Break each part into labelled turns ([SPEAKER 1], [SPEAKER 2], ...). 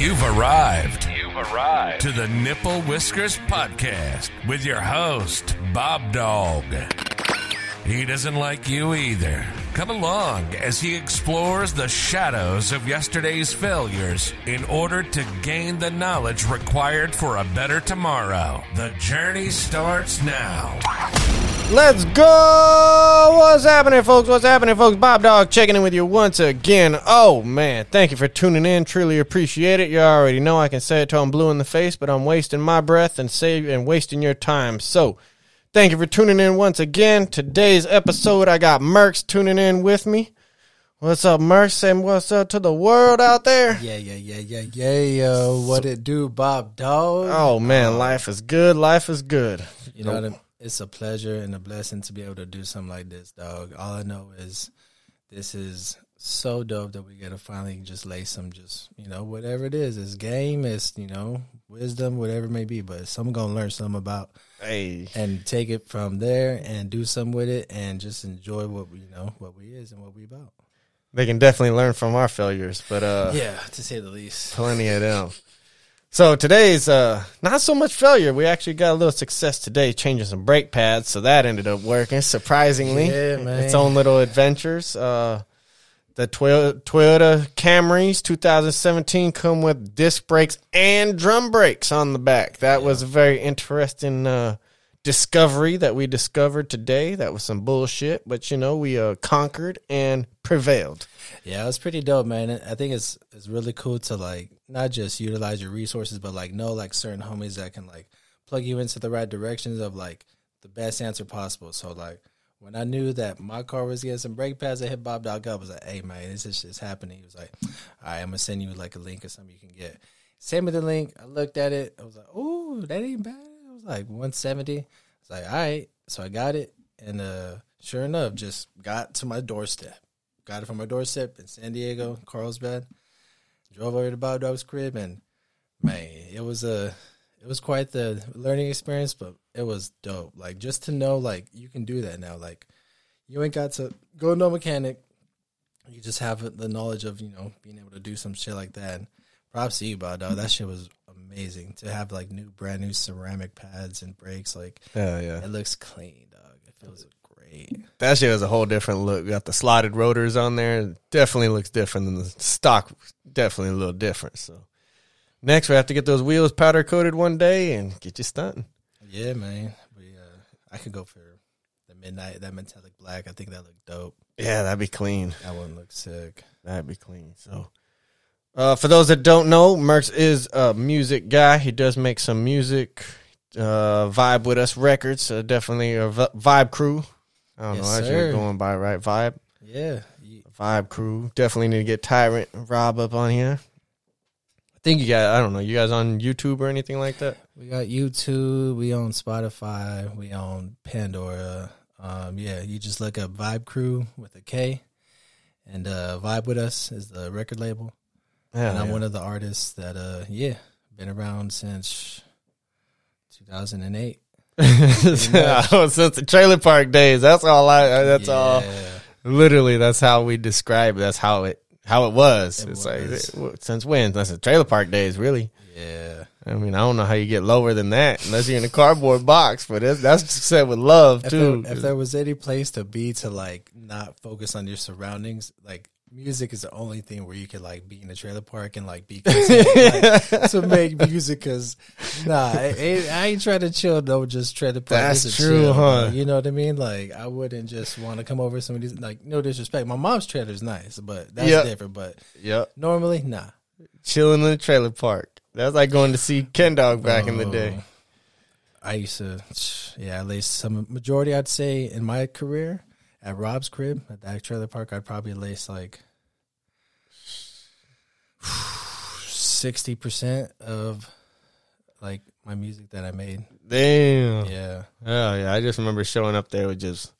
[SPEAKER 1] You've arrived. You've arrived to the Nipple Whiskers Podcast with your host, BobDawg. He doesn't like you either. Come along as he explores the shadows of yesterday's failures in order to gain the knowledge required for a better tomorrow. The journey starts now.
[SPEAKER 2] Let's go! What's happening, folks? What's happening, folks? BobDawg checking in with you once again. Oh, man. Thank you for tuning in. Truly appreciate it. You already know I can say it till I'm blue in the face, but I'm wasting my breath and save and wasting your time. So, thank you for tuning in once again. Today's episode, I got Murks tuning in with me. What's up, Murks? Saying what's up to the world out there?
[SPEAKER 3] Yeah, yeah, yeah, yeah, yeah. Uh, what it do, BobDawg?
[SPEAKER 2] Oh, man. Life is good. Life is good.
[SPEAKER 3] You know what It's a pleasure and a blessing to be able to do something like this, dog. All I know is this is so dope that we get to finally just lay some, just you know, whatever it is. It's game, it's you know, wisdom, whatever it may be. But some gonna learn something about
[SPEAKER 2] Hey.
[SPEAKER 3] and take it from there and do something with it and just enjoy what we you know what we is and what we about.
[SPEAKER 2] They can definitely learn from our failures, but uh
[SPEAKER 3] Yeah, to say the least.
[SPEAKER 2] plenty of them. So today's uh not so much failure. We actually got a little success today, changing some brake pads, so that ended up working surprisingly.
[SPEAKER 3] Yeah, man.
[SPEAKER 2] Its own little adventures. Uh the Toyota, Camrys 2017 come with disc brakes and drum brakes on the back. That was a very interesting uh discovery that we discovered today. That was some bullshit, but you know, we uh conquered and prevailed.
[SPEAKER 3] Yeah, it was pretty dope, man. I think it's it's really cool to like not just utilize your resources, but like know like certain homies that can like plug you into the right directions of like the best answer possible. So like when I knew that my car was getting some brake pads, I hit BobDawg up. I was like, "Hey man, this is just happening." He was like, "All right, I'm gonna send you like a link or something you can get." Send me the link. I looked at it. I was like, "Oh, that ain't bad." It was like 170. I was like, "All right," so I got it, and uh sure enough, just got to my doorstep got it from my doorstep in San Diego, Carlsbad. Drove over to BobDawg's crib, and man, it was a it was quite the learning experience, but it was dope. Like just to know, like you can do that now. Like you ain't got to go to no mechanic. You just have the knowledge of you know being able to do some shit like that. And props to you, BobDawg. That shit was amazing to have like new, brand new ceramic pads and brakes. Like
[SPEAKER 2] Yeah, yeah.
[SPEAKER 3] it looks clean, dog. It feels great.
[SPEAKER 2] That shit has a whole different look. Got the slotted rotors on there. It definitely looks different than the stock. Definitely a little different. So next we have to get those wheels powder coated one day and get you stunting.
[SPEAKER 3] Yeah, man. We uh I could go for the midnight that metallic black. I think that looked dope.
[SPEAKER 2] Yeah, that'd be clean.
[SPEAKER 3] That one looked sick.
[SPEAKER 2] That'd be clean. So, uh, for those that don't know, Murks is a music guy. He does make some music. Uh, vibe with us records. Uh, definitely a v- VibeKrew. I don't
[SPEAKER 3] Yes,
[SPEAKER 2] know. That's
[SPEAKER 3] sir.
[SPEAKER 2] you're going by right. Vibe.
[SPEAKER 3] Yeah.
[SPEAKER 2] VibeKrew. Definitely need to get Tyrant Rob up on here. I think you got. I don't know. You guys on YouTube or anything like that?
[SPEAKER 3] We got YouTube, we own Spotify, we own Pandora. Um yeah, you just look up VibeKrew with a K. And uh Vibe with Us is the record label.
[SPEAKER 2] Yeah,
[SPEAKER 3] and I'm
[SPEAKER 2] yeah.
[SPEAKER 3] one of the artists that uh yeah, been around since 2008.
[SPEAKER 2] Since the trailer park days. That's all. I. That's all. Literally, that's how we describe. That's how it how it was.
[SPEAKER 3] It
[SPEAKER 2] it's
[SPEAKER 3] was.
[SPEAKER 2] like since when? That's the trailer park days, really.
[SPEAKER 3] Yeah.
[SPEAKER 2] I mean, I don't know how you get lower than that unless you're in a cardboard box. But that's that's said with love
[SPEAKER 3] if
[SPEAKER 2] too.
[SPEAKER 3] There, if there was any place to be to like not focus on your surroundings, like music is the only thing where you could like be in a trailer park and like be like, to make music. Cause nah, I, I- I ain't trying to chill no just trailer park.
[SPEAKER 2] That's true,
[SPEAKER 3] chill,
[SPEAKER 2] huh?
[SPEAKER 3] bro. You know what I mean? Like I wouldn't just want to come over to somebody's like no disrespect. My mom's trailer is nice, but that's
[SPEAKER 2] Yep.
[SPEAKER 3] different. But
[SPEAKER 2] yep,
[SPEAKER 3] normally, nah.
[SPEAKER 2] chilling in the trailer park. That's like going to see Ken Dog back in the oh, day.
[SPEAKER 3] Oh. I used to, yeah, at least some majority, I'd say, in my career at Rob's crib at that trailer park, I'd probably lace like sixty percent of like my music that I made.
[SPEAKER 2] Damn.
[SPEAKER 3] Yeah,
[SPEAKER 2] Oh yeah, I just remember showing up there with just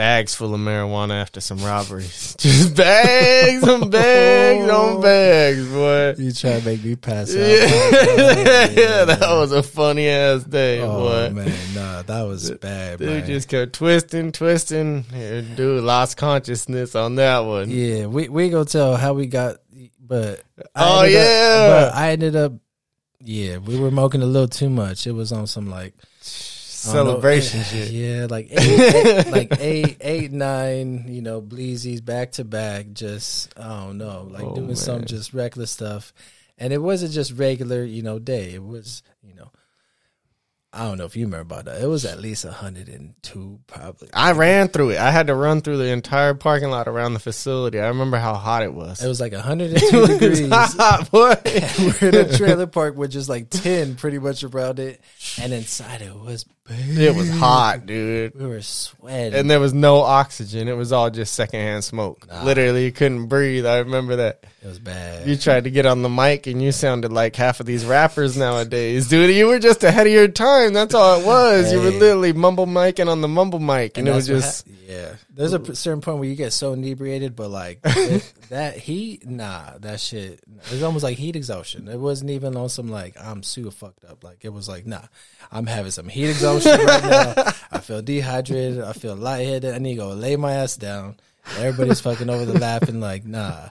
[SPEAKER 2] bags full of marijuana after some robberies. Just bags and bags on bags, boy.
[SPEAKER 3] you try to make me pass out.
[SPEAKER 2] Oh, yeah, yeah, that was a funny ass day,
[SPEAKER 3] Oh
[SPEAKER 2] boy.
[SPEAKER 3] man, nah, that was bad.
[SPEAKER 2] Dude
[SPEAKER 3] man.
[SPEAKER 2] just kept twisting, twisting. Yeah, Dude lost consciousness on that one.
[SPEAKER 3] Yeah, we we gonna tell how we got but
[SPEAKER 2] Oh,
[SPEAKER 3] ended up-
[SPEAKER 2] yeah.
[SPEAKER 3] but I ended up. Yeah, we were smoking a little too much. It was on some like Don't know,
[SPEAKER 2] celebration
[SPEAKER 3] eh,
[SPEAKER 2] shit.
[SPEAKER 3] Yeah, like eight, eight, like eight, eight, nine, you know, bleezies back to back. Just I don't know, like
[SPEAKER 2] Oh,
[SPEAKER 3] doing some just reckless stuff, and it wasn't just regular, you know, day. It was, you know, I don't know if you remember about that. It was at least hundred and two, probably.
[SPEAKER 2] I ran through it. I had to run through the entire parking lot around the facility. I remember how hot it was.
[SPEAKER 3] It was like hundred and two degrees.
[SPEAKER 2] hot, boy.
[SPEAKER 3] we're in a trailer park with just like ten pretty much around it, and inside it was.
[SPEAKER 2] It was hot, dude.
[SPEAKER 3] We were sweating.
[SPEAKER 2] And there was no oxygen. It was all just secondhand smoke. Literally, you couldn't breathe. I remember that.
[SPEAKER 3] it was bad.
[SPEAKER 2] You tried to get on the mic and you sounded like half of these rappers nowadays, dude. You were just ahead of your time. That's all it was. You were literally mumble micing on the mumble mic, and, it was just
[SPEAKER 3] hap- yeah. There's a certain point where you get so inebriated, but like it- that heat, nah, that shit. It's almost like heat exhaustion. It wasn't even on some like I'm super fucked up. Like it was like nah, I'm having some heat exhaustion right now. I feel dehydrated. I feel lightheaded. I need to go lay my ass down. Everybody's fucking over the laughing like nah.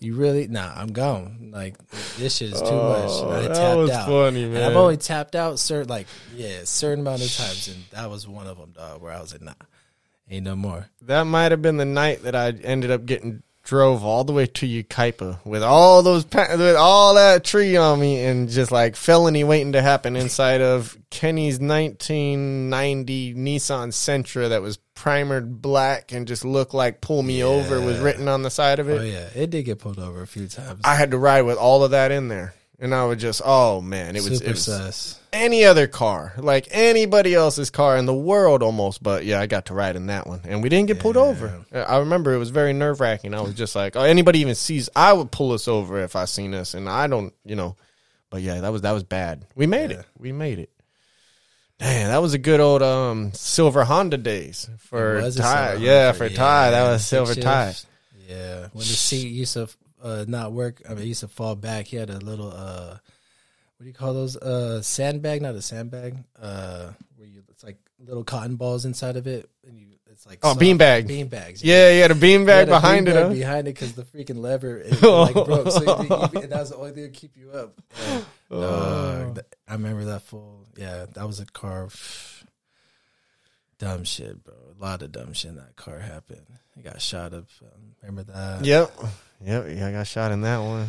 [SPEAKER 3] You really nah. I'm gone. Like this shit is too much. And oh, I
[SPEAKER 2] Oh, that
[SPEAKER 3] tapped
[SPEAKER 2] was
[SPEAKER 3] out.
[SPEAKER 2] funny,
[SPEAKER 3] And
[SPEAKER 2] man.
[SPEAKER 3] I've only tapped out certain like yeah, certain amount of times, and that was one of them, dog. Where I was like, nah, ain't no more.
[SPEAKER 2] that might have been the night that I ended up getting drove all the way to Yucaipa with all those pa- with all that tree on me and just like felony waiting to happen inside of Kenny's 1990 Nissan Sentra that was primered black and just looked like "pull me over" was written on the side of it.
[SPEAKER 3] Oh yeah, it did get pulled over a few times.
[SPEAKER 2] I had to ride with all of that in there. And I would just, oh man, it was,
[SPEAKER 3] Super
[SPEAKER 2] it was
[SPEAKER 3] sus.
[SPEAKER 2] any other car, like anybody else's car in the world almost. But yeah, I got to ride in that one, and we didn't get pulled over. I remember it was very nerve wracking. I was just like, oh, anybody even sees, I would pull us over if I seen us, and I don't, you know. But yeah, that was that was bad. We made
[SPEAKER 3] Yeah.
[SPEAKER 2] it. We made it. Damn, that was a good old um silver Honda days for Ty. Yeah, for
[SPEAKER 3] yeah,
[SPEAKER 2] Ty, that was silver Ty.
[SPEAKER 3] Yeah, when the seat used to uh, not work, I mean, it used to fall back. He had a little uh, what do you call those? Uh, sandbag, not a sandbag. Uh, where you it's like little cotton balls inside of it, and you it's like
[SPEAKER 2] Oh,
[SPEAKER 3] soft-
[SPEAKER 2] beanbag.
[SPEAKER 3] bean bags.
[SPEAKER 2] Yeah, you had a beanbag
[SPEAKER 3] He had a
[SPEAKER 2] behind it.
[SPEAKER 3] beanbag
[SPEAKER 2] Huh?
[SPEAKER 3] behind it because the freaking lever it, like broke. So you, and that was the only thing to keep you up. Yeah.
[SPEAKER 2] Oh.
[SPEAKER 3] Th- I remember that full. Yeah, that was a car. Dumb shit, bro. A lot of dumb shit in that car happened. He got shot up. Um, remember that?
[SPEAKER 2] Yep. Yep. Yeah, I got shot in that one.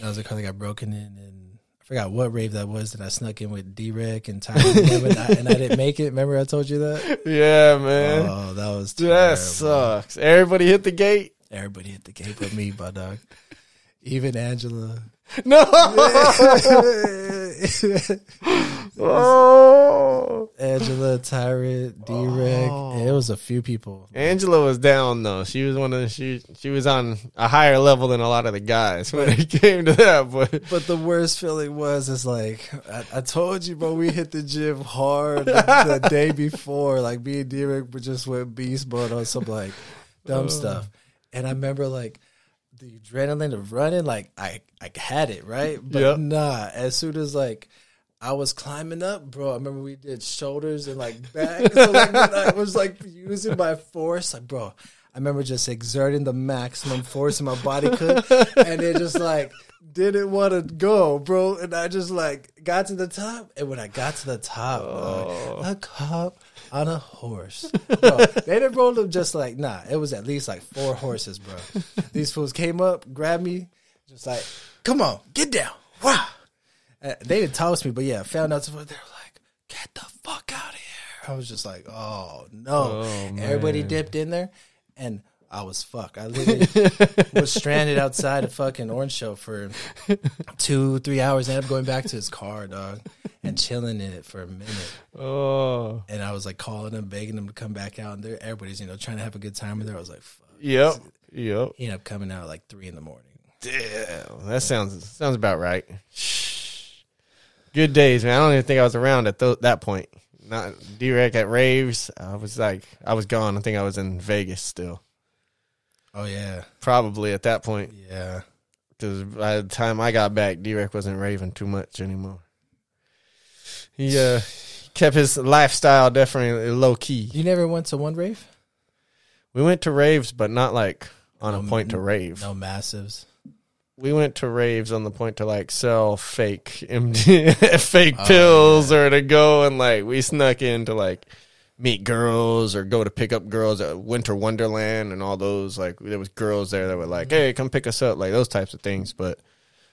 [SPEAKER 3] That was a car that got broken in, and I forgot what rave that was. That I snuck in with D-Rec and Tyler, and, I, and I didn't make it. Remember I told you that?
[SPEAKER 2] Yeah, man.
[SPEAKER 3] Oh, that was
[SPEAKER 2] Dude, that sucks. Everybody hit the gate.
[SPEAKER 3] Everybody hit the gate but me, my dog. Even Angela.
[SPEAKER 2] No. oh.
[SPEAKER 3] Angela, Tyrant, D-Rec.
[SPEAKER 2] Oh.
[SPEAKER 3] It was a few people.
[SPEAKER 2] Angela was down though. She was one of the, she she was on a higher level than a lot of the guys when it came to that. But
[SPEAKER 3] But the worst feeling was, is like, I, I told you, bro, we hit the gym hard the, the day before. Like, me and D-Rec were just went beast mode on some, like, dumb oh. stuff. And I remember, like, the adrenaline of running, like, I, I had it, right? But
[SPEAKER 2] Yep.
[SPEAKER 3] nah, as soon as, like, I was climbing up, bro. I remember we did shoulders and like back. So like I was like using my force, like bro, I remember just exerting the maximum force my body could, and it just like didn't want to go, bro. And I just like got to the top, and when I got to the top, bro, oh. a cop on a horse, bro, they didn't roll them just like nah. It was at least like four horses, bro. These fools came up, grabbed me, just like, come on, get down, wow. Uh, they didn't toss me, but yeah, I found out. They were like, "Get the fuck out of here!" I was just like, "Oh no!" Everybody dipped in there, and I was fucked. I literally was stranded outside a fucking orange show for two, three hours. Ended up going back to his car, dog, and chilling in it for a minute.
[SPEAKER 2] oh,
[SPEAKER 3] And I was like calling him, begging him to come back out. And there, everybody's you know trying to have a good time in there. I was like, "Fuck."
[SPEAKER 2] yep, yep.
[SPEAKER 3] He ended up coming out at like three in the morning.
[SPEAKER 2] Damn, that sounds sounds about right. Good days, man. I don't even think I was around at th- that point. Not D-Rec at raves. I was like, I was gone. I think I was in Vegas still.
[SPEAKER 3] Oh yeah,
[SPEAKER 2] Probably at that point,
[SPEAKER 3] yeah.
[SPEAKER 2] because by the time I got back, D-Rec wasn't raving too much anymore. He uh, kept his lifestyle definitely low key.
[SPEAKER 3] You never went to one rave?
[SPEAKER 2] We went to raves, but not like on a point to rave.
[SPEAKER 3] No massives.
[SPEAKER 2] we went to raves on the point to like sell fake MD, fake pills or to go and like we snuck in to like meet girls or go to pick up girls at Winter Wonderland and all those like there was girls there that were like, mm-hmm. "Hey, come pick us up," like those types of things. But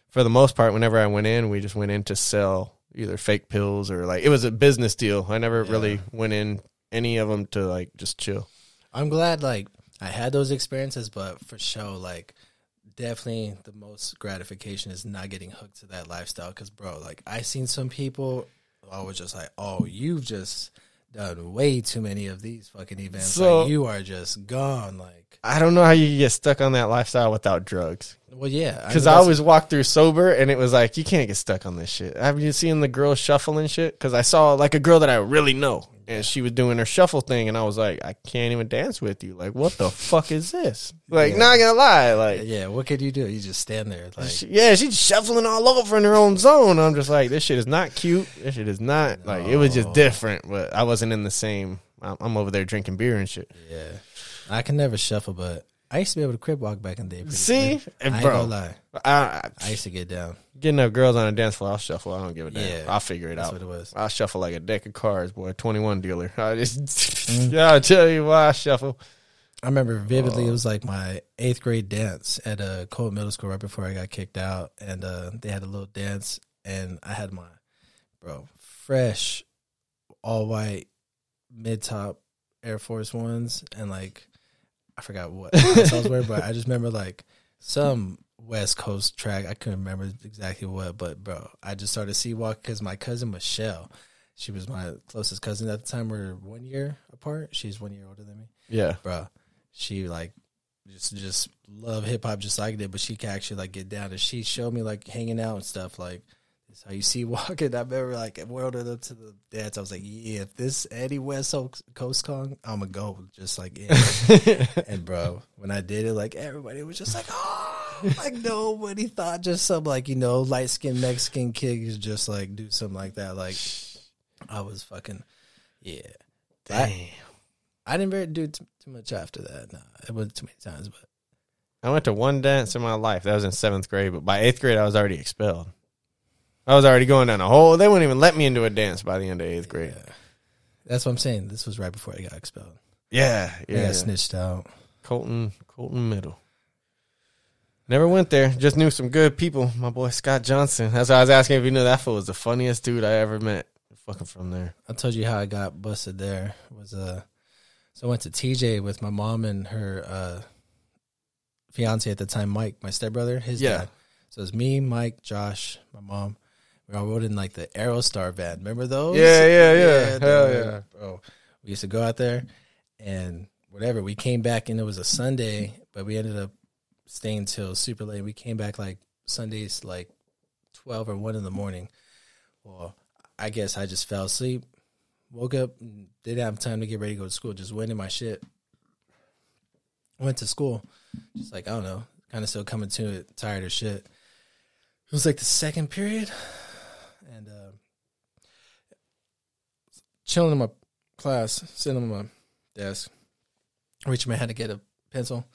[SPEAKER 2] for the most part, whenever I went in, we just went in to sell either fake pills or like it was a business deal. I never really went in any of them to like just chill.
[SPEAKER 3] I'm glad like I had those experiences, but for sure, like definitely the most gratification is not getting hooked to that lifestyle. Because bro, like I seen some people, I was just like, oh, you've just done way too many of these fucking events.
[SPEAKER 2] So-
[SPEAKER 3] like, you are just gone. Like,
[SPEAKER 2] I don't know how you get stuck on that lifestyle without drugs.
[SPEAKER 3] well, yeah,
[SPEAKER 2] Because
[SPEAKER 3] mean,
[SPEAKER 2] I always walked through sober, and it was like you can't get stuck on this shit. Have you seen the girls shuffling shit? Because I saw like a girl that I really know, and she was doing her shuffle thing, and I was like, I can't even dance with you. Like, what the fuck is this? Like,
[SPEAKER 3] Yeah.
[SPEAKER 2] not gonna lie, like,
[SPEAKER 3] yeah. What could you do? You just stand there, like,
[SPEAKER 2] she- yeah, she's shuffling all over in her own zone. I'm just like, this shit is not cute. This shit is not like it was just different, but I wasn't in the same. I'm, I'm over there drinking beer and shit.
[SPEAKER 3] yeah. I can never shuffle, but I used to be able to Crip walk back in the day.
[SPEAKER 2] See, and
[SPEAKER 3] I ain't
[SPEAKER 2] bro,
[SPEAKER 3] gonna lie.
[SPEAKER 2] I, I,
[SPEAKER 3] used to get down.
[SPEAKER 2] getting up girls on a dance floor, I'll shuffle. I don't give a damn.
[SPEAKER 3] Yeah,
[SPEAKER 2] I'll figure it
[SPEAKER 3] That's
[SPEAKER 2] out.
[SPEAKER 3] what it was.
[SPEAKER 2] I'll shuffle like a deck of cards, boy. Twenty one dealer. I just
[SPEAKER 3] Mm.
[SPEAKER 2] yeah, I'll tell you why I shuffle.
[SPEAKER 3] I remember vividly.
[SPEAKER 2] Oh.
[SPEAKER 3] It was like my eighth grade dance at a Colt Middle School right before I got kicked out, and uh, they had a little dance, and I had my bro fresh, all white, mid top Air Force ones, and like I forgot what I was wearing, but I just remember like some West Coast track. I couldn't remember exactly what, but bro, I just started sea walk because my cousin Michelle, she was my closest cousin at the time. We are one year apart. She's one year older than me
[SPEAKER 2] Yeah,
[SPEAKER 3] bro. She like just just love hip hop just like I did, but she can actually like get down. And she showed me like hanging out and stuff. Like how you see walking. I remember like welded up to the dance. I was like, yeah, if this Eddie West Coast Kong, I'm gonna go just like in. and bro, when I did it, like everybody was just like, oh, like nobody thought just some like you know light skinned Mexican kid could just like do something like that. Like I was fucking yeah.
[SPEAKER 2] damn.
[SPEAKER 3] I didn't really do too, too much after that. No, it wasn't too many times, but
[SPEAKER 2] I went to one dance in my life. That was in seventh grade, but by eighth grade, I was already expelled. I was already going down a hole. They wouldn't even let me into a dance by the end of eighth grade.
[SPEAKER 3] yeah. that's what I'm saying. This was right before I got expelled.
[SPEAKER 2] Yeah,
[SPEAKER 3] I
[SPEAKER 2] yeah.
[SPEAKER 3] got snitched out.
[SPEAKER 2] Colton, Colton Middle. Never went there. Just knew some good people. My boy Scott Johnson. That's why I was asking if you knew that fool was the funniest dude I ever met. Fucking from there.
[SPEAKER 3] I told you how I got busted there. Was uh, so I went to TJ with my mom and her uh, fiance at the time, Mike, my stepbrother, his
[SPEAKER 2] Yeah.
[SPEAKER 3] dad. So it was me, Mike, Josh, my mom. We all rode in like the Aerostar van. Remember those?
[SPEAKER 2] Yeah, yeah, yeah.
[SPEAKER 3] dude,
[SPEAKER 2] Hell yeah.
[SPEAKER 3] bro. We used to go out there and whatever. We came back and it was a Sunday, but we ended up staying till super late. We came back like Sundays, like twelve or one in the morning. Well, I guess I just fell asleep. Woke up, didn't have time to get ready to go to school. Just went in my shit. Went to school, just like I don't know, kind of still coming to it, tired of shit. It was like the second period, and uh, chilling in my class, sitting on my desk, reaching my hand to get a pencil,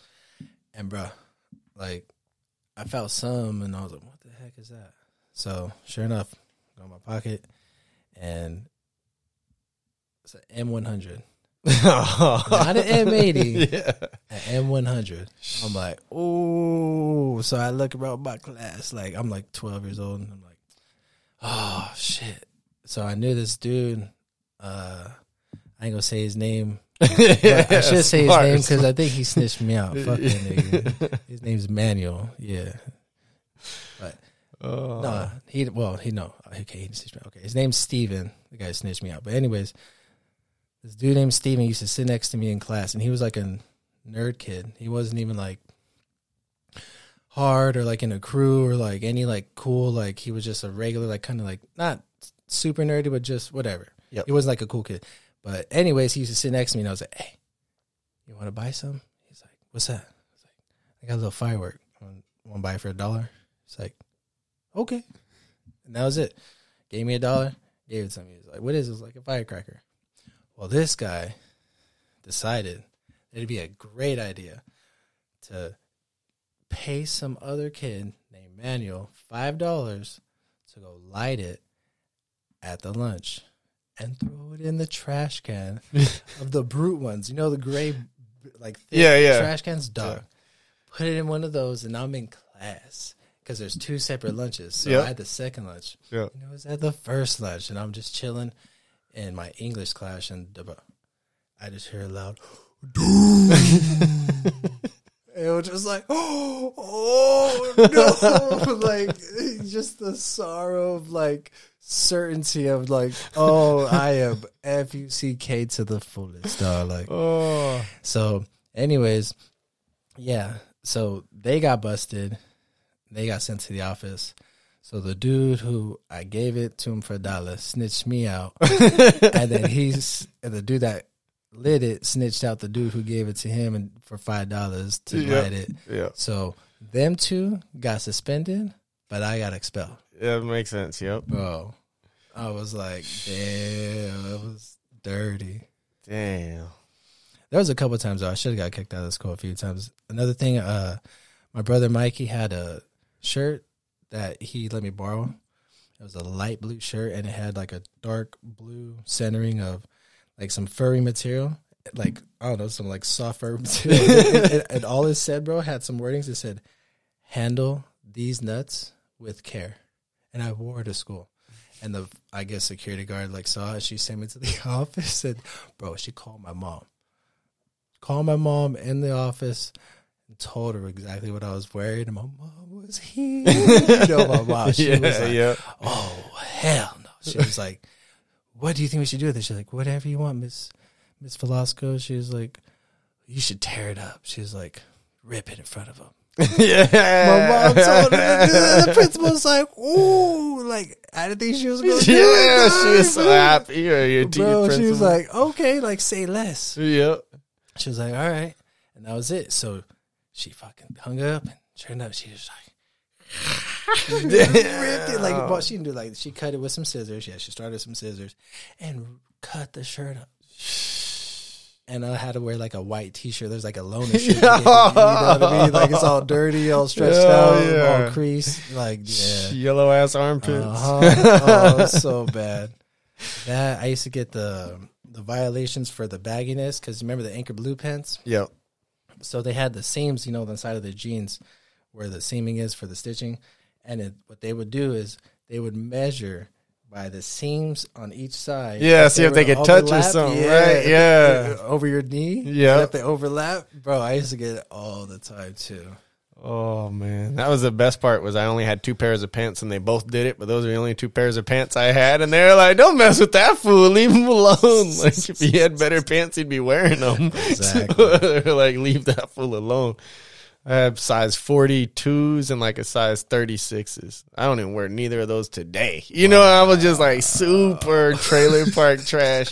[SPEAKER 3] and bruh, like I felt some, and I was like, "What the heck is that?" So sure enough, go in my pocket, and it's an M one hundred, not an M eighty,
[SPEAKER 2] yeah.
[SPEAKER 3] an M one hundred. I'm like, oh. So I look around my class, like I'm like 12 years old, and I'm like, oh shit. So I knew this dude. Uh, I ain't gonna say his name. I should say his name because I think he snitched me out. Fuck that nigga. His name's Manuel. Yeah.
[SPEAKER 2] Oh.
[SPEAKER 3] No, he well, he no. Okay, he snitched me. out. Okay, his name's Steven. The guy snitched me out. But anyways, this dude named Steven used to sit next to me in class, and he was like a nerd kid. He wasn't even like hard or like in a crew or like any like cool. Like he was just a regular, like kind of like not super nerdy, but just whatever.
[SPEAKER 2] Yep.
[SPEAKER 3] He wasn't like a cool kid. But anyways, he used to sit next to me, and I was like, "Hey, you want to buy some?" He's like, "What's that?" I was like, "I got a little firework. Want to buy it for a dollar?" It's like, "Okay," and that was it. Gave me a dollar, gave it to me. He's like, "What is?" Was like a firecracker. Well, this guy decided it'd be a great idea to pay some other kid named Manuel five dollars to go light it at the lunch and throw it in the trash can of the brute ones. You know the gray, like thick
[SPEAKER 2] Yeah, yeah.
[SPEAKER 3] trash cans. Dog. Put it in one of those, and I'm in class because there's two separate lunches. So
[SPEAKER 2] Yep.
[SPEAKER 3] I had the second lunch.
[SPEAKER 2] Yeah.
[SPEAKER 3] And it was at the first lunch, and I'm just chilling in my English class, and I just hear a loud, it was just like, oh, oh no, like just the sorrow of like certainty of like, oh, I am F U C K to the fullest, dog. Like,
[SPEAKER 2] Oh.
[SPEAKER 3] so, anyways, yeah. So they got busted. They got sent to the office. So the dude who I gave it to him for a dollar snitched me out, and then he's and the dude that lit it snitched out the dude who gave it to him and for five dollars to
[SPEAKER 2] Yeah.
[SPEAKER 3] light it.
[SPEAKER 2] Yeah.
[SPEAKER 3] So them two got suspended, but I got expelled,
[SPEAKER 2] Yeah, it makes sense. Yep.
[SPEAKER 3] bro. I was like, damn, it was dirty.
[SPEAKER 2] Damn.
[SPEAKER 3] There was a couple times though, I should have got kicked out of school a few times. Another thing, uh, my brother Mikey had a shirt that he let me borrow. It was a light blue shirt and it had like a dark blue centering of like some furry material, like I don't know, some like soft fur material. and, and- and all it said, bro, had some wordings. It said, "Handle these nuts with care," and I wore it to school. And the I guess security guard like saw it. She sent me to the office and bro, she called my mom. Called my mom in the office and told her exactly what I was wearing. And my mom was here. you know my mom. She
[SPEAKER 2] yeah,
[SPEAKER 3] was like,
[SPEAKER 2] yeah.
[SPEAKER 3] Oh hell no. She was like, What do you think we should do with it? She's like, Whatever you want, Miss Miss Velasco. She was like, You should tear it up. She was like, Rip it in front of him.
[SPEAKER 2] yeah.
[SPEAKER 3] My mom told her to do that. The principal was like, Ooh, like I didn't think she was gonna do
[SPEAKER 2] Yeah,
[SPEAKER 3] it.
[SPEAKER 2] she was so happy. Or your
[SPEAKER 3] Bro,
[SPEAKER 2] teacher
[SPEAKER 3] she was like, Okay, like say less.
[SPEAKER 2] Yep.
[SPEAKER 3] She was like, All right. And that was it. So she fucking hung up and turned up. She was like ripped it like well, she didn't do like she cut it with some scissors. Yeah, she started with some scissors and cut the shirt up. And I had to wear like a white T-shirt. There's like a loner shirt. You know what I mean? Like it's all dirty, all stretched
[SPEAKER 2] Yeah,
[SPEAKER 3] out,
[SPEAKER 2] yeah.
[SPEAKER 3] all creased. Like yeah,
[SPEAKER 2] Yellow ass armpits.
[SPEAKER 3] uh-huh. oh, so bad. That I used to get the the violations for the bagginess because remember the anchor blue pants.
[SPEAKER 2] Yep.
[SPEAKER 3] So they had the seams, you know, on the side of the jeans where the seaming is for the stitching. And it, what they would do is they would measure by the seams on each side.
[SPEAKER 2] Yeah, see if they could touch or something, right? Yeah.
[SPEAKER 3] Over your knee.
[SPEAKER 2] Yeah.
[SPEAKER 3] If they overlap, bro, I used to get it all the time too.
[SPEAKER 2] Oh man, that was the best part. Was I only had two pairs of pants and they both did it, but those are the only two pairs of pants I had, and they're like, "Don't mess with that fool, leave him alone." Like if he had better pants, he'd be wearing them.
[SPEAKER 3] Exactly.
[SPEAKER 2] They're like, leave that fool alone. I have size 42s and like a size 36s. I don't even wear neither of those today. You know, I was just like super trailer park trash.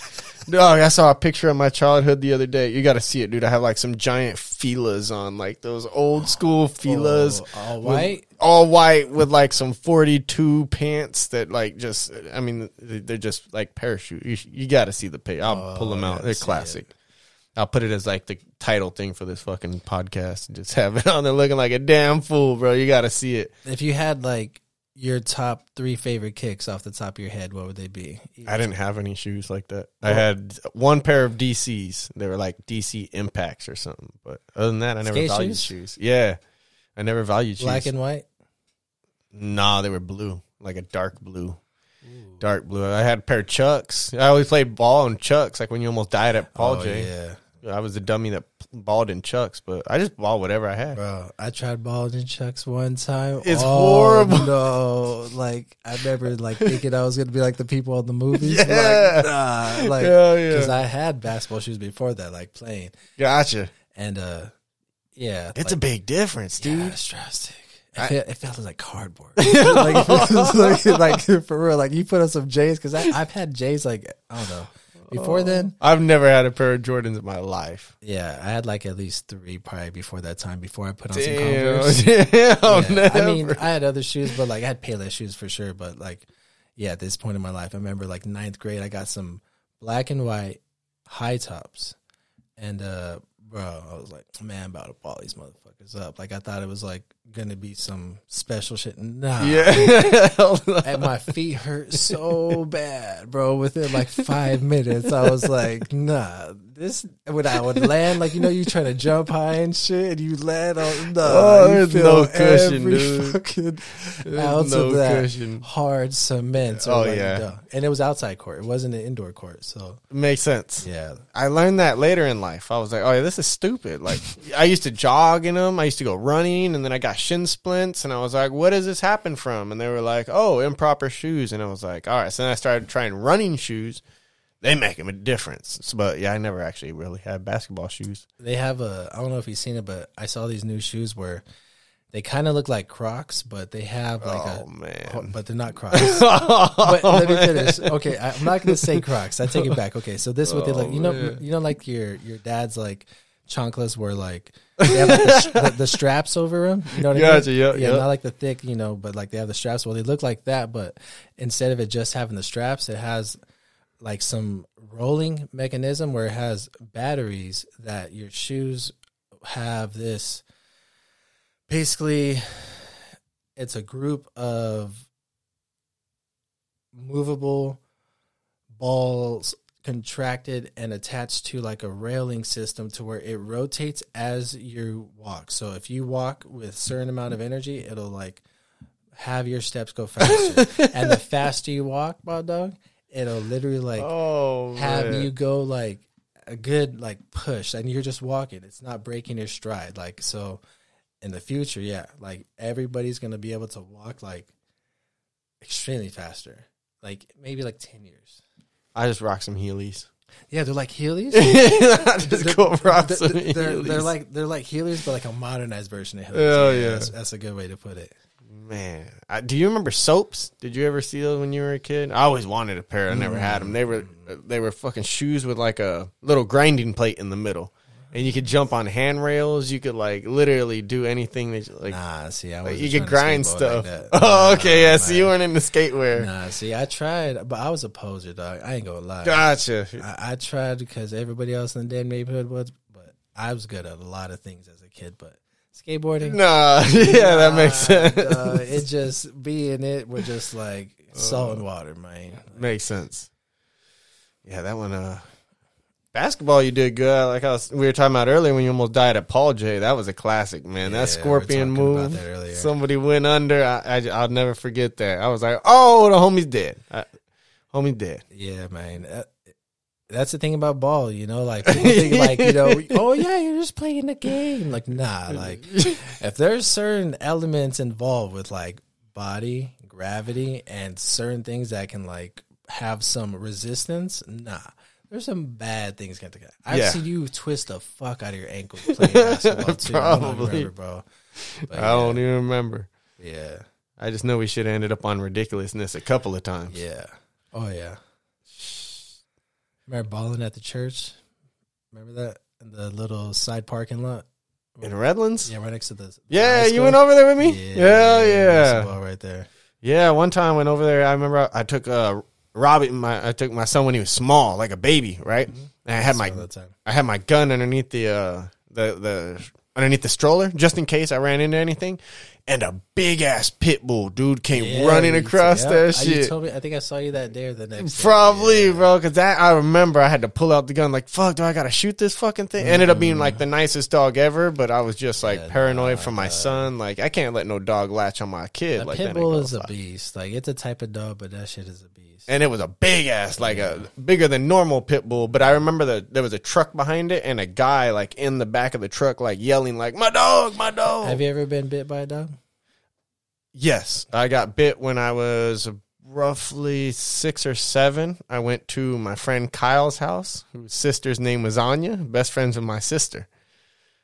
[SPEAKER 2] Dog, I saw a picture of my childhood the other day. You got to see it, dude. I have like some giant Filas on, like those old school Filas.
[SPEAKER 3] Oh, all
[SPEAKER 2] with-
[SPEAKER 3] white?
[SPEAKER 2] all white with like some 42 pants that like just, I mean, they're just like parachute. You, you got to see the pic. I'll oh, pull them out. They're classic. I'll put it as like the title thing for this fucking podcast and just have it on there looking like a damn fool, bro. You got to see it.
[SPEAKER 3] If you had like your top three favorite kicks off the top of your head, what would they be?
[SPEAKER 2] I didn't have any shoes like that. I had one pair of DCs. They were like DC Impacts or something. But other than that, I never
[SPEAKER 3] Skate
[SPEAKER 2] valued
[SPEAKER 3] shoes?
[SPEAKER 2] shoes. Yeah. I never valued shoes.
[SPEAKER 3] Black and white.
[SPEAKER 2] Nah, they were blue, like a dark blue. Dark blue. I had a pair of Chucks. I always played ball in Chucks, like when you almost died at Paul
[SPEAKER 3] oh,
[SPEAKER 2] J.
[SPEAKER 3] yeah.
[SPEAKER 2] I was a dummy that balled in Chucks, but I just ball whatever I had.
[SPEAKER 3] Bro, I tried balling in chucks one time.
[SPEAKER 2] It's
[SPEAKER 3] Oh,
[SPEAKER 2] horrible.
[SPEAKER 3] No, like I remember like thinking I was gonna be like the people in the movies.
[SPEAKER 2] Yeah.
[SPEAKER 3] Like, nah, like
[SPEAKER 2] Yeah, yeah.
[SPEAKER 3] because I had basketball shoes before that, like playing,
[SPEAKER 2] Gotcha.
[SPEAKER 3] and uh, yeah,
[SPEAKER 2] It's a big difference, dude.
[SPEAKER 3] yeah, it's drastic. It, felt, it felt like cardboard. like, like, like for real, like you put on some J's because I've had J's like I don't know before then.
[SPEAKER 2] I've never had a pair of Jordans in my life.
[SPEAKER 3] Yeah, I had like at least three probably before that time. Before I put on some
[SPEAKER 2] Damn.
[SPEAKER 3] Converse.
[SPEAKER 2] Damn,
[SPEAKER 3] Yeah. I mean, I had other shoes, but like I had Payless shoes for sure. But like, yeah, at this point in my life, I remember like ninth grade, I got some black and white high tops, and uh, bro, I was like, man, I'm about to ball these motherfuckers. motherfuckers up. Like I thought it was like gonna be some special shit. Nah,
[SPEAKER 2] Yeah.
[SPEAKER 3] and my feet hurt so bad, bro. Within like five minutes, I was like, "Nah, this." When I would land, like you know, you try to jump high and shit, and you land on nah,
[SPEAKER 2] Oh, there's no cushion, dude.
[SPEAKER 3] fucking
[SPEAKER 2] There's
[SPEAKER 3] ounce
[SPEAKER 2] no
[SPEAKER 3] of that
[SPEAKER 2] cushion.
[SPEAKER 3] hard cement.
[SPEAKER 2] Oh, yeah.
[SPEAKER 3] and it was outside court. It wasn't an indoor court. So
[SPEAKER 2] Makes sense.
[SPEAKER 3] yeah,
[SPEAKER 2] I learned that later in life. I was like, oh, yeah, this is stupid. Like, I used to jog in them. I used to go running, and then I got shin splints, and I was like, what does this happen from? And they were like, oh, improper shoes. And I was like, all right. So then I started trying running shoes. They make them a difference. But yeah, I never actually really had basketball shoes.
[SPEAKER 3] they have a. I don't know if you've seen it, but I saw these new shoes where they kind of look like Crocs, but they have like
[SPEAKER 2] oh,
[SPEAKER 3] a.
[SPEAKER 2] man.
[SPEAKER 3] But they're not Crocs. but let me finish. Okay, I, I'm not going to say Crocs. I take it back. Okay, so this is what they look. You know, oh,
[SPEAKER 2] man.
[SPEAKER 3] you know, like your your dad's like chanclas were like they have like the, the, the straps over them. You know what I
[SPEAKER 2] Gotcha,
[SPEAKER 3] mean?
[SPEAKER 2] yeah,
[SPEAKER 3] yeah,
[SPEAKER 2] yeah.
[SPEAKER 3] not like the thick, you know, but like they have the straps. Well, they look like that, but instead of it just having the straps, it has like some rolling mechanism where it has batteries that your shoes have this. Basically, it's a group of movable balls contracted and attached to like a railing system to where it rotates as you walk. So if you walk with certain amount of energy, it'll like have your steps go faster. and the faster you walk, my dog, it'll literally like
[SPEAKER 2] oh,
[SPEAKER 3] have
[SPEAKER 2] man.
[SPEAKER 3] you go like a good like push and you're just walking. It's not breaking your stride. Like so in the future, yeah, like everybody's gonna be able to walk like extremely faster. Like maybe like ten years.
[SPEAKER 2] I just rock some Heelys.
[SPEAKER 3] Yeah, they're like Heelys.
[SPEAKER 2] Just
[SPEAKER 3] They're-
[SPEAKER 2] go rock
[SPEAKER 3] they're,
[SPEAKER 2] some
[SPEAKER 3] they're, they're,
[SPEAKER 2] Heelys.
[SPEAKER 3] like they're like Heelys, but like a modernized version of Heelys.
[SPEAKER 2] Oh, yeah.
[SPEAKER 3] that's, that's a good way to put it.
[SPEAKER 2] Man, I, do you remember soaps? Did you ever see those when you were a kid? I always wanted a pair. I never had them. They were they were fucking shoes with like a little grinding plate in the middle, and you could jump on handrails. You could like literally do anything that you, like.
[SPEAKER 3] Nah, see, I
[SPEAKER 2] like,
[SPEAKER 3] was
[SPEAKER 2] you could grind stuff.
[SPEAKER 3] Like
[SPEAKER 2] oh, okay, yeah.
[SPEAKER 3] Nah,
[SPEAKER 2] So you weren't into skatewear.
[SPEAKER 3] Nah, see, I tried, but I was a poser, dog. I ain't gonna lie.
[SPEAKER 2] Gotcha.
[SPEAKER 3] I, I tried because everybody else in the damn neighborhood was, but I was good at a lot of things as a kid. But skateboarding,
[SPEAKER 2] Nah, yeah, that makes sense.
[SPEAKER 3] uh, it just being it was just like salt and water, man.
[SPEAKER 2] Makes sense. Yeah, that one. Uh, basketball, you did good. Like I was, we were talking about earlier when you almost died at Paul J. That was a classic, man.
[SPEAKER 3] Yeah,
[SPEAKER 2] that scorpion move.
[SPEAKER 3] that.
[SPEAKER 2] Somebody went under. I, I, will never forget that. I was like, oh, the homie's dead. I, homie's dead.
[SPEAKER 3] Yeah, man. Uh, that's the thing about ball, you know. Like people think, like you know, oh yeah, you're just playing the game. Like nah, like if there's certain elements involved with like body, gravity, and certain things that can like have some resistance, nah. There's some bad things going to get. I've
[SPEAKER 2] Yeah.
[SPEAKER 3] seen you twist the fuck out of your ankle playing basketball too. I don't
[SPEAKER 2] Probably.
[SPEAKER 3] remember, bro. But
[SPEAKER 2] I don't even remember.
[SPEAKER 3] yeah,
[SPEAKER 2] I just know we should have ended up on ridiculousness a couple of times.
[SPEAKER 3] yeah, oh yeah. Remember balling at the church? Remember that in the little side parking lot?
[SPEAKER 2] In Redlands?
[SPEAKER 3] Yeah, right next to the.
[SPEAKER 2] Yeah, you went over there with me?
[SPEAKER 3] Yeah,
[SPEAKER 2] Hell yeah.
[SPEAKER 3] basketball right there.
[SPEAKER 2] Yeah, one time I went over there. I remember I took uh, Robbie. My I took my son when he was small, like a baby, right? And I had my. I had my gun underneath the uh, the the underneath the stroller just in case I ran into anything. And a big ass pit bull dude came
[SPEAKER 3] Yeah,
[SPEAKER 2] running across
[SPEAKER 3] yeah.
[SPEAKER 2] that
[SPEAKER 3] Uh, You
[SPEAKER 2] shit.
[SPEAKER 3] told me. I think I saw you that day or the next. day.
[SPEAKER 2] Probably,
[SPEAKER 3] Yeah.
[SPEAKER 2] bro, because that I remember I had to pull out the gun. Like, fuck, do I gotta shoot this fucking thing? Ended up being like the nicest dog ever, but I was just like
[SPEAKER 3] Yeah,
[SPEAKER 2] paranoid
[SPEAKER 3] nah,
[SPEAKER 2] for my son. Like, I can't let no dog latch on my kid.
[SPEAKER 3] A
[SPEAKER 2] like
[SPEAKER 3] pit
[SPEAKER 2] that
[SPEAKER 3] bull is a beast. Like it's a type of dog, but that shit is a beast.
[SPEAKER 2] And it was a big ass, like a bigger than normal pit bull. But I remember that there was a truck behind it and a guy like in the back of the truck, like yelling, like "My dog, my dog."
[SPEAKER 3] Have you ever been bit by a dog?
[SPEAKER 2] yes, I got bit when I was roughly six or seven. I went to my friend Kyle's house, whose sister's name was Anya, best friends with my sister.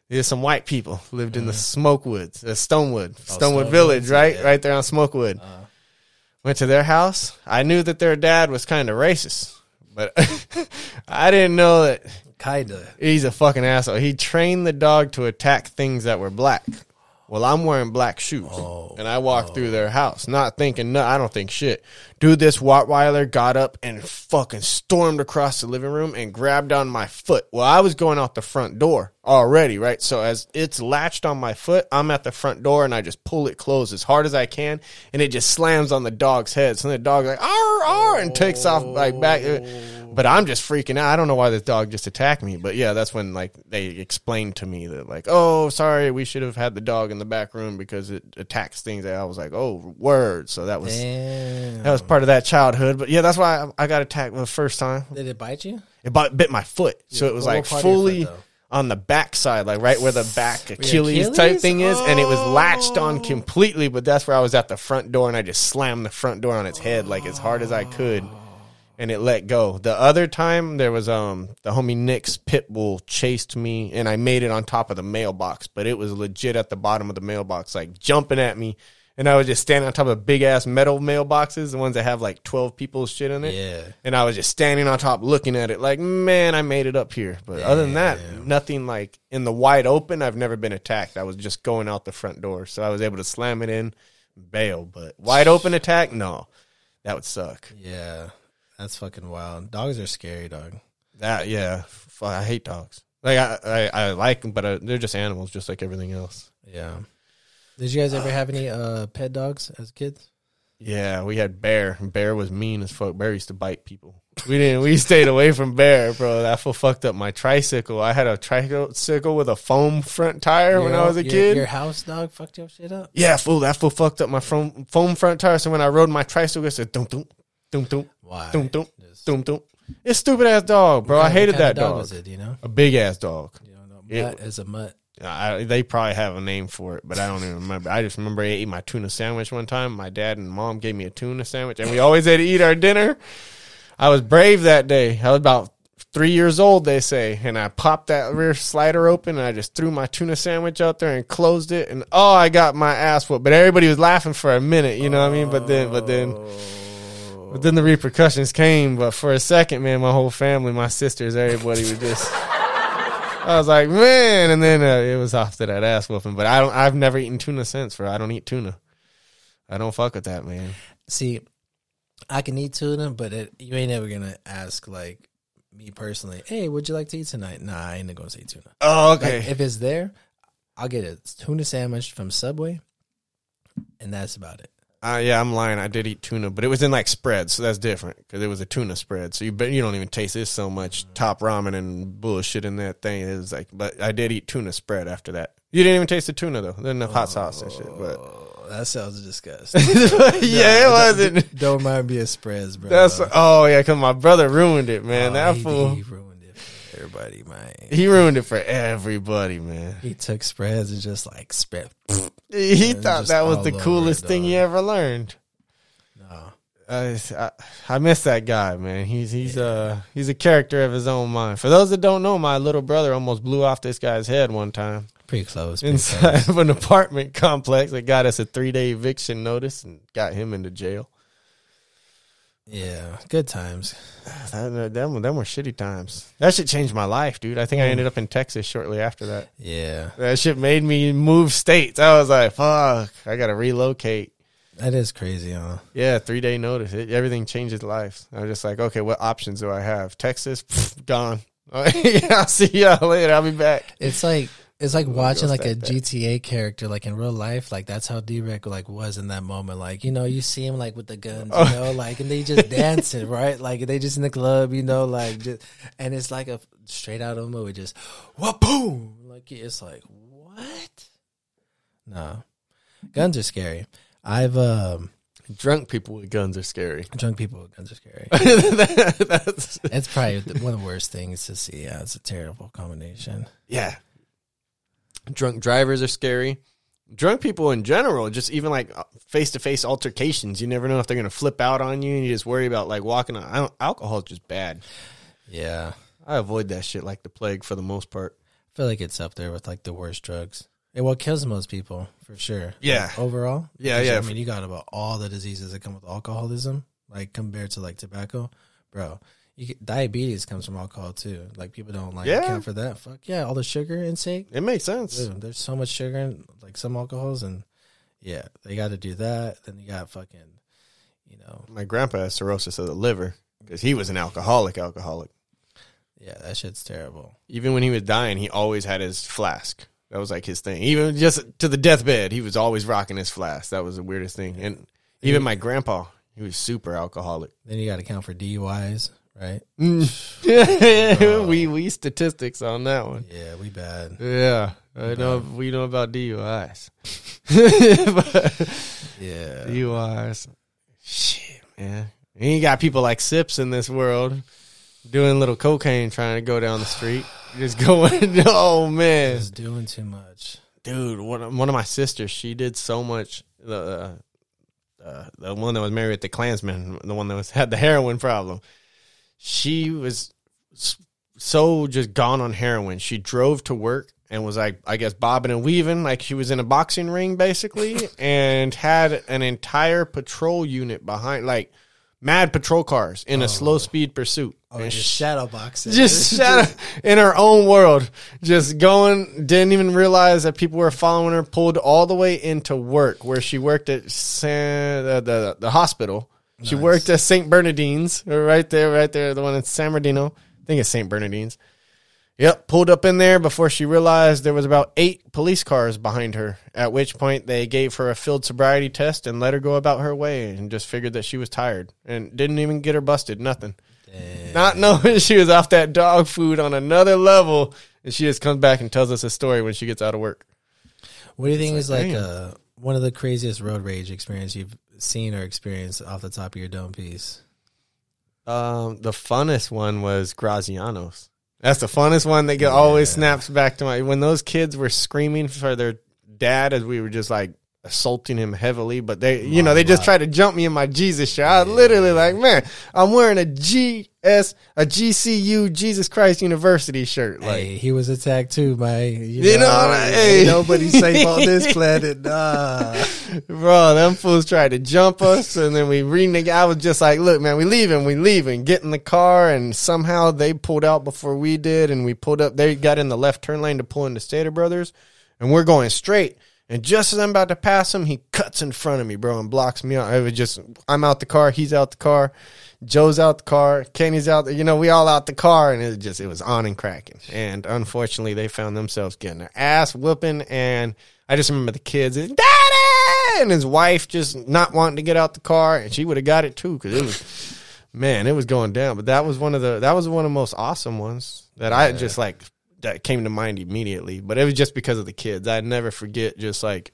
[SPEAKER 2] There's some white people lived in the Smokewoods, uh, Stonewood, Stonewood
[SPEAKER 3] Stonewood,
[SPEAKER 2] Village, right,
[SPEAKER 3] yeah.
[SPEAKER 2] right there on Smokewood.
[SPEAKER 3] Uh,
[SPEAKER 2] Went to their house. I knew that their dad was kind of racist, but I didn't know that
[SPEAKER 3] kinda.
[SPEAKER 2] he's a fucking asshole. He trained the dog to attack things that were black. Well, I'm wearing black shoes,
[SPEAKER 3] Oh.
[SPEAKER 2] and I walked through oh. their house, not thinking, no, I don't think shit. Dude, this Rottweiler got up and fucking stormed across the living room and grabbed on my foot. Well, I was going out the front door already, right? So as it's latched on my foot, I'm at the front door and I just pull it closed as hard as I can, and it just slams on the dog's head. So the dog's like, "Arr, arr," and takes off like back. But I'm just freaking out. I don't know why this dog just attacked me. But yeah, that's when like they explained to me that like, oh, sorry, we should have had the dog in the back room because it attacks things. And I was like, oh, word. So that was
[SPEAKER 3] Damn.
[SPEAKER 2] that was part of that childhood. But yeah, that's why I, I got attacked the first time.
[SPEAKER 3] Did it bite you?
[SPEAKER 2] It bit, bit my foot, so it was like
[SPEAKER 3] foot,
[SPEAKER 2] fully on the back side, like right where the back Achilles, type thing is, and it was latched
[SPEAKER 3] Oh.
[SPEAKER 2] on completely. But that's where I was at the front door, and I just slammed the front door on its head like as hard as I could, and it let go. The other time there was um the homie Nick's pit bull chased me, and I made it on top of the mailbox, but it was legit at the bottom of the mailbox, like jumping at me. And I was just standing on top of big ass metal mailboxes, the ones that have like twelve people's shit in it.
[SPEAKER 3] Yeah.
[SPEAKER 2] And I was just standing on top looking at it like, man, I made it up here. But other than that, nothing like in the wide open, I've never been attacked. I was just going out the front door. So I was able to slam it in, bail. But wide open attack, no. That would suck.
[SPEAKER 3] Yeah. That's fucking wild. Dogs are scary, dog.
[SPEAKER 2] That, yeah. I hate dogs. Like, I, I, I like them, but uh, they're just animals, just like everything else.
[SPEAKER 3] Yeah. Did you guys ever have any uh pet dogs as kids?
[SPEAKER 2] Yeah, we had Bear. Bear was mean as fuck. Bear used to bite people. We didn't. We stayed away from Bear, bro. That fool fucked up my tricycle. I had a tricycle with a foam front tire when I was a
[SPEAKER 3] Your-
[SPEAKER 2] kid.
[SPEAKER 3] Your house dog fucked your shit up?
[SPEAKER 2] yeah, fool. That fool fucked up my foam, foam front tire. So when I rode my tricycle, it said dum dum
[SPEAKER 3] Why?
[SPEAKER 2] dum dum
[SPEAKER 3] Just-
[SPEAKER 2] dum dum. It's stupid ass dog, bro. I
[SPEAKER 3] What
[SPEAKER 2] hated
[SPEAKER 3] kind
[SPEAKER 2] that
[SPEAKER 3] of
[SPEAKER 2] dog.
[SPEAKER 3] Was it, you know?
[SPEAKER 2] A big ass dog.
[SPEAKER 3] You. Mutt is a mutt.
[SPEAKER 2] I, they probably have a name for it, but I don't even remember. I just remember I ate my tuna sandwich one time. My dad and mom gave me a tuna sandwich, and we always had to eat our dinner. I was brave that day. I was about three years old, they say, and I popped that rear slider open, and I just threw my tuna sandwich out there and closed it, and oh, I got my ass whooped. But everybody was laughing for a minute, you know what I mean? But then, but then. Oh. But then the repercussions came. But for a second, man, my whole family, my sisters, everybody was just. I was like, man, and then uh, it was off to that ass whooping. But I don't. I've never eaten tuna since. For I don't eat tuna. I don't fuck with that, man.
[SPEAKER 3] See, I can eat tuna, but it, you ain't ever gonna ask like me personally. Hey, would you like to eat tonight? Nah, I ain't gonna say tuna.
[SPEAKER 2] Oh,
[SPEAKER 3] Like,
[SPEAKER 2] okay.
[SPEAKER 3] if it's there, I'll get a tuna sandwich from Subway, and that's about it.
[SPEAKER 2] Uh, yeah, I'm lying. I did eat tuna, but it was in like spreads, so that's different because it was a tuna spread. So you bet you don't even taste this so much top ramen and bullshit in that thing. It was like, but I did eat tuna spread after that. You didn't even taste the tuna though. Then the hot sauce and shit. But
[SPEAKER 3] Oh, that sounds disgusting.
[SPEAKER 2] yeah, it wasn't.
[SPEAKER 3] Don't mind me of spreads, bro.
[SPEAKER 2] That's oh yeah, because my brother ruined it, man.
[SPEAKER 3] Oh,
[SPEAKER 2] that
[SPEAKER 3] he,
[SPEAKER 2] fool,
[SPEAKER 3] he ruined it for everybody, man.
[SPEAKER 2] he ruined it for everybody, man.
[SPEAKER 3] He took spreads and just like spread.
[SPEAKER 2] He
[SPEAKER 3] Yeah,
[SPEAKER 2] thought that was the coolest
[SPEAKER 3] it,
[SPEAKER 2] thing he ever learned.
[SPEAKER 3] No.
[SPEAKER 2] I, I, I miss that guy, man. He's he's uh he's a character of his own mind. For those that don't know, my little brother almost blew off this guy's head one time
[SPEAKER 3] Pretty close. Pretty close.
[SPEAKER 2] inside of an apartment complex. That got us a three day eviction notice and got him into jail.
[SPEAKER 3] Yeah, good times.
[SPEAKER 2] That, them, them were shitty times. That shit changed my life, dude. I think I mm. ended up in Texas shortly after that.
[SPEAKER 3] Yeah,
[SPEAKER 2] That shit made me move states. I was like, fuck, I gotta relocate.
[SPEAKER 3] that is crazy, huh?
[SPEAKER 2] Yeah, three day notice. It, everything changes life. I was just like, okay, what options do I have? Texas, Pfft, gone. yeah, I'll see y'all later. I'll be back.
[SPEAKER 3] It's like it's like watching like a. GTA character, like in real life. Like that's how D-Rec like was in that moment. Like you know, you see him like with the guns, you know, like and they just dancing, right? Like they just in the club, you know, like just and it's like a straight out of a movie, just what boom, like it's like what? No, guns are scary. I've um
[SPEAKER 2] Drunk people with guns are scary.
[SPEAKER 3] drunk people with guns are scary.
[SPEAKER 2] That's,
[SPEAKER 3] it's probably one of the worst things to see. Yeah, it's a terrible combination.
[SPEAKER 2] yeah. Drunk drivers are scary. Drunk people in general, just even like face to face altercations, you never know if they're gonna flip out on you, and you just worry about like walking. On, alcohol is just bad.
[SPEAKER 3] Yeah.
[SPEAKER 2] I avoid that shit like the plague for the most part.
[SPEAKER 3] I feel like it's up there with like the worst drugs. It what kills most people for sure.
[SPEAKER 2] Yeah.
[SPEAKER 3] Like, overall.
[SPEAKER 2] Yeah, yeah.
[SPEAKER 3] I mean, you got about all the diseases that come with alcoholism, like compared to like tobacco, bro. You get, diabetes comes from alcohol too. Like people don't like
[SPEAKER 2] Yeah.
[SPEAKER 3] account for that. Fuck yeah, all the sugar intake.
[SPEAKER 2] It makes sense.
[SPEAKER 3] Dude, there's so much sugar in like some alcohols, and yeah, they got to do that. Then you got fucking, you know,
[SPEAKER 2] My grandpa has cirrhosis of the liver because he was an alcoholic. Alcoholic.
[SPEAKER 3] yeah, that shit's terrible.
[SPEAKER 2] Even when he was dying, he always had his flask. That was like his thing. Even just to the deathbed, he was always rocking his flask. That was the weirdest thing. And even my grandpa, he was super alcoholic.
[SPEAKER 3] Then you got to count for DUIs, right?
[SPEAKER 2] we we statistics on that one.
[SPEAKER 3] Yeah, we bad.
[SPEAKER 2] Yeah, I know we know about DUIs.
[SPEAKER 3] Yeah,
[SPEAKER 2] DUIs, shit, man. You got people like Sips in this world doing little cocaine, trying to go down the street, just going. Oh man,
[SPEAKER 3] is doing too much.
[SPEAKER 2] dude one of, one of my sisters she did so much the uh, uh, the one that was married to the klansman the one that was had the heroin problem she was so just gone on heroin she drove to work and was like i guess bobbing and weaving like she was in a boxing ring basically and had an entire patrol unit behind like mad patrol cars in a slow oh. speed pursuit
[SPEAKER 3] Oh,
[SPEAKER 2] And
[SPEAKER 3] just shadow boxing.
[SPEAKER 2] just shut in her own world, just going. Didn't even realize that people were following her. Pulled all the way into work where she worked at San, uh, the, the the hospital. She worked at Saint Bernardine's, right there, right there, the one in San Bernardino. I think it's Saint Bernardine's. Yep, pulled up in there before she realized there was about eight police cars behind her. At which point they gave her a field sobriety test and let her go about her way, and just figured that she was tired and didn't even get her busted. Nothing not knowing she was off that dog food on another level. And she just comes back and tells us a story when she gets out of work.
[SPEAKER 3] What do you think is like
[SPEAKER 2] damn.
[SPEAKER 3] uh, one of the craziest road rage experience you've seen or experienced off the top of your dome piece?
[SPEAKER 2] Um, the funnest one was Graziano's. That's the funnest one that get, always snaps back to my when those kids were screaming for their dad as we were just like assaulting him heavily, but they you oh, know, they just tried to jump me in my Jesus shirt. I was literally like, man, I'm wearing a GS a GCU Jesus Christ University shirt. Like
[SPEAKER 3] hey, he was attacked too by you,
[SPEAKER 2] You know,
[SPEAKER 3] ain't
[SPEAKER 2] hey.
[SPEAKER 3] nobody safe on this planet. Nah.
[SPEAKER 2] Bro, them fools tried to jump us, and then we reneg. I was just like, "Look, man, we leaving, we leaving." Get in the car, and somehow they pulled out before we did, and we pulled up. They got in the left turn lane to pull into Stater Brothers, and we're going straight. And just as I'm about to pass him, he cuts in front of me, bro, and blocks me out. It was just, I'm out the car, he's out the car, Joe's out the car, Kenny's out. The, you know, we all out the car, and it just, it was on and cracking. And unfortunately, they found themselves getting their ass whooping, and I just remember the kids, Daddy, and his wife just not wanting to get out the car, and she would have got it too because it was, man, it was going down. But that was one of the that was one of the most awesome ones that I just like that came to mind immediately. But it was just because of the kids. I never forget just like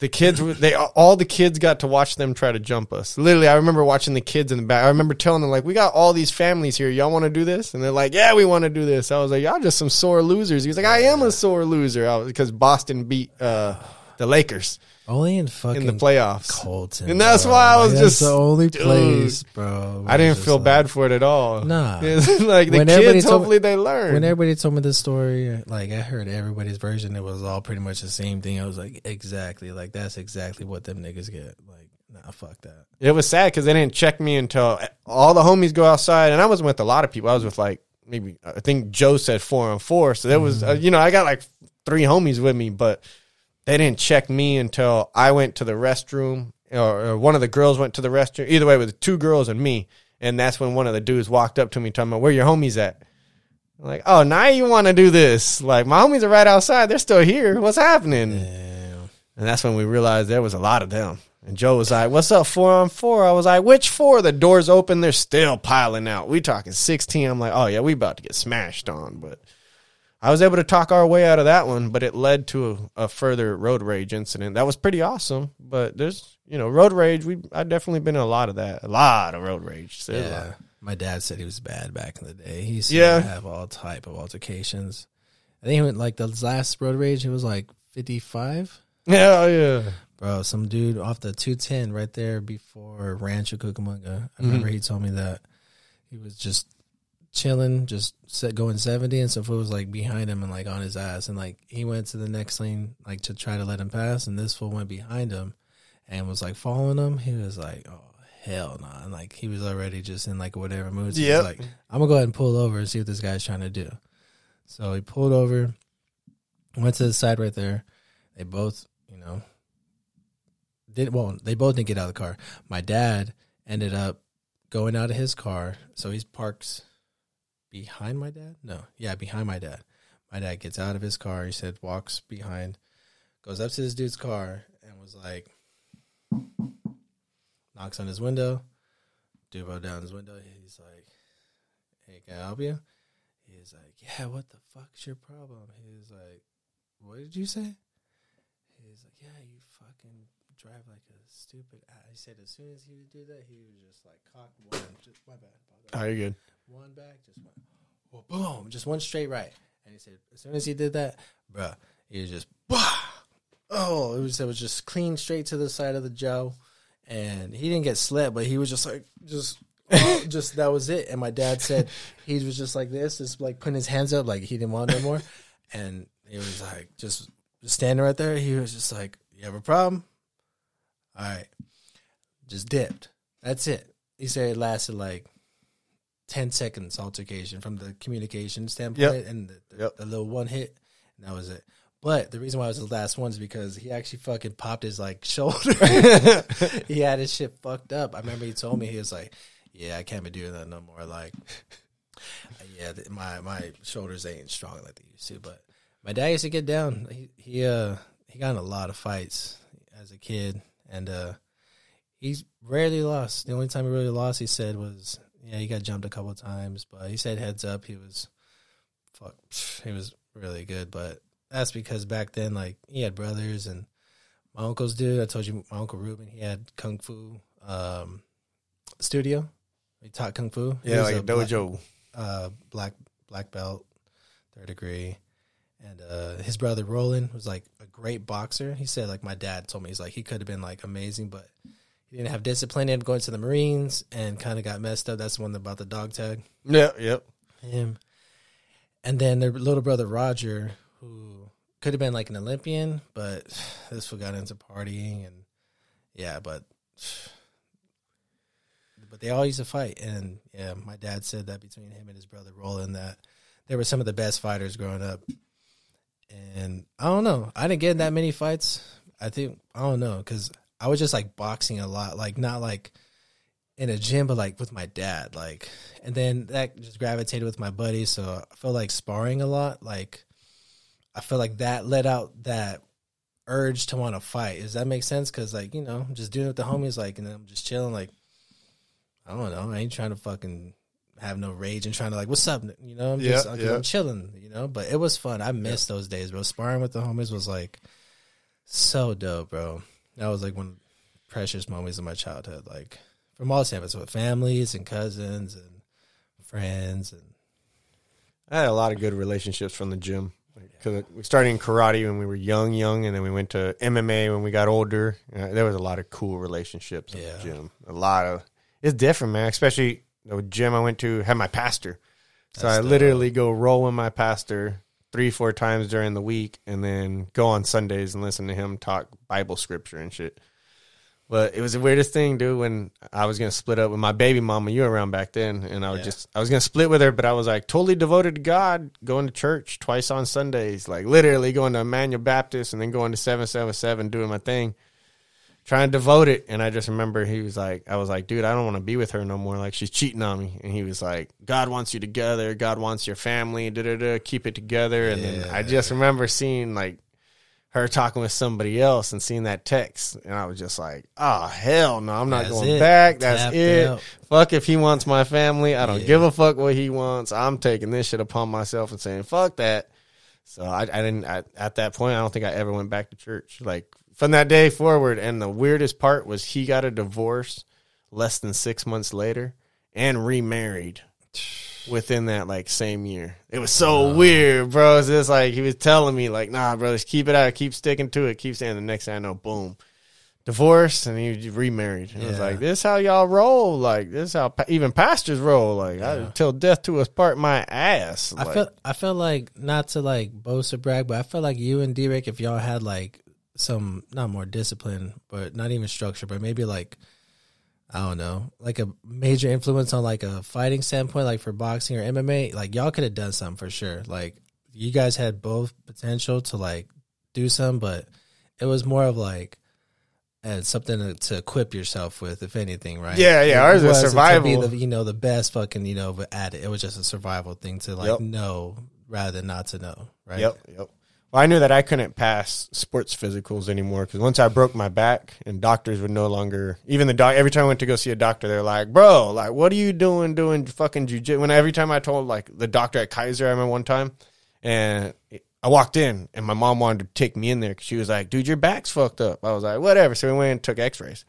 [SPEAKER 2] the kids they all the kids got to watch them try to jump us. Literally, I remember watching the kids in the back. I remember telling them like, "We got all these families here. Y'all want to do this?" And they're like, "Yeah, we want to do this." I was like, "Y'all just some sore losers." He was like, "I am a sore loser," because Boston beat uh, the Lakers
[SPEAKER 3] Only in fucking
[SPEAKER 2] in the playoffs.
[SPEAKER 3] Colton,
[SPEAKER 2] And that's
[SPEAKER 3] bro.
[SPEAKER 2] why I was
[SPEAKER 3] Like,
[SPEAKER 2] just-
[SPEAKER 3] the only
[SPEAKER 2] dude.
[SPEAKER 3] place, bro.
[SPEAKER 2] I didn't feel
[SPEAKER 3] like-
[SPEAKER 2] bad for it at all.
[SPEAKER 3] Nah.
[SPEAKER 2] Like the
[SPEAKER 3] When
[SPEAKER 2] kids,
[SPEAKER 3] told me-
[SPEAKER 2] hopefully they learn.
[SPEAKER 3] When everybody told me this story, like I heard everybody's version, it was all pretty much the same thing. I was like, exactly, like that's exactly what them niggas get. Like, nah, fuck that.
[SPEAKER 2] It was sad because they didn't check me until all the homies go outside, and I wasn't with a lot of people. I was with like maybe I think Joe said four on four, so there was uh, you know I got like three homies with me, but they didn't check me until I went to the restroom, or, one of the girls went to the restroom. Either way, it was two girls and me, and that's when one of the dudes walked up to me talking about where your homies at. I'm like, oh, now you want to do this? Like my homies are right outside; they're still here. What's happening?
[SPEAKER 3] Damn.
[SPEAKER 2] And that's when we realized there was a lot of them. And Joe was like, What's up, four on four? I was like, Which four? The doors open, they're still piling out. We talking 16. I'm like, Oh, yeah, we about to get smashed on. But I was able to talk our way out of that one, but it led to a, a further road rage incident. That was pretty awesome. But there's, you know, road rage. We I've definitely been in a lot of that. A lot of road rage. So,
[SPEAKER 3] Yeah. Uh, My dad said he was bad back in the day. He used to have all type of altercations. I think he went like the last road rage. It was like fifty five.
[SPEAKER 2] Yeah, oh, yeah.
[SPEAKER 3] Bro, some dude off the 210 right there before Rancho Cucamonga. I mm-hmm. remember he told me that he was just chilling, just set, going 70, and so it was like behind him and like on his ass. And like he went to the next lane, like to try to let him pass, and this fool went behind him and was like following him. He was like, oh, hell no. Nah. And like he was already just in like whatever mood. So
[SPEAKER 2] Yep.
[SPEAKER 3] he's like, I'm gonna go ahead and pull over and see what this guy's trying to do. So he pulled over, went to the side right there. They both, you know, did well, they both didn't get out of the car. My dad ended up going out of his car. So he's parks behind my dad? No. Yeah, behind my dad. My dad gets out of his car. He said, walks behind, goes up to this dude's car and was like, knocks on his window. Dude rolled down his window. He's like, hey, can I help you? He's like, yeah, what the fuck's your problem? He's like, what did you say? He's like, yeah, you fucking drive like a stupid. He said as soon as he would do that, he was just like cock one, just my bad. bad
[SPEAKER 2] Oh, you're good.
[SPEAKER 3] One back, just went, well, boom, just one straight right. And he said, as soon as he did that, bruh, he was just, bah! oh, it was it was just clean straight to the side of the Joe, and he didn't get slit, but he was just like, just, just that was it. And my dad said he was just like this, just like putting his hands up, like he didn't want no more, and he was like, just, just standing right there. He was just like, you have a problem? All right, just dipped. That's it. He said it lasted like 10 seconds altercation from the communication standpoint
[SPEAKER 2] Yep.
[SPEAKER 3] and the,
[SPEAKER 2] Yep.
[SPEAKER 3] the little one hit and that was it but the reason why it was the last one is because he actually fucking popped his like shoulder he had his shit fucked up i remember he told me he was like yeah i can't be doing that no more like yeah my my shoulders ain't strong like they used to but my dad used to get down he, he uh he got in a lot of fights as a kid and uh he's rarely lost. The only time he really lost, he said, was yeah, he got jumped a couple times, but he said heads up, he was fuck, he was really good. But that's because back then, like he had brothers and my uncles did. I told you, my uncle Ruben, he had kung fu um, studio. He taught kung fu. He
[SPEAKER 2] Yeah,
[SPEAKER 3] was
[SPEAKER 2] like a
[SPEAKER 3] black-
[SPEAKER 2] dojo.
[SPEAKER 3] uh, black black belt, third degree, and uh, his brother Roland was like a great boxer. He said like my dad told me he's like he could have been like amazing, but he didn't have discipline. He ended up going to the Marines and kind of got messed up. That's the one about the dog tag
[SPEAKER 2] Yeah, yep.
[SPEAKER 3] him, and then their little brother Roger, who could have been like an Olympian, but this fool got into partying and yeah, but but they all used to fight, and yeah, my dad said that between him and his brother Roland that they were some of the best fighters growing up, and I don't know, I didn't get in that many fights. I think I don't know because I was just like boxing a lot, like not like in a gym, but like with my dad, like, and then that just gravitated with my buddies. So I felt like sparring a lot. Like, I feel like that let out that urge to want to fight. Does that make sense? Because like you know, just doing it with the homies, like, and then I'm just chilling. Like, I don't know. I ain't trying to fucking have no rage and trying to like, what's up? You know, I'm just
[SPEAKER 2] Yeah,
[SPEAKER 3] like,
[SPEAKER 2] yeah.
[SPEAKER 3] I'm chilling. You know, but it was fun. I missed those days, bro. Sparring with the homies was like so dope, bro. That was like one of the precious moments of my childhood. Like from all standpoints, with families and cousins and friends and
[SPEAKER 2] I had a lot of good relationships from the gym. Because we started in karate when we were young, young, and then we went to MMA when we got older. Uh, there was a lot of cool relationships in
[SPEAKER 3] Yeah.
[SPEAKER 2] the gym. A lot of it's different, man. Especially the gym I went to had my pastor, so
[SPEAKER 3] That's
[SPEAKER 2] I literally go roll with my pastor three, four times during the week, and then go on Sundays and listen to him talk Bible scripture and shit. But it was the weirdest thing, dude. When I was gonna split up with my baby mama, you were around back then, and I was
[SPEAKER 3] Yeah.
[SPEAKER 2] just I was gonna split with her, but I was like totally devoted to God, going to church twice on Sundays, like literally going to Emmanuel Baptist and then going to seven seven seven, doing my thing, trying to devote it. And I just remember he was like, I was like, dude, I don't want to be with her no more. Like she's cheating on me. And he was like, God wants you together. God wants your family. Da da da. Keep it together. And then I just remember seeing like her talking with somebody else and seeing that text, and I was just like, "Oh hell no, I'm not
[SPEAKER 3] That's
[SPEAKER 2] going
[SPEAKER 3] it.
[SPEAKER 2] back. That's
[SPEAKER 3] Tapped
[SPEAKER 2] it.
[SPEAKER 3] out.
[SPEAKER 2] Fuck if he wants my family. I don't
[SPEAKER 3] Yeah.
[SPEAKER 2] give a fuck what he wants. I'm taking this shit upon myself and saying fuck that." So I, I didn't I, at that point. I don't think I ever went back to church. Like from that day forward, and the weirdest part was he got a divorce less than six months later and remarried within that like same year. It was so weird, bro. It's just like he was telling me, like, nah, brothers, keep it out, keep sticking to it, keep saying the next thing I know, boom. Divorced and he remarried. It was like this how y'all roll. Like this how pa- even pastors roll. Like I, till death to us part my ass.
[SPEAKER 3] I
[SPEAKER 2] Like,
[SPEAKER 3] felt I felt like not to like boast or brag, but I felt like you and Derek, if y'all had like some not more discipline, but not even structure, but maybe like I don't know, like a major influence on like a fighting standpoint, like for boxing or MMA, like y'all could have done something for sure. Like you guys had both potential to like do some, but it was more of like and something to, to equip yourself with, if anything, right?
[SPEAKER 2] Yeah, yeah,
[SPEAKER 3] It
[SPEAKER 2] ours
[SPEAKER 3] to
[SPEAKER 2] survival.
[SPEAKER 3] the, you know, the best fucking, you know, at it. It was just a survival thing to like
[SPEAKER 2] Yep.
[SPEAKER 3] know rather than not to know, right?
[SPEAKER 2] Yep, yep. Well, I knew that I couldn't pass sports physicals anymore because once I broke my back, and doctors would no longer even the doc. Every time I went to go see a doctor, they're like, "Bro, like, what are you doing doing fucking jujitsu?" When every time I told like the doctor at Kaiser, I remember one time, and I walked in, and my mom wanted to take me in there because she was like, "Dude, your back's fucked up." I was like, "Whatever." So we went and took X-rays,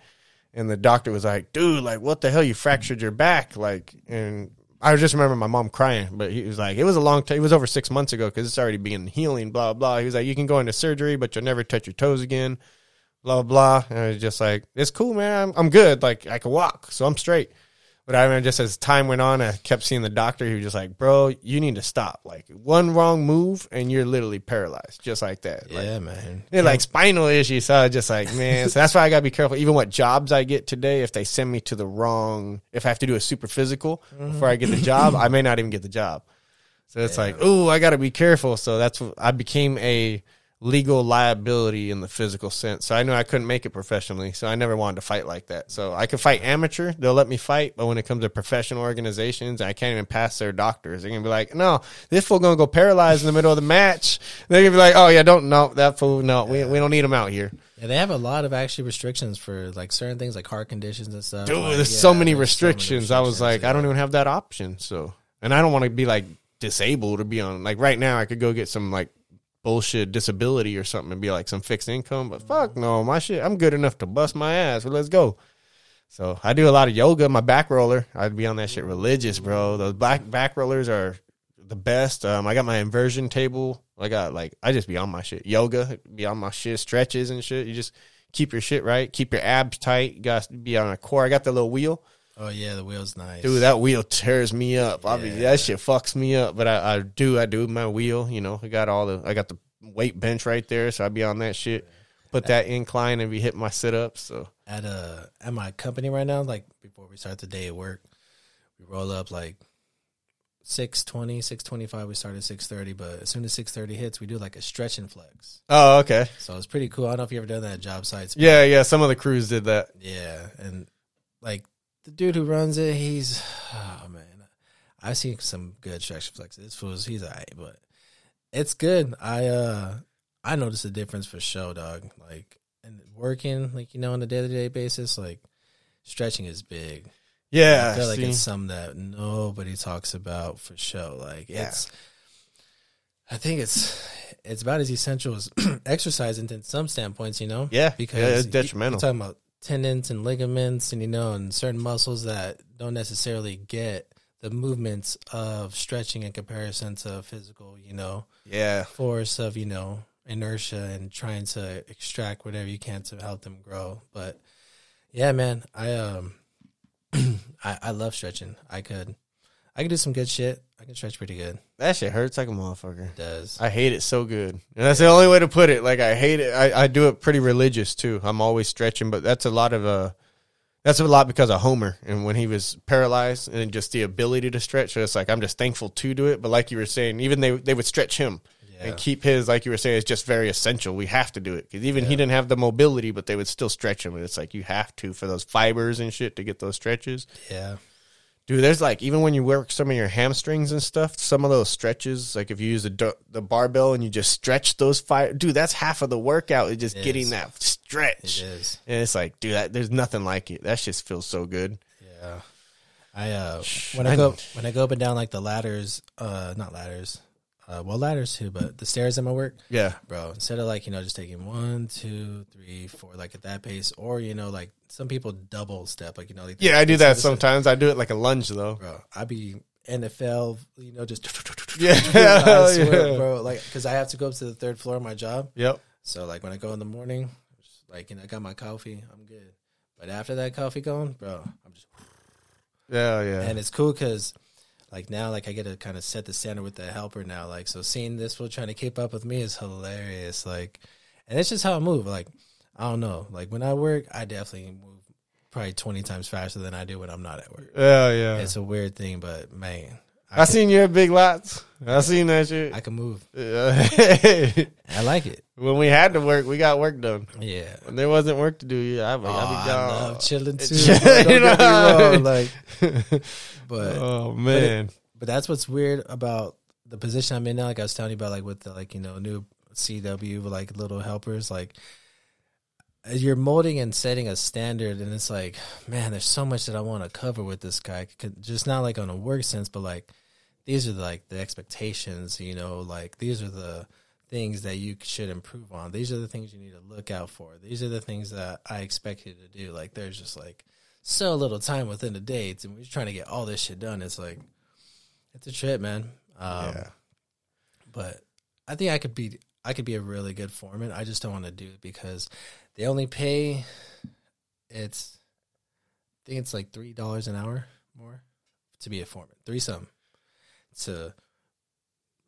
[SPEAKER 2] and the doctor was like, "Dude, like, what the hell? You fractured your back?" Like, and I just remember my mom crying, but he was like, it was a long time. It was over six months ago because it's already being healing, blah, blah. He was like, you can go into surgery, but you'll never touch your toes again, blah, blah. And I was just like, it's cool, man. I'm, I'm good. Like, I can walk, so I'm straight. But I remember just as time went on, I kept seeing the doctor. He was just like, bro, you need to stop. Like, one wrong move and you're literally paralyzed, just like that. Like,
[SPEAKER 3] Yeah, man.
[SPEAKER 2] they're like spinal issues. So I was just like, man. So that's why I gotta be careful. Even what jobs I get today, if they send me to the wrong, if I have to do a super physical before I get the job, I may not even get the job. So it's like, oh, I gotta be careful. So that's what I became a legal liability in the physical sense. So I knew I couldn't make it professionally. So I never wanted to fight like that. So I could fight amateur, they'll let me fight, but when it comes to professional organizations, I can't even pass their doctors. They're gonna be like, no, this fool gonna go paralyzed in the middle of the match. They're gonna be like, oh yeah, don't no that fool, no, we we don't need him out here.
[SPEAKER 3] Yeah, they have a lot of actually restrictions for like certain things like heart conditions and stuff.
[SPEAKER 2] Dude,
[SPEAKER 3] Like,
[SPEAKER 2] there's
[SPEAKER 3] yeah,
[SPEAKER 2] so many
[SPEAKER 3] there's
[SPEAKER 2] restrictions. I was like,
[SPEAKER 3] restrictions,
[SPEAKER 2] I don't even have that option. So, and I don't want to be like disabled or be on like right now. I could go get some like bullshit disability or something and be like some fixed income. But fuck no, my shit. I'm good enough to bust my ass. Well, let's go. So I do a lot of yoga. My back roller, I'd be on that shit religious, bro. Those back back rollers are the best. Um, I got my inversion table. I got like I just be on my shit. Yoga, be on my shit. Stretches and shit. You just keep your shit right. Keep your abs tight. You got to be on a core. I got the little wheel.
[SPEAKER 3] Oh yeah, the wheel's nice.
[SPEAKER 2] Dude, that wheel tears me up. I mean, that shit fucks me up. But I, I do, I do my wheel. You know, I got all the, I got the weight bench right there, so I be on that shit. Put that incline and be hitting my sit ups. So
[SPEAKER 3] at uh at my company right now, like before we start the day at work, we roll up like 620, 625. We start at six thirty, but as soon as six thirty hits, we do like a stretch and flex.
[SPEAKER 2] oh, okay,
[SPEAKER 3] So it's pretty cool. I don't know if you ever done that at job sites.
[SPEAKER 2] yeah, yeah. Some of the crews did that.
[SPEAKER 3] Yeah, and like the dude who runs it, he's oh man, I've seen some good stretch flexes. This fool's he's alright, but it's good. I uh I noticed a difference for show, dog. Like and working, like you know, on a day to day basis, like stretching is big.
[SPEAKER 2] Yeah,
[SPEAKER 3] I feel like
[SPEAKER 2] see?
[SPEAKER 3] it's something that nobody talks about for show. Like
[SPEAKER 2] Yeah.
[SPEAKER 3] it's, I think it's it's about as essential as exercise in some standpoints. You know,
[SPEAKER 2] Yeah,
[SPEAKER 3] because
[SPEAKER 2] yeah, it's detrimental.
[SPEAKER 3] You're talking about tendons and ligaments, and you know, and certain muscles that don't necessarily get the movements of stretching in comparison to physical. You know,
[SPEAKER 2] yeah,
[SPEAKER 3] force of you know inertia and trying to extract whatever you can to help them grow. But yeah, man, I um I, I love stretching. I could I can do some good shit. I can stretch pretty good.
[SPEAKER 2] that shit hurts like a motherfucker.
[SPEAKER 3] It does.
[SPEAKER 2] I hate it so good. And that's the only way to put it. Like I hate it. I, I do it pretty religious too. I'm always stretching, but that's a lot of uh that's a lot because of Homer and when he was paralyzed and just the ability to stretch. So it's like I'm just thankful to do it. But like you were saying, even they they would stretch him
[SPEAKER 3] Yeah.
[SPEAKER 2] and keep his like you were saying. It's just very essential. We have to do it because even he didn't have the mobility, but they would still stretch him. And it's like you have to for those fibers and shit to get those stretches.
[SPEAKER 3] yeah.
[SPEAKER 2] Dude, there's like even when you work some of your hamstrings and stuff, some of those stretches, like if you use the the barbell and you just stretch those fire, dude, that's half of the workout. Is just
[SPEAKER 3] It
[SPEAKER 2] getting
[SPEAKER 3] is.
[SPEAKER 2] that stretch,
[SPEAKER 3] is.
[SPEAKER 2] and it's like, dude, that, there's nothing like it. That just feels so good.
[SPEAKER 3] Yeah. I uh when
[SPEAKER 2] I
[SPEAKER 3] I go
[SPEAKER 2] know.
[SPEAKER 3] when I go up and down like the ladders, uh not ladders. Uh well ladders too, but the stairs at my work,
[SPEAKER 2] Yeah,
[SPEAKER 3] bro, instead of like, you know, just taking one, two, three, four, like at that pace, or you know, like some people double step, like you know, like
[SPEAKER 2] yeah, I do that
[SPEAKER 3] some.
[SPEAKER 2] sometimes. I do it like a lunge though.
[SPEAKER 3] bro. I be NFL, you know, just
[SPEAKER 2] Yeah,
[SPEAKER 3] I swear,
[SPEAKER 2] yeah.
[SPEAKER 3] bro. Like, because I have to go up to the third floor of my job,
[SPEAKER 2] Yep.
[SPEAKER 3] so like when I go in the morning, just, like you know, I got my coffee, I'm good. But after that coffee going, bro, I'm just
[SPEAKER 2] Yeah, yeah.
[SPEAKER 3] and it's cool because like now, like I get to kind of set the standard with the helper now. Like, so seeing this fool trying to keep up with me is hilarious. Like, and it's just how I move. Like, I don't know. Like when I work, I definitely move probably twenty times faster than I do when I'm not at work.
[SPEAKER 2] Yeah, yeah.
[SPEAKER 3] It's a weird thing, but man,
[SPEAKER 2] I seen you at Big Lots. I seen that shit.
[SPEAKER 3] I can move. I like it.
[SPEAKER 2] when we had to work, we got work done.
[SPEAKER 3] Yeah.
[SPEAKER 2] When there wasn't work to do, yeah, I'd be,
[SPEAKER 3] Oh, I love chilling too. Don't
[SPEAKER 2] you
[SPEAKER 3] get me
[SPEAKER 2] know.
[SPEAKER 3] wrong, like, but
[SPEAKER 2] oh man,
[SPEAKER 3] but that's what's weird about the position I'm in now. Like I was telling you about, like with the like you know new CW like little helpers, like you're molding and setting a standard, and it's like, man, there's so much that I want to cover with this guy. Just not like on a work sense, but like these are like the expectations. You know, like these are the things that you should improve on. These are the things you need to look out for. These are the things that I expect you to do. Like there's just like so little time within the dates, and we're trying to get all this shit done. It's like it's a trip, man. Um,
[SPEAKER 2] yeah.
[SPEAKER 3] But I think I could be I could be a really good foreman. I just don't want to do it because they only pay it's I think it's like three dollars an hour more to be a foreman. Three some to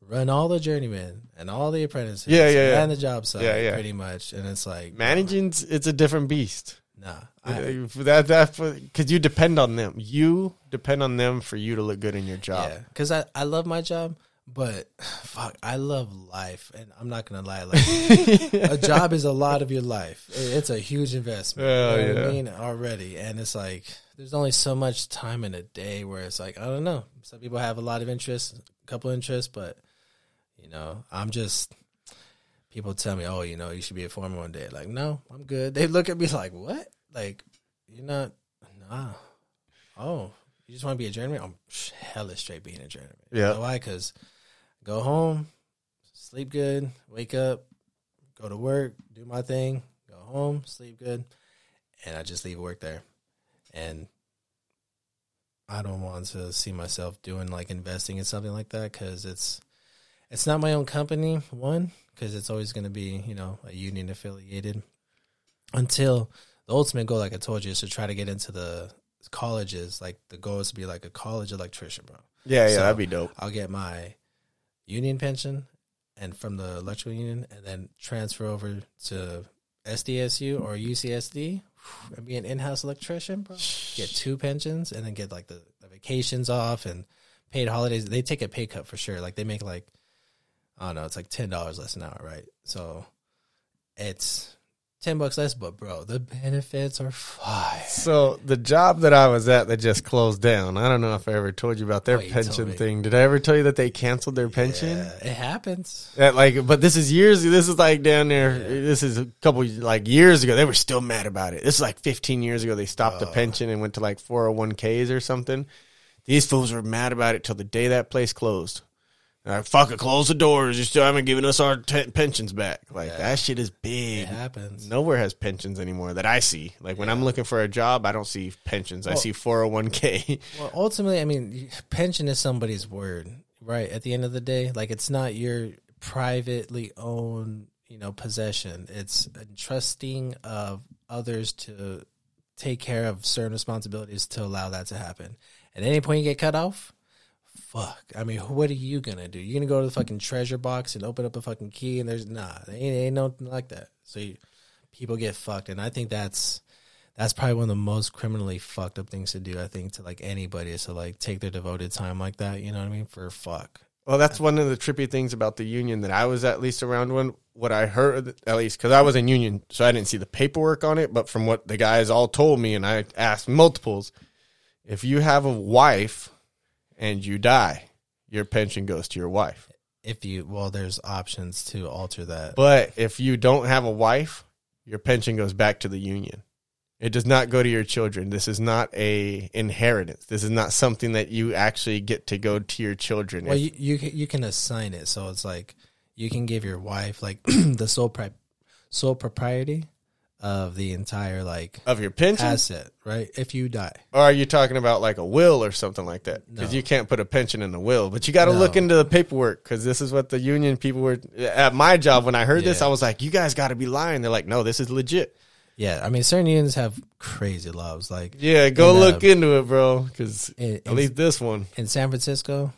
[SPEAKER 3] run all the journeymen and all the apprentices.
[SPEAKER 2] Yeah, yeah, yeah.
[SPEAKER 3] and the job site,
[SPEAKER 2] Yeah, yeah.
[SPEAKER 3] pretty much. And it's like
[SPEAKER 2] Managing's it's a different beast.
[SPEAKER 3] Nah, I,
[SPEAKER 2] For that that because you depend on them. You depend on them for you to look good in your job.
[SPEAKER 3] Yeah, because I, I love my job, but fuck, I love life, and I'm not gonna lie. Like a job is a lot of your life. It's a huge investment. You know
[SPEAKER 2] yeah.
[SPEAKER 3] I mean already, and it's like there's only so much time in a day where it's like I don't know. Some people have a lot of interests, a couple interests, but you know, I'm just. People tell me, "Oh, you know, you should be a foreman one day." Like, no, I'm good. They look at me like, "What? Like, you're not? Nah. Oh, you just want to be a journeyman? I'm hella straight being a journeyman.
[SPEAKER 2] Yeah.
[SPEAKER 3] You know why? Because go home, sleep good, wake up, go to work, do my thing, go home, sleep good, and I just leave work there. And I don't want to see myself doing like investing in something like that because it's it's not my own company. One, because it's always going to be you know a union affiliated until the ultimate goal, like I told you, is to try to get into the colleges. Like the goal is to be like a college electrician, bro.
[SPEAKER 2] Yeah, yeah,
[SPEAKER 3] So-
[SPEAKER 2] that'd be dope.
[SPEAKER 3] I'll get my union pension and from the electrical union, and then transfer over to SDSU or UCSD and be an in-house electrician, bro. Get two pensions and then get like the, the vacations off and paid holidays. They take a pay cut for sure. Like they make like I don't know, it's like ten dollars less an hour, right? So it's ten bucks less, but bro, the benefits are fire.
[SPEAKER 2] So the job that I was at that just closed down. I don't know if I ever told you about their pension thing. Did I ever tell you that they canceled their pension?
[SPEAKER 3] Yeah, it happens.
[SPEAKER 2] That like, but this is years. This is like down there. This is a couple like years ago. They were still mad about it. This is like 15 years ago. They stopped
[SPEAKER 3] Oh.
[SPEAKER 2] the pension and went to like 401ks or something. These fools were mad about it till the day that place closed. Like, fuck it, close the doors. You still haven't given us our te- pensions back. Like
[SPEAKER 3] Yeah.
[SPEAKER 2] that shit is
[SPEAKER 3] It
[SPEAKER 2] big.
[SPEAKER 3] happens.
[SPEAKER 2] Nowhere has pensions anymore that I see. Like when I'm looking for a job, I don't see pensions. I see 401k.
[SPEAKER 3] Well, ultimately, I mean, pension is somebody's word, right? At the end of the day, like it's not your privately owned, you know, possession. It's entrusting of others to take care of certain responsibilities to allow that to happen. At any point you get cut off, fuck. I mean, what are you gonna do? You're gonna go to the fucking treasure box and open up a fucking key, and there's nah, ain't, ain't nothing like that. So you, people get fucked, and I think that's that's probably one of the most criminally fucked up things to do. I think to like anybody is to like take their devoted time like that. You know what I mean? For fuck.
[SPEAKER 2] Well, that's one of the trippy things about the union that I was at least around when what I heard at least because I was in union, so I didn't see the paperwork on it. But from what the guys all told me, and I asked multiples, if you have a wife and you die, your pension goes to your wife.
[SPEAKER 3] If you well, there's options to alter that.
[SPEAKER 2] But if you don't have a wife, your pension goes back to the union. It does not go to your children. This is not a inheritance. This is not something that you actually get to go to your children.
[SPEAKER 3] well,
[SPEAKER 2] If-
[SPEAKER 3] you you can, you can assign it, so it's like you can give your wife like the sole pri- sole propriety of the entire like
[SPEAKER 2] of your pension,
[SPEAKER 3] asset, right? If you die.
[SPEAKER 2] Or are you talking about like a will or something like that? Because
[SPEAKER 3] No.
[SPEAKER 2] you can't put a pension in the will, but you got to
[SPEAKER 3] No.
[SPEAKER 2] look into the paperwork because this is what the union people were at my job. When I heard this, I was like, "You guys got to be lying." They're like, "No, this is legit."
[SPEAKER 3] Yeah, I mean, certain unions have crazy laws. Like
[SPEAKER 2] Yeah, go
[SPEAKER 3] In, uh,
[SPEAKER 2] look into it, bro. Because at least this one,
[SPEAKER 3] in San Francisco,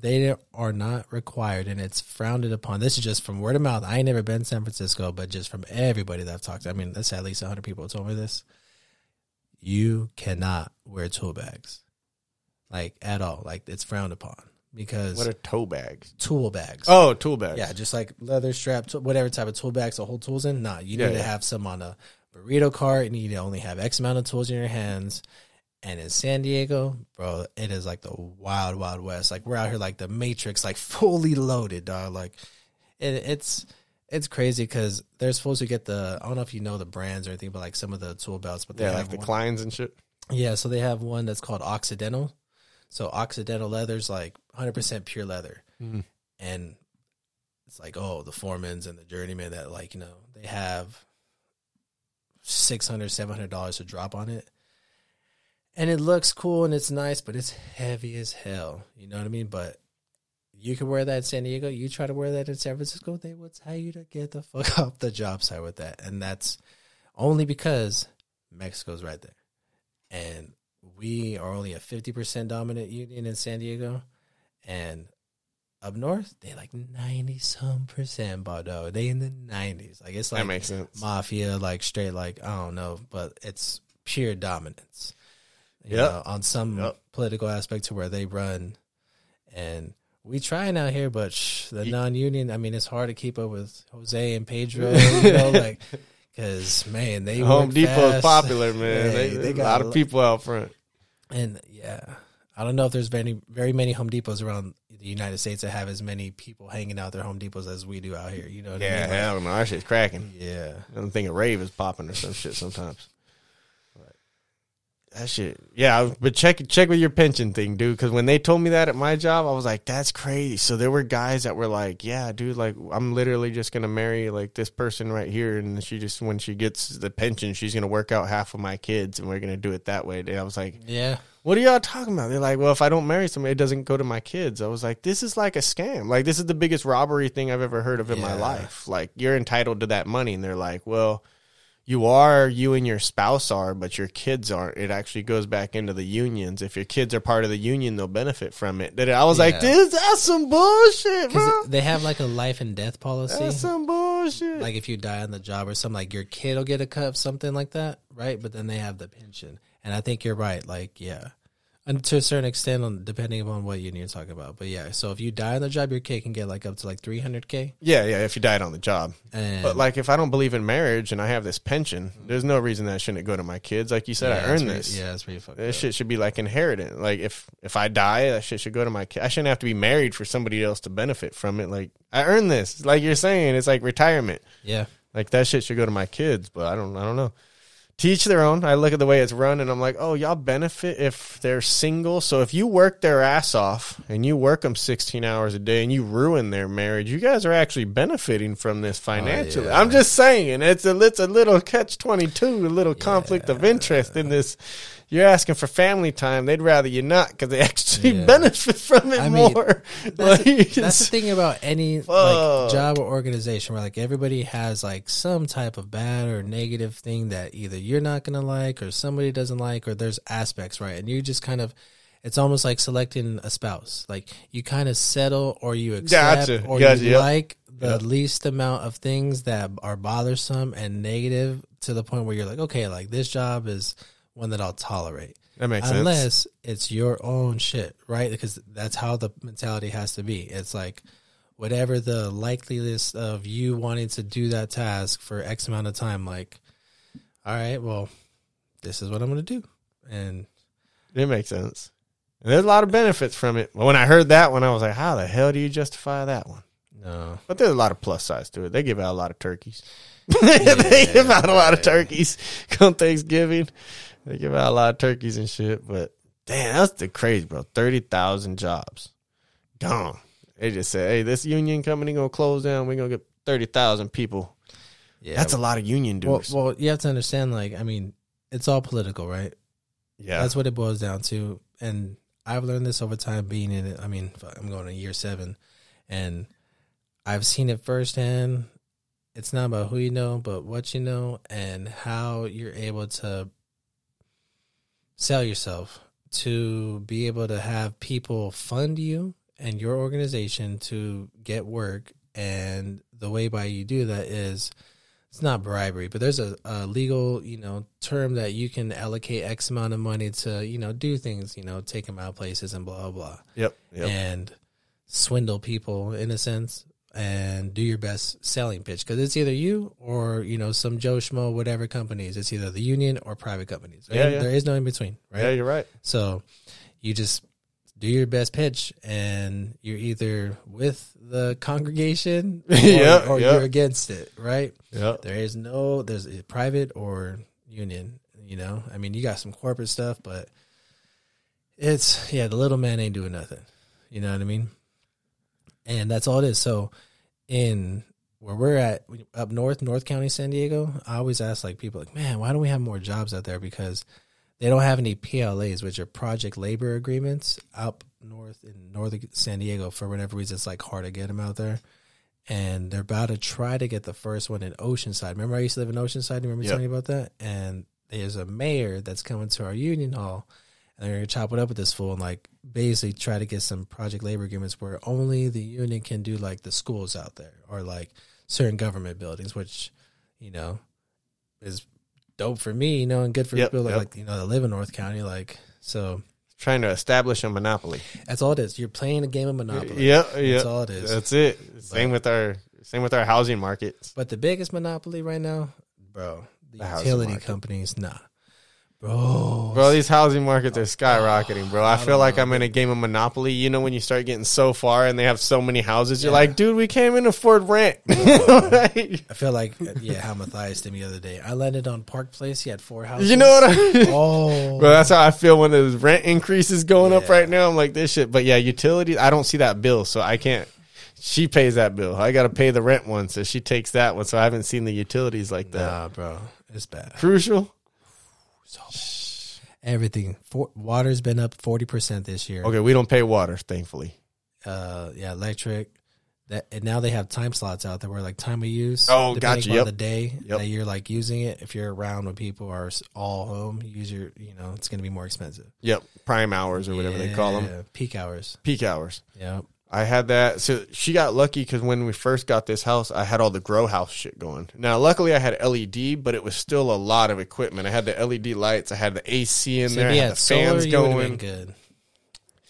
[SPEAKER 3] they are not required, and it's frowned upon. This is just from word of mouth. I ain't never been to San Francisco, but just from everybody that I've talked to, I mean, that's at least hundred people told me this. you cannot wear tool bags, like at all. Like it's frowned upon because
[SPEAKER 2] What are toe bags?
[SPEAKER 3] tool bags.
[SPEAKER 2] Oh, tool bags.
[SPEAKER 3] Yeah, just like leather strap, whatever type of tool bags to hold tools in. Nah, you
[SPEAKER 2] Yeah,
[SPEAKER 3] need to have some on a burrito cart. You need to only have X amount of tools in your hands. And in San Diego, bro, it is like the wild, wild west. Like we're out here like the Matrix, like fully loaded, dog. Like it, it's it's crazy because they're supposed to get the I don't know if you know the brands or anything, but like some of the tool belts, but they
[SPEAKER 2] Yeah,
[SPEAKER 3] have
[SPEAKER 2] like the
[SPEAKER 3] one-
[SPEAKER 2] Kleins and shit.
[SPEAKER 3] yeah, so they have one that's called Occidental. So Occidental leather's like 100% pure leather.
[SPEAKER 2] Mhm.
[SPEAKER 3] And it's like, oh, the Foremans and the Journeyman that like, you know, they have 600 $700 to drop on it. And it looks cool and it's nice, but it's heavy as hell. You know what I mean? But you can wear that in San Diego. You try to wear that in San Francisco, they will tell you to get the fuck off the job site with that. And that's only because Mexico's right there and we are only a 50% dominant union in San Diego and up north they like 90 some percent Bordeaux. they in the 90s like it's like
[SPEAKER 2] that makes sense.
[SPEAKER 3] mafia like straight like I don't know but it's pure dominance you
[SPEAKER 2] Yep.
[SPEAKER 3] know, on some
[SPEAKER 2] Yep.
[SPEAKER 3] political aspect to where they run and we trying out here but shh, the non-union I mean it's hard to keep up with Jose and Pedro you know like because man they
[SPEAKER 2] Home Depot
[SPEAKER 3] is
[SPEAKER 2] popular, man.
[SPEAKER 3] Hey,
[SPEAKER 2] they,
[SPEAKER 3] they
[SPEAKER 2] there's a lot of
[SPEAKER 3] lo-
[SPEAKER 2] people out front.
[SPEAKER 3] And yeah, I don't know if there's very very many Home Depots around the United States that have as many people hanging out their Home Depots as we do out here. You know what
[SPEAKER 2] Yeah,
[SPEAKER 3] I mean?
[SPEAKER 2] hell no, that shit's cracking.
[SPEAKER 3] Yeah.
[SPEAKER 2] I don't think a rave is popping or some shit sometimes. That shit, yeah. But check check with your pension thing, dude. Because when they told me that at my job, I was like, "That's crazy." So there were guys that were like, "Yeah, dude, like I'm literally just gonna marry like this person right here, and she just when she gets the pension, she's gonna work out half of my kids, and we're gonna do it that way." And I was like,
[SPEAKER 3] Yeah.
[SPEAKER 2] what are y'all talking about? They're like, well, if I don't marry somebody, it doesn't go to my kids. I was like, this is like a scam. Like, this is the biggest robbery thing I've ever heard of in my life. Like, you're entitled to that money. And they're like, well, you are, you and your spouse are, but your kids aren't. It actually goes back into the unions. If your kids are part of the union, they'll benefit from it. That I was like, this, that's some bullshit, bro.
[SPEAKER 3] They have like a life and death policy.
[SPEAKER 2] That's some bullshit.
[SPEAKER 3] Like if you die on the job or something, like your kid will get a cut, something like that, right? But then they have the pension. And I think you're right. Like, yeah. And to a certain extent, on depending upon what union you're talking about. But yeah, so if you die on the job, your kid can get like up to like 300K.
[SPEAKER 2] yeah, yeah, if you died on the job.
[SPEAKER 3] And
[SPEAKER 2] But like, if I don't believe in marriage and I have this pension, there's no reason that shouldn't go to my kids. Like you said,
[SPEAKER 3] yeah,
[SPEAKER 2] I earned
[SPEAKER 3] pretty-
[SPEAKER 2] this.
[SPEAKER 3] Yeah, it's pretty fucked
[SPEAKER 2] This
[SPEAKER 3] up.
[SPEAKER 2] shit should be like inheritance. Like if if I die, that shit should go to my kid. I shouldn't have to be married for somebody else to benefit from it. Like I earned this. Like you're saying, it's like retirement.
[SPEAKER 3] Yeah.
[SPEAKER 2] Like that shit should go to my kids. But I don't. I don't know. Teach their own. I look at the way it's run, and I'm like, oh, y'all benefit if they're single. So if you work their ass off and you work them 16 hours a day and you ruin their marriage, you guys are actually benefiting from this oh, financially.
[SPEAKER 3] yeah.
[SPEAKER 2] I'm just saying, it's a it's a little catch 22, a little conflict of interest in this. You're asking for family time. They'd rather you not because they actually
[SPEAKER 3] Yeah.
[SPEAKER 2] benefit from it
[SPEAKER 3] I mean,
[SPEAKER 2] more.
[SPEAKER 3] That's,
[SPEAKER 2] Like,
[SPEAKER 3] the, that's the thing about any
[SPEAKER 2] Fuck.
[SPEAKER 3] like job or organization where like everybody has like some type of bad or negative thing that either you're not gonna like or somebody doesn't like or there's aspects right and you just kind of it's almost like selecting a spouse like you kind of settle or you accept
[SPEAKER 2] Gotcha.
[SPEAKER 3] or
[SPEAKER 2] Gotcha,
[SPEAKER 3] you
[SPEAKER 2] yep.
[SPEAKER 3] like the
[SPEAKER 2] Yep.
[SPEAKER 3] least amount of things that are bothersome and negative to the point where you're like okay like this job is one that I'll tolerate
[SPEAKER 2] that makes sense.
[SPEAKER 3] unless it's your own shit, right? Because that's how the mentality has to be. It's like whatever the likeliness of you wanting to do that task for X amount of time, like, all right, well, this is what I'm going to do. And
[SPEAKER 2] It makes sense. And there's a lot of benefits from it. But when I heard that one, I was like, how the hell do you justify that one?
[SPEAKER 3] no,
[SPEAKER 2] But there's a lot of plus sides to it. They give out a lot of turkeys. they give out a lot of turkeys come Thanksgiving. They give out a lot of turkeys and shit. But damn, that's the crazy, bro. Thirty thousand jobs gone. They just said, "Hey, this union company gonna close down. We're gonna get thirty thousand people."
[SPEAKER 3] yeah,
[SPEAKER 2] That's a lot of union
[SPEAKER 3] well,
[SPEAKER 2] dues.
[SPEAKER 3] well, you have to understand, like, I mean, it's all political, right?
[SPEAKER 2] yeah,
[SPEAKER 3] That's what it boils down to. And I've learned this over time being in it. I mean, I'm going to year seven and I've seen it firsthand. It's not about who you know, but what you know and how you're able to sell yourself to be able to have people fund you and your organization to get work. And the way by you do that is it's not bribery, but there's a, a legal, you know, term that you can allocate X amount of money to, you know, do things, you know, take them out places and blah blah blah,
[SPEAKER 2] Yep. Yep.
[SPEAKER 3] and swindle people in a sense, and do your best selling pitch because it's either you or you know some Joe Schmo whatever companies. It's either the union or private companies.
[SPEAKER 2] Yeah, yeah.
[SPEAKER 3] There is no in between, right?
[SPEAKER 2] Yeah, you're right.
[SPEAKER 3] So you just do your best pitch, and you're either with the congregation, or,
[SPEAKER 2] Yeah,
[SPEAKER 3] or
[SPEAKER 2] yeah.
[SPEAKER 3] you're against it, right?
[SPEAKER 2] Yep.
[SPEAKER 3] There is no there's a private or union. You know, I mean, you got some corporate stuff, but it's yeah, the little man ain't doing nothing. You know what I mean? And that's all it is. So in where we're at up north, North County, San Diego, I always ask like people like, man, why don't we have more jobs out there? Because they don't have any PLAs, which are project labor agreements, up north in northern San Diego. For whatever reason, it's like hard to get them out there. And they're about to try to get the first one in Oceanside. Remember, I used to live in Oceanside. You remember
[SPEAKER 2] Yep.
[SPEAKER 3] telling you about that? And there's a mayor that's coming to our union hall, and they're gonna chop it up with this fool and like basically try to get some project labor agreements where only the union can do like the schools out there or like certain government buildings, which you know is dope for me, you know, and good for
[SPEAKER 2] Yep,
[SPEAKER 3] people that,
[SPEAKER 2] yep.
[SPEAKER 3] like you know that live in North County. Like, so
[SPEAKER 2] Trying to establish a monopoly.
[SPEAKER 3] that's all it is. You're playing a game of Monopoly.
[SPEAKER 2] Yep.
[SPEAKER 3] that's all it is.
[SPEAKER 2] That's it. Same with our same with our housing markets.
[SPEAKER 3] But the biggest monopoly right now, bro, the,
[SPEAKER 2] The
[SPEAKER 3] utility companies, nah, bro,
[SPEAKER 2] Bro, these housing markets are skyrocketing, bro. I,
[SPEAKER 3] I
[SPEAKER 2] feel like
[SPEAKER 3] know.
[SPEAKER 2] I'm in a game of Monopoly. You know when you start getting so far and they have so many houses, you're
[SPEAKER 3] Yeah.
[SPEAKER 2] like, dude, we can't even afford rent. Right?
[SPEAKER 3] I feel like uh, yeah, how Matthias did me the other day. I landed on Park Place. He had four houses.
[SPEAKER 2] you know what I mean?
[SPEAKER 3] Oh,
[SPEAKER 2] Bro, that's how I feel when the rent increases going up right now. I'm like, this shit. But yeah, utilities, I don't see that bill, so I can't. She pays that bill. I got to pay the rent one, so she takes that one. So I haven't seen the utilities like that.
[SPEAKER 3] nah, bro, it's bad.
[SPEAKER 2] Crucial.
[SPEAKER 3] Everything. For, water's been up forty percent this year.
[SPEAKER 2] Okay, we don't pay water, thankfully.
[SPEAKER 3] Uh, yeah, electric. That and now they have time slots out there where like time of use.
[SPEAKER 2] Oh,
[SPEAKER 3] depending
[SPEAKER 2] gotcha,
[SPEAKER 3] on
[SPEAKER 2] yep.
[SPEAKER 3] The day
[SPEAKER 2] Yep.
[SPEAKER 3] that you're like using it. If you're around when people are all home, use your. You know, it's gonna be more expensive.
[SPEAKER 2] Yep, prime hours or whatever they call them,
[SPEAKER 3] Peak hours.
[SPEAKER 2] peak hours.
[SPEAKER 3] Yeah.
[SPEAKER 2] I had that. So she got lucky because when we first got this house, I had all the grow house shit going. Now, luckily, I had LED, but it was still a lot of equipment. I had the LED lights, I had the AC in
[SPEAKER 3] So
[SPEAKER 2] there, I had the fans going.
[SPEAKER 3] good.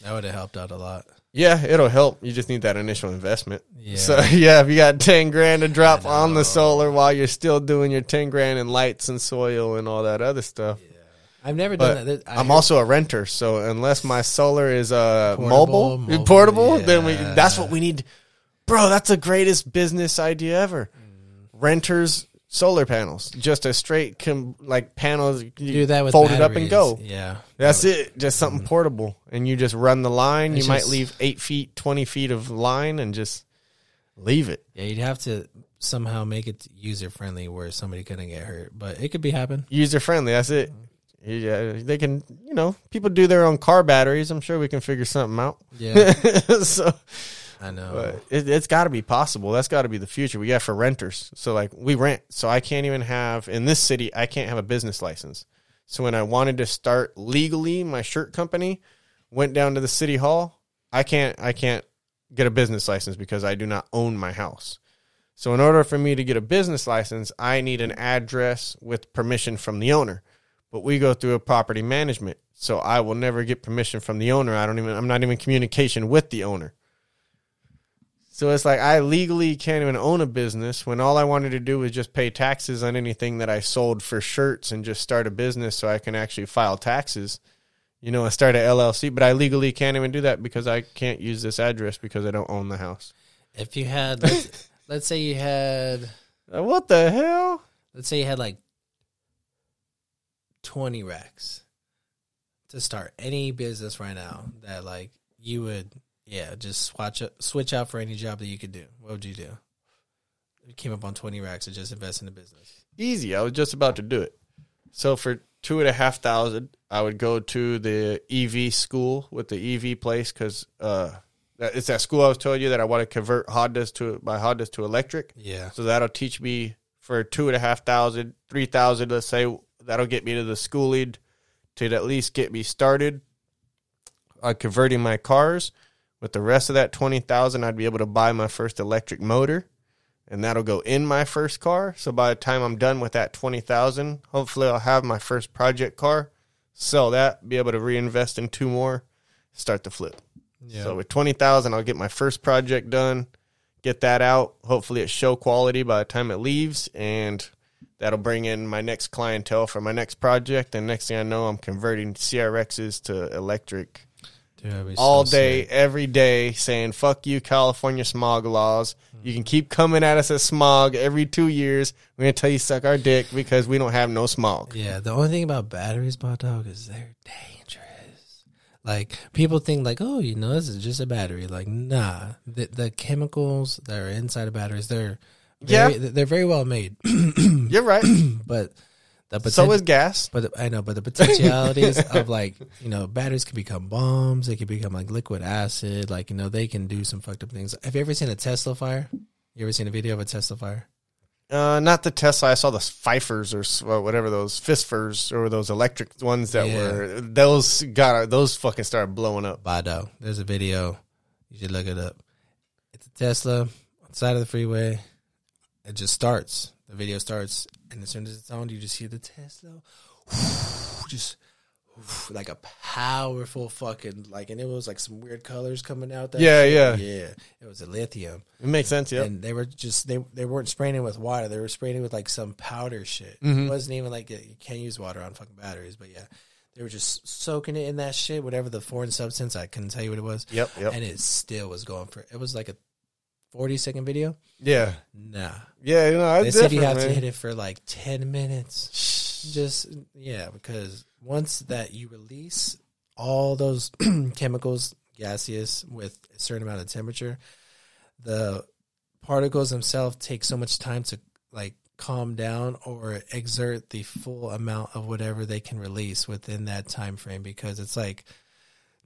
[SPEAKER 3] That would have helped out a lot.
[SPEAKER 2] Yeah, it'll help. You just need that initial investment.
[SPEAKER 3] Yeah.
[SPEAKER 2] So yeah, if you got ten grand to drop on the solar while you're still doing your ten grand in lights and soil and all that other stuff.
[SPEAKER 3] I've never
[SPEAKER 2] But
[SPEAKER 3] done that. I
[SPEAKER 2] I'm also a renter, so unless my solar is uh
[SPEAKER 3] Portable,
[SPEAKER 2] mobile,
[SPEAKER 3] mobile,
[SPEAKER 2] portable, then we that's what we need. Bro, that's the greatest business idea ever. Mm. Renters solar panels, just a straight com- like panels you
[SPEAKER 3] do that with
[SPEAKER 2] fold it up and go.
[SPEAKER 3] Yeah.
[SPEAKER 2] That's it. Just something mm. portable, and you just run the line.
[SPEAKER 3] It's
[SPEAKER 2] you might leave eight feet, twenty feet of line, and just leave it.
[SPEAKER 3] Yeah, you'd have to somehow make it user friendly where somebody couldn't get hurt, but it could be happen.
[SPEAKER 2] User friendly. That's it. Mm. Yeah, they can. You know, people do their own car batteries. I'm sure we can figure something out.
[SPEAKER 3] Yeah,
[SPEAKER 2] so
[SPEAKER 3] I know.
[SPEAKER 2] It, it's got to be possible. That's got to be the future. We got for renters. So like we rent. So I can't even have in this city. I can't have a business license. So when I wanted to start legally my shirt company, went down to the city hall. I can't. I can't get a business license because I do not own my house. So in order for me to get a business license, I need an address with permission from the owner. But we go through a property management. So I will never get permission from the owner. I don't even I'm not even in communication with the owner. So it's like I legally can't even own a business when all I wanted to do was just pay taxes on anything that I sold for shirts and just start a business so I can actually file taxes. You know, I start a LLC, but I legally can't even do that because I can't use this address because I don't own the house.
[SPEAKER 3] if you had, let's, let's say you had,
[SPEAKER 2] Uh, What the hell?
[SPEAKER 3] let's say you had like twenty racks to start any business right now that like you would, yeah, just swatch switch out for any job that you could do. What would you do? You came up on twenty racks to just invest in the business.
[SPEAKER 2] Easy. I was just about to do it. So for two and a half thousand, I would go to the EV school with the EV place because uh, it's that school I was telling you that I want to convert Hondas to my Hondas to electric.
[SPEAKER 3] Yeah,
[SPEAKER 2] So that'll teach me for two and a half thousand, three thousand, let's say that'll get me to the schooling to at least get me started on converting my cars. With the rest of that twenty thousand, I'd be able to buy my first electric motor, and that'll go in my first car. So by the time I'm done with that twenty thousand, hopefully I'll have my first project car, sell that, be able to reinvest in two more, start the flip.
[SPEAKER 3] Yeah.
[SPEAKER 2] So with twenty thousand, I'll get my first project done, get that out. Hopefully, it's show quality by the time it leaves, and that'll bring in my next clientele for my next project. And next thing I know, I'm converting CRXs to electric
[SPEAKER 3] Dude,
[SPEAKER 2] all
[SPEAKER 3] so
[SPEAKER 2] day,
[SPEAKER 3] sick.
[SPEAKER 2] every day, saying "fuck you, California smog laws." You can keep coming at us as smog every two years. We're gonna tell you suck our dick because we don't have no smog.
[SPEAKER 3] Yeah, the only thing about batteries, bot dog, is they're dangerous. Like people think, like, oh, you know, this is just a battery. Like, nah, the the chemicals that are inside of batteries, they're very, they're very well made,
[SPEAKER 2] You're right.
[SPEAKER 3] but the
[SPEAKER 2] so
[SPEAKER 3] poten-
[SPEAKER 2] is gas.
[SPEAKER 3] But I know, but the potentialities of like you know, batteries can become bombs. They can become like liquid acid. Like you know, they can do some fucked up things. Have you ever seen a Tesla fire? You ever seen a video of a Tesla fire?
[SPEAKER 2] Uh, not the Tesla. I saw the Pfeiffers or whatever those Fistfers or those electric ones that
[SPEAKER 3] Yeah.
[SPEAKER 2] were those got those fucking started blowing up.
[SPEAKER 3] Bado. There's a video. You should look it up. It's a Tesla on the side of the freeway. It just starts. The video starts, and as soon as it's on, you just hear the Tesla, just like a powerful fucking like, and it was like some weird colors coming out. That
[SPEAKER 2] Yeah, yeah.
[SPEAKER 3] yeah. It was a lithium,
[SPEAKER 2] It makes sense. Yeah,
[SPEAKER 3] and they were just they they weren't spraying it with water. They were spraying it with like some powder shit.
[SPEAKER 2] Mm-hmm.
[SPEAKER 3] It wasn't even like you can't use water on fucking batteries, but yeah. They were just soaking it in that shit, whatever the foreign substance. I couldn't tell you what it was.
[SPEAKER 2] Yep. Yep.
[SPEAKER 3] And it still was going for. It was like a forty second video.
[SPEAKER 2] yeah.
[SPEAKER 3] Nah,
[SPEAKER 2] Yeah. You know,
[SPEAKER 3] they said you have to hit it for like ten minutes. Just yeah, because once that you release all those chemicals, gaseous with a certain amount of temperature, the particles themselves take so much time to like calm down or exert the full amount of whatever they can release within that time frame because it's like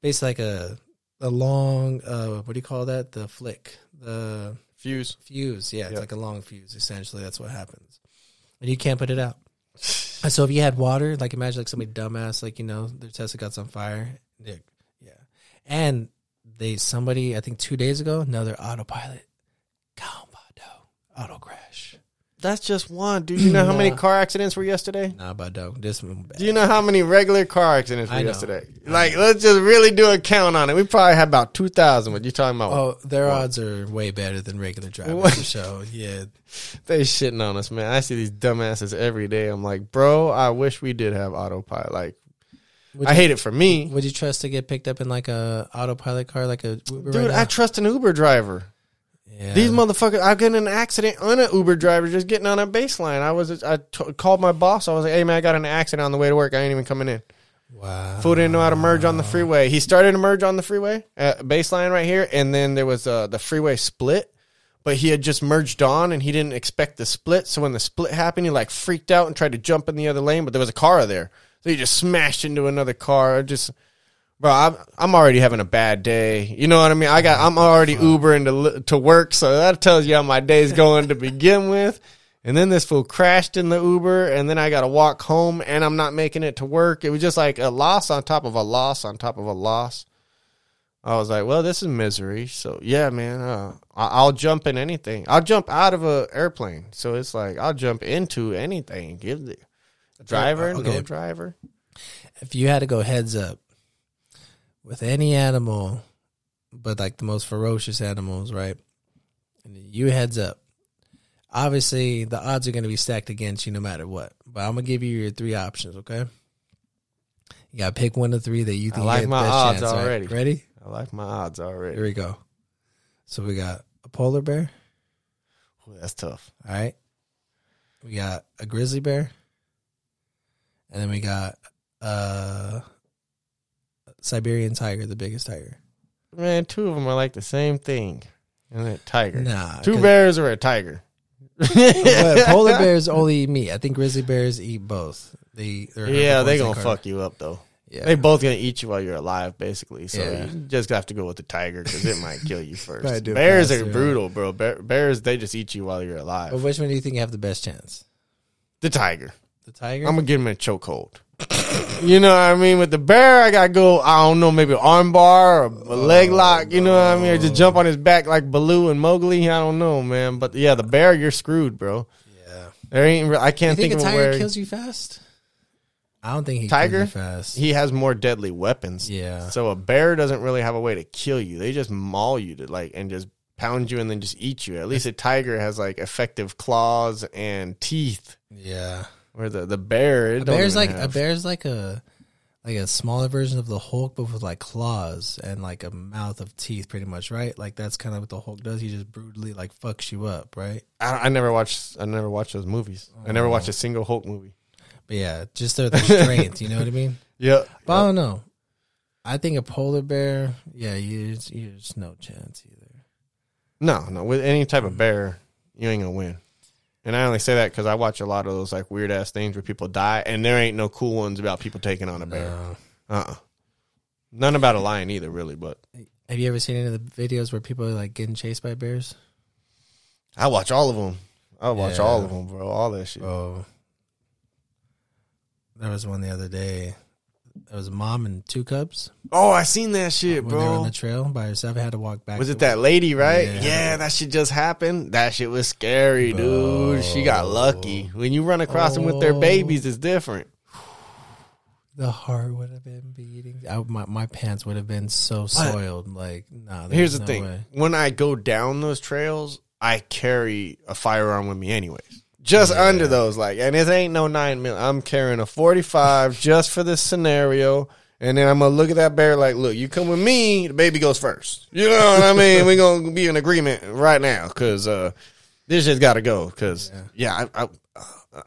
[SPEAKER 3] basically like a a long uh what do you call that? The flick the
[SPEAKER 2] Fuse.
[SPEAKER 3] fuse. Yeah it's
[SPEAKER 2] Yep.
[SPEAKER 3] like a long fuse essentially. That's what happens. And you can't put it out. So if you had water like imagine like somebody dumbass like you know their tesla got on fire. Yeah yeah. And they somebody i think two days ago another autopilot. Calmado, auto crash
[SPEAKER 2] That's just one. Do you know how many car accidents were yesterday?
[SPEAKER 3] nah Bado. this one bad.
[SPEAKER 2] Do you know how many regular car accidents were
[SPEAKER 3] I know.
[SPEAKER 2] yesterday? Like, let's just really do a count on it. We probably had about two thousand. What you talking about?
[SPEAKER 3] Oh, their odds are way better than regular drivers for. Yeah,
[SPEAKER 2] They shitting on us, man. I see these dumbasses every day. I'm like, bro, I wish we did have autopilot. Like,
[SPEAKER 3] would
[SPEAKER 2] I
[SPEAKER 3] you,
[SPEAKER 2] hate it for me,
[SPEAKER 3] Would you trust to get picked up in like a autopilot car, like a Uber
[SPEAKER 2] dude.
[SPEAKER 3] right
[SPEAKER 2] I trust an Uber driver.
[SPEAKER 3] Yeah.
[SPEAKER 2] These motherfuckers, I got in an accident on an Uber driver just getting on a baseline. I was, I t- called my boss. I was like, hey man, I got an accident on the way to work. I ain't even coming in.
[SPEAKER 3] wow.
[SPEAKER 2] Fool didn't know how to merge on the freeway. He started to merge on the freeway, uh, baseline right here, and then there was uh, the freeway split. But he had just merged on, and he didn't expect the split. So when the split happened, he like freaked out and tried to jump in the other lane. But there was a car there, so he just smashed into another car. Just, bro, I'm I'm already having a bad day. You know what I mean? I got I'm already Ubering to to work, so that tells you how my day's going to begin with. And then this fool crashed in the Uber, and then I got to walk home, and I'm not making it to work. It was just like a loss on top of a loss on top of a loss. I was like, well, this is misery. So yeah, man, uh, I- I'll jump in anything. I'll jump out of a airplane. So it's like I'll jump into anything. Give the driver,
[SPEAKER 3] Okay.
[SPEAKER 2] no driver.
[SPEAKER 3] If you had to go heads up with any animal, but like the most ferocious animals, right? And you heads up. Obviously, the odds are going to be stacked against you no matter what. But I'm gonna give you your three options, okay? You gotta pick one of three that you
[SPEAKER 2] I
[SPEAKER 3] think
[SPEAKER 2] like
[SPEAKER 3] you get
[SPEAKER 2] my
[SPEAKER 3] the best
[SPEAKER 2] odds
[SPEAKER 3] chance, right?
[SPEAKER 2] already.
[SPEAKER 3] Ready?
[SPEAKER 2] I like my odds already.
[SPEAKER 3] Here we go. So we got a polar bear.
[SPEAKER 2] Ooh, that's tough.
[SPEAKER 3] All right. We got a grizzly bear. And then we got uh Siberian tiger, the biggest tiger.
[SPEAKER 2] Man, two of them are like the same thing. And a tiger.
[SPEAKER 3] Nah.
[SPEAKER 2] two bears or a tiger.
[SPEAKER 3] but polar bears only eat meat. I think grizzly bears eat both. They they're
[SPEAKER 2] Yeah, they gonna fuck you up though.
[SPEAKER 3] Yeah.
[SPEAKER 2] They both gonna eat you while you're alive, basically. So
[SPEAKER 3] Yeah.
[SPEAKER 2] you just have to go with the tiger because it might kill you first.
[SPEAKER 3] Probably do it
[SPEAKER 2] Bears
[SPEAKER 3] faster,
[SPEAKER 2] are brutal, bro. Bear, bears they just eat you while you're
[SPEAKER 3] but
[SPEAKER 2] alive.
[SPEAKER 3] which one do you think have the best chance?
[SPEAKER 2] The tiger.
[SPEAKER 3] The tiger?
[SPEAKER 2] I'm gonna give him a chokehold. You know what I mean? With the bear, I gotta go. I don't know, maybe arm bar or a leg oh, lock. You know what I mean? Or just jump on his back like Baloo and Mowgli. I don't know, man. But yeah, the bear, you're screwed, bro.
[SPEAKER 3] Yeah.
[SPEAKER 2] There ain't. re- I can't
[SPEAKER 3] think
[SPEAKER 2] think,
[SPEAKER 3] a
[SPEAKER 2] of
[SPEAKER 3] tiger
[SPEAKER 2] where
[SPEAKER 3] kills you fast? I don't think he
[SPEAKER 2] Tiger?
[SPEAKER 3] kills you fast.
[SPEAKER 2] he has more deadly weapons.
[SPEAKER 3] Yeah.
[SPEAKER 2] So a bear doesn't really have a way to kill you. They just maul you to like and just pound you and then just eat you. At least a tiger has like effective claws and teeth.
[SPEAKER 3] Yeah.
[SPEAKER 2] Where the the bear,
[SPEAKER 3] A bear's like a bear's like a like a smaller version of the Hulk, but with like claws and like a mouth of teeth, pretty much, right? Like that's kind of what the Hulk does. He just brutally like fucks you up, right?
[SPEAKER 2] I, I never watched. I never watched those movies. I never
[SPEAKER 3] Oh.
[SPEAKER 2] watched a oh. single Hulk movie.
[SPEAKER 3] But yeah, just their, their strength. you know what I mean?
[SPEAKER 2] Yeah,
[SPEAKER 3] But I don't know. I think a polar bear, yeah, you you just no chance either.
[SPEAKER 2] no, no. With any type of bear, you ain't gonna win. And I only say that because I watch a lot of those like weird ass things where people die, and there ain't no cool ones about people taking on a bear.
[SPEAKER 3] No.
[SPEAKER 2] Uh, uh none about a lion either, really. But
[SPEAKER 3] Have you ever seen any of the videos where people are like getting chased by bears?
[SPEAKER 2] I watch all of them. I watch
[SPEAKER 3] Yeah.
[SPEAKER 2] all of them, bro. All that shit.
[SPEAKER 3] Oh, there was one the other day. There was a mom and two cubs.
[SPEAKER 2] Oh, I seen that shit,
[SPEAKER 3] when they were on the trail by herself. Had to walk back.
[SPEAKER 2] Was it that lady, right?
[SPEAKER 3] Yeah.
[SPEAKER 2] Yeah. that shit just happened. That shit was scary, dude. She got lucky. When you run across them with their
[SPEAKER 3] Oh.
[SPEAKER 2] babies, it's different.
[SPEAKER 3] The heart would have been beating. I, my my pants would have been so soiled. Like, nah.
[SPEAKER 2] Here's the
[SPEAKER 3] no
[SPEAKER 2] thing:
[SPEAKER 3] way.
[SPEAKER 2] when I go down those trails, I carry a firearm with me, anyways. Just
[SPEAKER 3] Yeah.
[SPEAKER 2] under those, like, and it ain't no nine mil. I'm carrying a 45 just for this scenario. And then I'm gonna look at that bear like, look, you come with me, the baby goes first. You know what I mean? We're gonna be in agreement right now because uh, this just got to go. Because yeah, I, I, uh,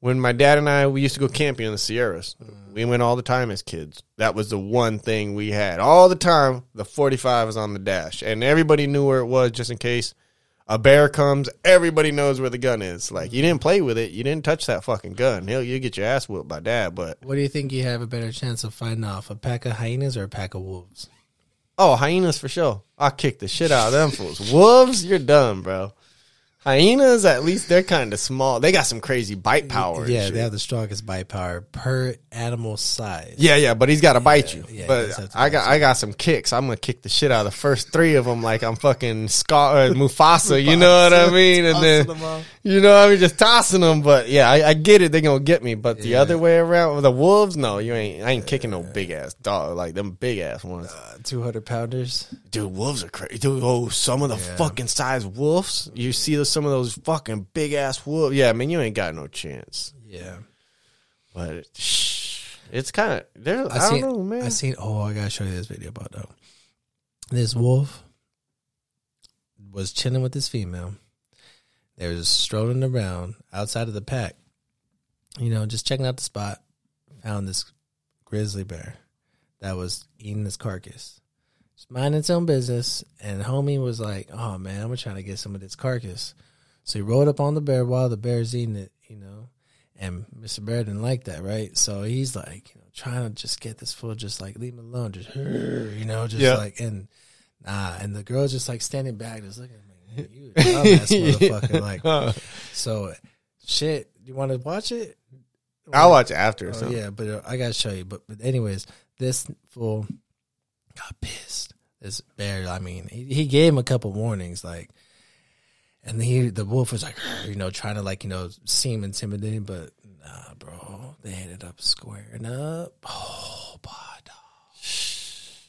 [SPEAKER 2] when my dad and I we used to go camping in the Sierras, we went all the time as kids. That was the one thing we had all the time. The 45 was on the dash, and everybody knew where it was just in case a bear comes. Everybody knows where the gun is. Like you didn't play with it, you didn't touch that fucking gun. Hell, you get your ass whooped by dad. But
[SPEAKER 3] What do you think you have a better chance of fighting off? A pack of hyenas or a pack of wolves?
[SPEAKER 2] oh, hyenas for sure. I'll kick the shit out of them fools. Wolves, you're done, bro. Hyenas, at least they're kind of small. They got some crazy bite power.
[SPEAKER 3] yeah, they have the strongest bite power per animal size.
[SPEAKER 2] Yeah, yeah, but he's got to bite you.
[SPEAKER 3] yeah,
[SPEAKER 2] but
[SPEAKER 3] to
[SPEAKER 2] I got I got some kicks. I'm gonna kick the shit out of the first three of them, like I'm fucking Scar uh, Mufasa. You know what I mean? And then
[SPEAKER 3] Tossing them off.
[SPEAKER 2] you know what I mean, just tossing them. But yeah, I, I get it. They're gonna get me. But the
[SPEAKER 3] Yeah.
[SPEAKER 2] other way around the wolves, no, you ain't. I ain't kicking no big ass dog like them big ass ones.
[SPEAKER 3] Uh, 200 pounders.
[SPEAKER 2] Dude, wolves are crazy. Dude, oh, some of the
[SPEAKER 3] Yeah.
[SPEAKER 2] fucking size wolves. You see those, some of those fucking big ass wolves. Yeah, I mean, you ain't got no chance.
[SPEAKER 3] Yeah.
[SPEAKER 2] But shh, it's kind of there. I,
[SPEAKER 3] I,
[SPEAKER 2] don't know, man.
[SPEAKER 3] I seen, oh, I gotta show you this video about though. This wolf was chilling with this female. They were just strolling around outside of the pack, you know, just checking out the spot. Found this grizzly bear that was eating his carcass, just minding its own business. And homie was like, "Oh man, I'm gonna trying to get some of this carcass." So he rode up on the bear while the bear's eating it, you know. And Mr. Bear didn't like that, right? So he's like, you know, trying to just get this fool, just like leave him alone, just you know, just
[SPEAKER 2] Yeah.
[SPEAKER 3] like and nah. And the girl's just like standing back, just looking at me, you dumbass motherfucker. Like, so shit. You want to watch it?
[SPEAKER 2] I'll watch it after.
[SPEAKER 3] Oh, yeah, but I gotta show you. But but anyways, this fool got pissed. This bear, I mean, he, he gave him a couple warnings, like, and he the wolf was like, you know, trying to like you know seem intimidating, but nah, bro, they ended up squaring up. Oh, dog.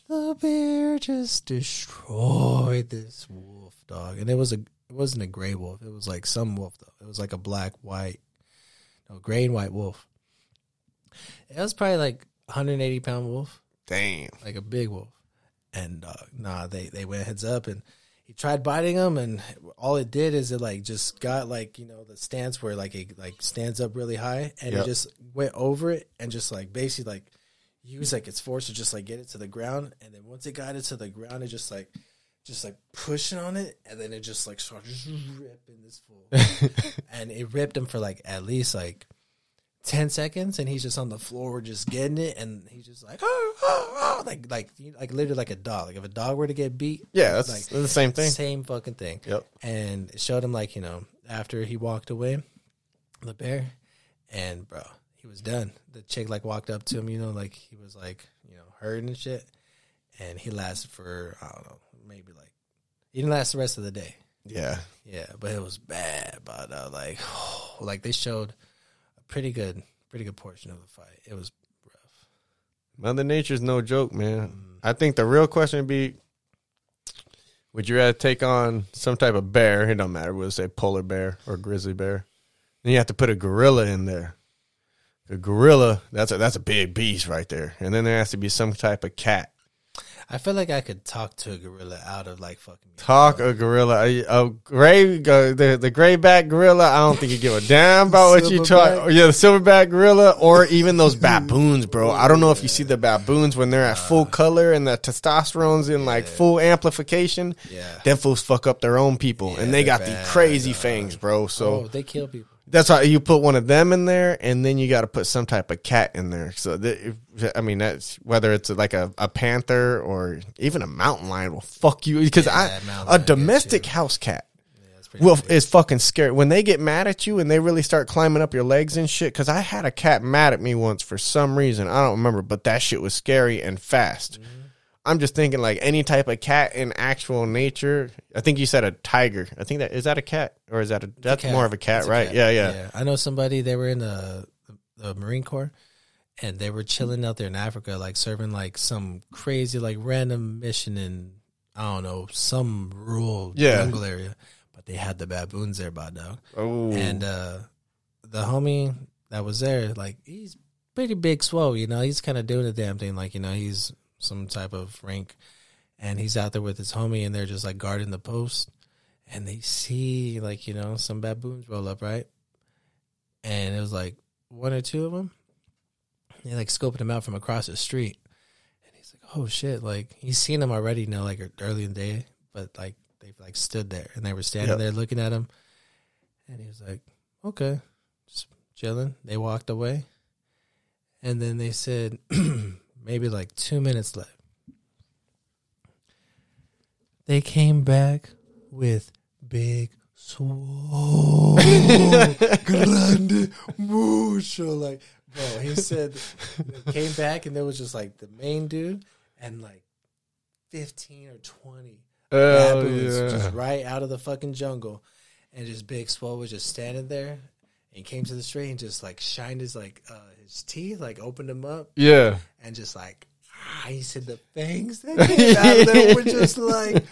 [SPEAKER 3] The bear just destroyed this wolf dog, and it was a it wasn't a gray wolf. It was like some wolf though. It was like a black white, no gray and white wolf. It was probably like 180 pound wolf,
[SPEAKER 2] Damn.
[SPEAKER 3] like a big wolf. And uh, nah, they they went heads up, and he tried biting him, and all it did is it like just got like you know the stance where like it like stands up really high, and
[SPEAKER 2] Yep.
[SPEAKER 3] it just went over it and just like basically like use like its force to just like get it to the ground, and then once it got it to the ground, it just like just like pushing on it, and then it just like started ripping this fool, and it ripped him for like at least like. 10 seconds and he's just on the floor just getting it and he's just like oh, oh, oh, like like like literally like a dog like if a dog were to get beat
[SPEAKER 2] Yeah, that's,
[SPEAKER 3] like
[SPEAKER 2] the same thing.
[SPEAKER 3] same fucking thing
[SPEAKER 2] Yep.
[SPEAKER 3] and showed him like you know after he walked away the bear and bro he was done. The chick like walked up to him, you know, like he was like you know hurting and shit, and he lasted for I don't know, maybe like he didn't last the rest of the day.
[SPEAKER 2] Yeah.
[SPEAKER 3] Yeah, but it was bad. But uh, like, like they showed pretty good, pretty good portion of the fight. It was rough.
[SPEAKER 2] Mother Nature's no joke, man. Mm-hmm. I think the real question would be would you rather take on some type of bear? It don't matter, we'll say polar bear or grizzly bear. Then you have to put a gorilla in there. A gorilla, that's a that's a big beast right there. And then there has to be some type of cat.
[SPEAKER 3] I feel like I could talk to a gorilla out of like fucking.
[SPEAKER 2] Talk a gorilla, a, a gray, go the the gray back gorilla. I don't think you give a damn about what you
[SPEAKER 3] Silverback?
[SPEAKER 2] talk. Yeah, the silverback gorilla, or even those baboons, bro. I don't know if you see the baboons when they're at full color and the testosterone's in like full amplification.
[SPEAKER 3] Yeah.
[SPEAKER 2] Them fools fuck up their own people, and they
[SPEAKER 3] they're
[SPEAKER 2] got the crazy
[SPEAKER 3] dog.
[SPEAKER 2] fangs, bro. So
[SPEAKER 3] oh, they kill people.
[SPEAKER 2] That's why you put one of them in there, and then you got to put some type of cat in there. So, th- I mean, that's whether it's like a, a panther or even a mountain lion will fuck you because
[SPEAKER 3] Yeah,
[SPEAKER 2] I
[SPEAKER 3] mountain
[SPEAKER 2] a
[SPEAKER 3] lion gets
[SPEAKER 2] domestic
[SPEAKER 3] you.
[SPEAKER 2] house cat
[SPEAKER 3] Yeah, that's pretty.
[SPEAKER 2] will
[SPEAKER 3] big.
[SPEAKER 2] is fucking scary when they get mad at you and they really start climbing up your legs and shit. Because I had a cat mad at me once for some reason I don't remember, but that shit was scary and fast.
[SPEAKER 3] Mm-hmm.
[SPEAKER 2] I'm just thinking like any type of cat in actual nature. I think you said a tiger. I think that is that a cat or is that a that's
[SPEAKER 3] cat.
[SPEAKER 2] more of a cat,
[SPEAKER 3] a
[SPEAKER 2] right?
[SPEAKER 3] cat.
[SPEAKER 2] Yeah, yeah,
[SPEAKER 3] I know somebody. They were in the, the Marine Corps, and they were chilling out there in Africa, like serving like some crazy, like random mission in I don't know some rural
[SPEAKER 2] Yeah.
[SPEAKER 3] jungle area. But they had the baboons there, by dog.
[SPEAKER 2] Oh,
[SPEAKER 3] And uh, the homie that was there, like he's pretty big, swole. You know, he's kind of doing the damn thing. Like you know, he's some type of rank, and he's out there with his homie, and they're just like guarding the post, and they see like you know some baboons roll up, right? And it was like one or two of them. They like scoping him out from across the street, and he's like, "Oh shit!" Like he's seen them already, you know, like early in the day, but like they've like stood there and they were standing
[SPEAKER 2] Yep.
[SPEAKER 3] there looking at him, and he was like, "Okay." just chilling. They walked away, and then they said maybe like two minutes left. They came back with big swole, grande, mucho. Like, bro, he said they came back and there was just like the main dude and like fifteen or twenty
[SPEAKER 2] oh,
[SPEAKER 3] baboons
[SPEAKER 2] yeah.
[SPEAKER 3] just right out of the fucking jungle, and just Big Swole was just standing there. And came to the street and just like shined his like uh, his teeth, like opened them up,
[SPEAKER 2] yeah.
[SPEAKER 3] and just like ah, he said the fangs that came out of were just like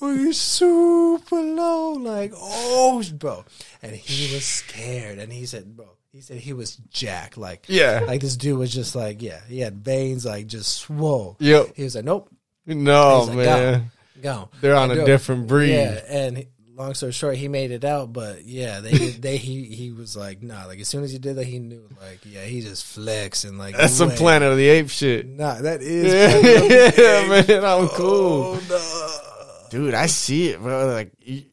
[SPEAKER 3] oh you super low, like oh bro, and he was scared, and he said bro, he said he was Jack. like
[SPEAKER 2] Yeah.
[SPEAKER 3] like this dude was just like yeah, he had veins like just swole.
[SPEAKER 2] Yep.
[SPEAKER 3] He was like nope,
[SPEAKER 2] No,
[SPEAKER 3] like,
[SPEAKER 2] man.
[SPEAKER 3] go.
[SPEAKER 2] They're on a different breed.
[SPEAKER 3] Yeah, and long story short, he made it out, but yeah, they they he he was like, nah, like as soon as he did that, he knew, like, yeah, he just flexed and like
[SPEAKER 2] That's some. Planet of the Apes shit.
[SPEAKER 3] Nah, that is
[SPEAKER 2] yeah, man, I'm cool.
[SPEAKER 3] Oh,
[SPEAKER 2] Dude, I see it, bro. Like, you-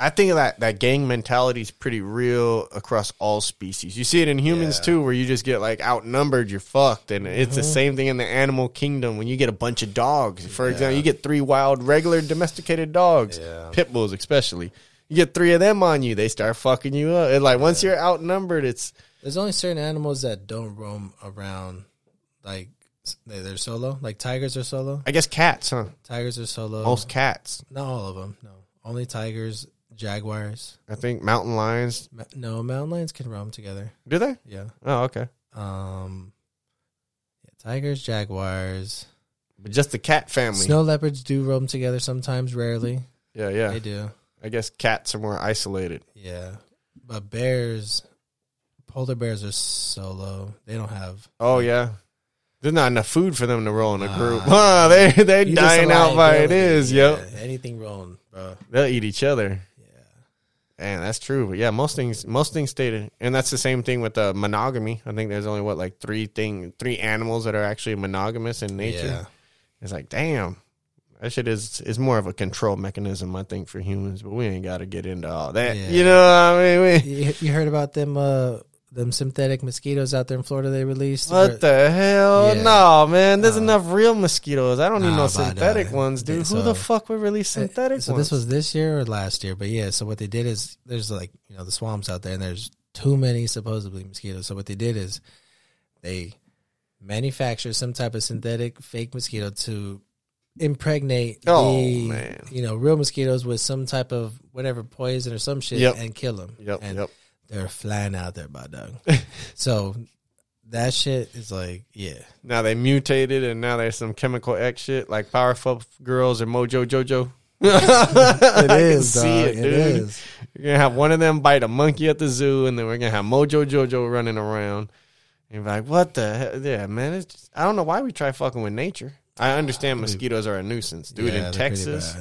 [SPEAKER 2] I think that that gang mentality is pretty real across all species. You see it in humans
[SPEAKER 3] Yeah.
[SPEAKER 2] too, where you just get like outnumbered, you're fucked, and it's the mm-hmm. same thing in the animal kingdom. When you get a bunch of dogs, for example, you get three wild, regular, domesticated dogs,
[SPEAKER 3] Yeah.
[SPEAKER 2] pit bulls especially. You get three of them on you, they start fucking you up. And like once you're outnumbered, it's
[SPEAKER 3] There's only certain animals that don't roam around, like they- they're solo. Like tigers are solo.
[SPEAKER 2] I guess cats, huh?
[SPEAKER 3] Tigers are solo.
[SPEAKER 2] Most cats,
[SPEAKER 3] not all of them. No, only tigers, jaguars.
[SPEAKER 2] I think. Mountain lions,
[SPEAKER 3] Ma- No, mountain lions can roam together.
[SPEAKER 2] do they?
[SPEAKER 3] Yeah.
[SPEAKER 2] Oh, okay.
[SPEAKER 3] Um. Yeah, tigers, jaguars.
[SPEAKER 2] But just the cat family.
[SPEAKER 3] Snow leopards do roam together sometimes, rarely.
[SPEAKER 2] yeah, yeah.
[SPEAKER 3] They do.
[SPEAKER 2] I guess cats are more isolated.
[SPEAKER 3] Yeah. But bears, polar bears are solo. They don't have.
[SPEAKER 2] Oh yeah, there's not enough food for them to roll in a group.
[SPEAKER 3] Ah.
[SPEAKER 2] Huh, they they're
[SPEAKER 3] You're
[SPEAKER 2] dying out by it
[SPEAKER 3] liability. Yeah,
[SPEAKER 2] Yep,
[SPEAKER 3] Anything rolling, bro.
[SPEAKER 2] they'll eat each other. And that's true. But yeah, most things most things stated, and that's the same thing with the monogamy. I think there's only what like three thing three animals that are actually monogamous in nature.
[SPEAKER 3] Yeah.
[SPEAKER 2] It's like damn. That shit is is more of a control mechanism, I think, for humans, but we ain't got to get into all that.
[SPEAKER 3] Yeah.
[SPEAKER 2] You know what I mean? We,
[SPEAKER 3] You, you heard about them? Uh, them synthetic mosquitoes out there in Florida they released.
[SPEAKER 2] What the hell?
[SPEAKER 3] Yeah.
[SPEAKER 2] No, man. There's
[SPEAKER 3] Uh,
[SPEAKER 2] enough real mosquitoes. I don't need
[SPEAKER 3] nah,
[SPEAKER 2] no synthetic ones, dude.
[SPEAKER 3] they-
[SPEAKER 2] Who the fuck would release synthetic
[SPEAKER 3] so
[SPEAKER 2] ones?
[SPEAKER 3] this was this year or last year, but yeah. So what they did is there's like you know the swamps out there, and there's too many supposedly mosquitoes. So what they did is they manufactured some type of synthetic fake mosquito to impregnate
[SPEAKER 2] Oh,
[SPEAKER 3] the
[SPEAKER 2] man.
[SPEAKER 3] you know real mosquitoes with some type of whatever poison or some shit
[SPEAKER 2] Yep.
[SPEAKER 3] and kill them.
[SPEAKER 2] Yep,
[SPEAKER 3] and
[SPEAKER 2] yep.
[SPEAKER 3] They're flying out there, by dog. so that shit is like, yeah,
[SPEAKER 2] Now they mutated, and now there's some chemical X shit like Powerpuff Girls and Mojo Jojo.
[SPEAKER 3] it is.
[SPEAKER 2] see
[SPEAKER 3] dog.
[SPEAKER 2] it,
[SPEAKER 3] it
[SPEAKER 2] dude.
[SPEAKER 3] is.
[SPEAKER 2] You're gonna have one of them bite a monkey at the zoo, and then we're gonna have Mojo Jojo running around. And you're like, what the hell? Yeah, man. It's just, I don't know why we try fucking with nature. I understand mosquitoes are a nuisance, dude.
[SPEAKER 3] Yeah,
[SPEAKER 2] in Texas.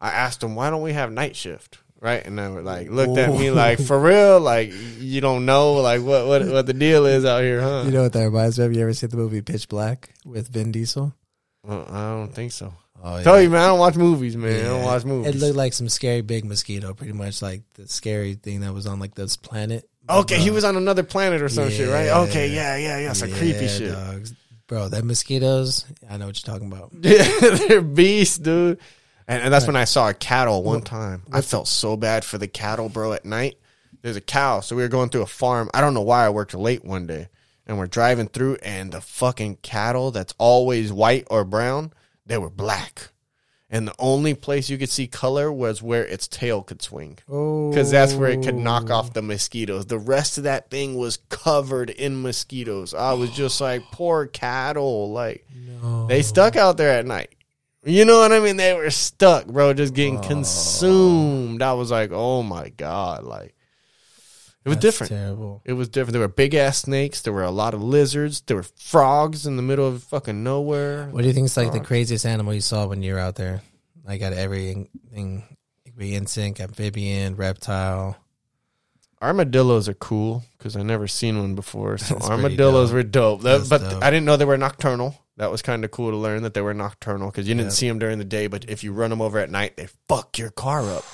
[SPEAKER 2] I asked them, why don't we have night shift? Right, and they were like, looked at me like, for real, like you don't know, like what what what the deal is out here, huh?
[SPEAKER 3] You know what that reminds me of? You ever seen the movie Pitch Black with Vin Diesel?
[SPEAKER 2] Well, I don't think so.
[SPEAKER 3] Oh,
[SPEAKER 2] Tell you, man, I don't watch movies, man. I don't watch movies.
[SPEAKER 3] It looked like some scary big mosquito, pretty much like the scary thing that was on like this planet.
[SPEAKER 2] okay, he was on another planet or some shit, right? Okay, yeah, yeah, yeah. Some creepy shit.
[SPEAKER 3] dogs. Bro, that mosquitoes, I know what you're talking about.
[SPEAKER 2] Yeah, They're beasts, dude. And, and that's when I saw a cattle one time. I felt so bad for the cattle, bro. At night, there's a cow. So we were going through a farm. I don't know why I worked late one day, and we're driving through, and the fucking cattle that's always white or brown, they were black. And the only place you could see color was where its tail could swing.
[SPEAKER 3] Oh,
[SPEAKER 2] because that's where it could knock off the mosquitoes. The rest of that thing was covered in mosquitoes. I was just like, poor cattle. Like
[SPEAKER 3] no.
[SPEAKER 2] they stuck out there at night. You know what I mean? They were stuck, bro, just getting consumed. I was like, oh my god, like it was
[SPEAKER 3] That's
[SPEAKER 2] different.
[SPEAKER 3] Terrible.
[SPEAKER 2] It was different. There were big ass snakes. There were a lot of lizards. There were frogs in the middle of fucking nowhere.
[SPEAKER 3] What do you think is like the craziest animal you saw when you were out there? Like out of everything, it could be insect, amphibian, reptile.
[SPEAKER 2] Armadillos are cool because I never seen one before. So
[SPEAKER 3] That's
[SPEAKER 2] armadillos were dope. That- but
[SPEAKER 3] dope.
[SPEAKER 2] I didn't know they were nocturnal. That was kind of cool to learn that they were nocturnal because you didn't see them during the day. But if you run them over at night, they fuck your car up.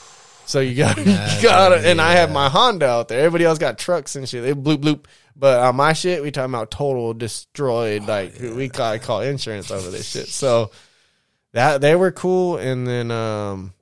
[SPEAKER 2] So you got you got
[SPEAKER 3] right,
[SPEAKER 2] and I have my Honda out there. Everybody else got trucks and shit. They bloop bloop. But on my shit, we talking about total destroyed. Like we call call insurance over this shit. So that they were cool, and then um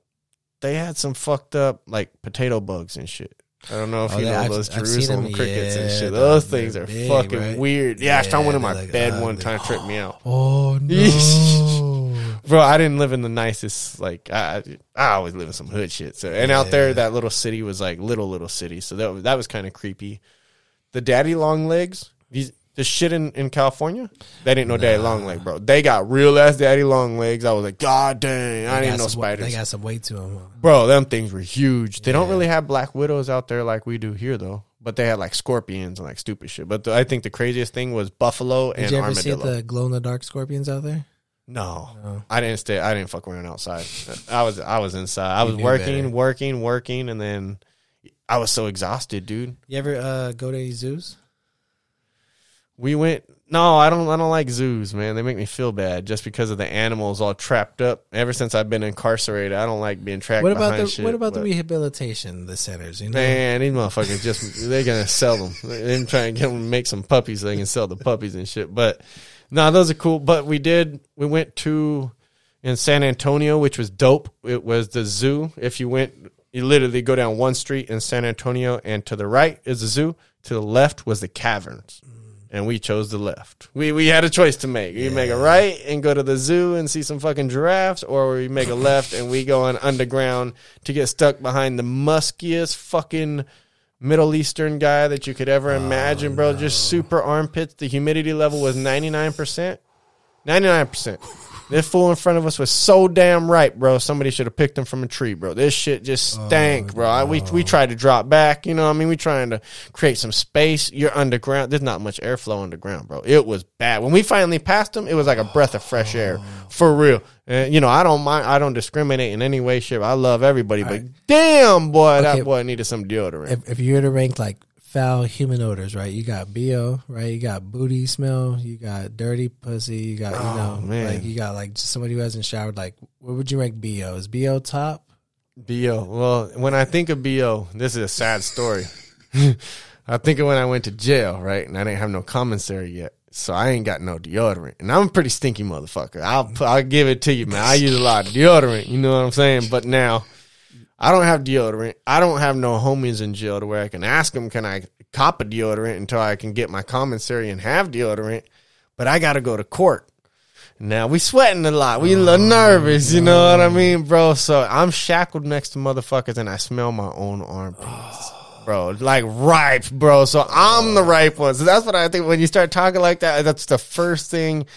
[SPEAKER 2] they had some fucked up like potato bugs and shit. I don't know if
[SPEAKER 3] Oh,
[SPEAKER 2] you
[SPEAKER 3] yeah,
[SPEAKER 2] know
[SPEAKER 3] I've-
[SPEAKER 2] those
[SPEAKER 3] I've
[SPEAKER 2] Jerusalem
[SPEAKER 3] them.
[SPEAKER 2] crickets and shit. Those things
[SPEAKER 3] they're big,
[SPEAKER 2] fucking
[SPEAKER 3] right?
[SPEAKER 2] weird. Yeah, I found
[SPEAKER 3] Yeah,
[SPEAKER 2] one in my
[SPEAKER 3] like
[SPEAKER 2] bed oh, one
[SPEAKER 3] ugly.
[SPEAKER 2] time, tripped me out.
[SPEAKER 3] Oh
[SPEAKER 2] no. Bro, I didn't live in the nicest. Like I, I always live in some hood shit. So, and out there, that little city was like little little city. So that that was kind of creepy. The daddy long legs, these the shit in, in California, they didn't know daddy long leg, bro. They got real ass daddy long legs. I was like, God dang, I didn't know spiders.
[SPEAKER 3] They got some weight to them.
[SPEAKER 2] Bro, them things were huge. They don't really have black widows out there like we do here, though. But they had like scorpions and like stupid shit. But the, I think the craziest thing was buffalo and armadillo.
[SPEAKER 3] Did
[SPEAKER 2] and
[SPEAKER 3] you ever
[SPEAKER 2] armadillo.
[SPEAKER 3] see the glow in the dark scorpions out there?
[SPEAKER 2] no,
[SPEAKER 3] No.
[SPEAKER 2] I didn't stay. I didn't fuck around outside. I was I was inside. I was working,
[SPEAKER 3] better.
[SPEAKER 2] working, working, and then I was so exhausted, dude.
[SPEAKER 3] You ever uh, go to any zoos?
[SPEAKER 2] We went. No, I don't. I don't like zoos, man. They make me feel bad just because of the animals all trapped up. Ever since I've been incarcerated, I don't like being trapped.
[SPEAKER 3] What about the
[SPEAKER 2] shit,
[SPEAKER 3] what about the rehabilitation the centers? You know,
[SPEAKER 2] Man, these motherfuckers just they're gonna sell them. They're trying to get them to make some puppies so they can sell the puppies and shit. But no, those are cool. But we did we went to in San Antonio, which was dope. It was the zoo. If you went you literally go down one street in San Antonio and to the right is the zoo, to the left was the caverns. And we chose the left. We we had a choice to make. We make a right and go to the zoo and see some fucking giraffes, or we make a left and we go on underground to get stuck behind the muskiest fucking Middle Eastern guy that you could ever oh, imagine, bro. Just super armpits. The humidity level was ninety nine percent. Ninety nine percent. This fool in front of us was so damn right, bro. Somebody should have picked him from a tree, bro. This shit just oh, stank, bro. I, we we tried to drop back, you know. what I mean, we trying to create some space. You're underground. There's not much airflow underground, bro. It was bad. When we finally passed him, it was like a breath of fresh air, oh. for real. And you know, I don't mind. I don't discriminate in any way, shape. I love everybody, but damn, boy,
[SPEAKER 3] Okay.
[SPEAKER 2] that boy needed some deodorant.
[SPEAKER 3] if, if you were to rank like foul human odors, right? You got bo, right? You got booty smell. You got dirty pussy. You got you
[SPEAKER 2] Oh,
[SPEAKER 3] know,
[SPEAKER 2] man.
[SPEAKER 3] like you got like just somebody who hasn't showered. Like, what would you rank bo? Is bo top?
[SPEAKER 2] Bo. Well, when I think of Bo, this is a sad story. I think of when I went to jail, right? And I didn't have no commissary yet. So I ain't got no deodorant. And I'm a pretty stinky motherfucker. I'll I'll give it to you, man. I use a lot of deodorant, you know what I'm saying? But now I don't have deodorant. I don't have no homies in jail to where I can ask them, can I cop a deodorant until I can get my commissary and have deodorant? But I got to go to court. Now we sweating a lot. We a little oh, nervous, you know what I mean, bro? So I'm shackled next to motherfuckers and I smell my own armpits. Bro, like ripe, bro. So I'm the ripe one. So that's what I think when you start talking like that, that's the first thing.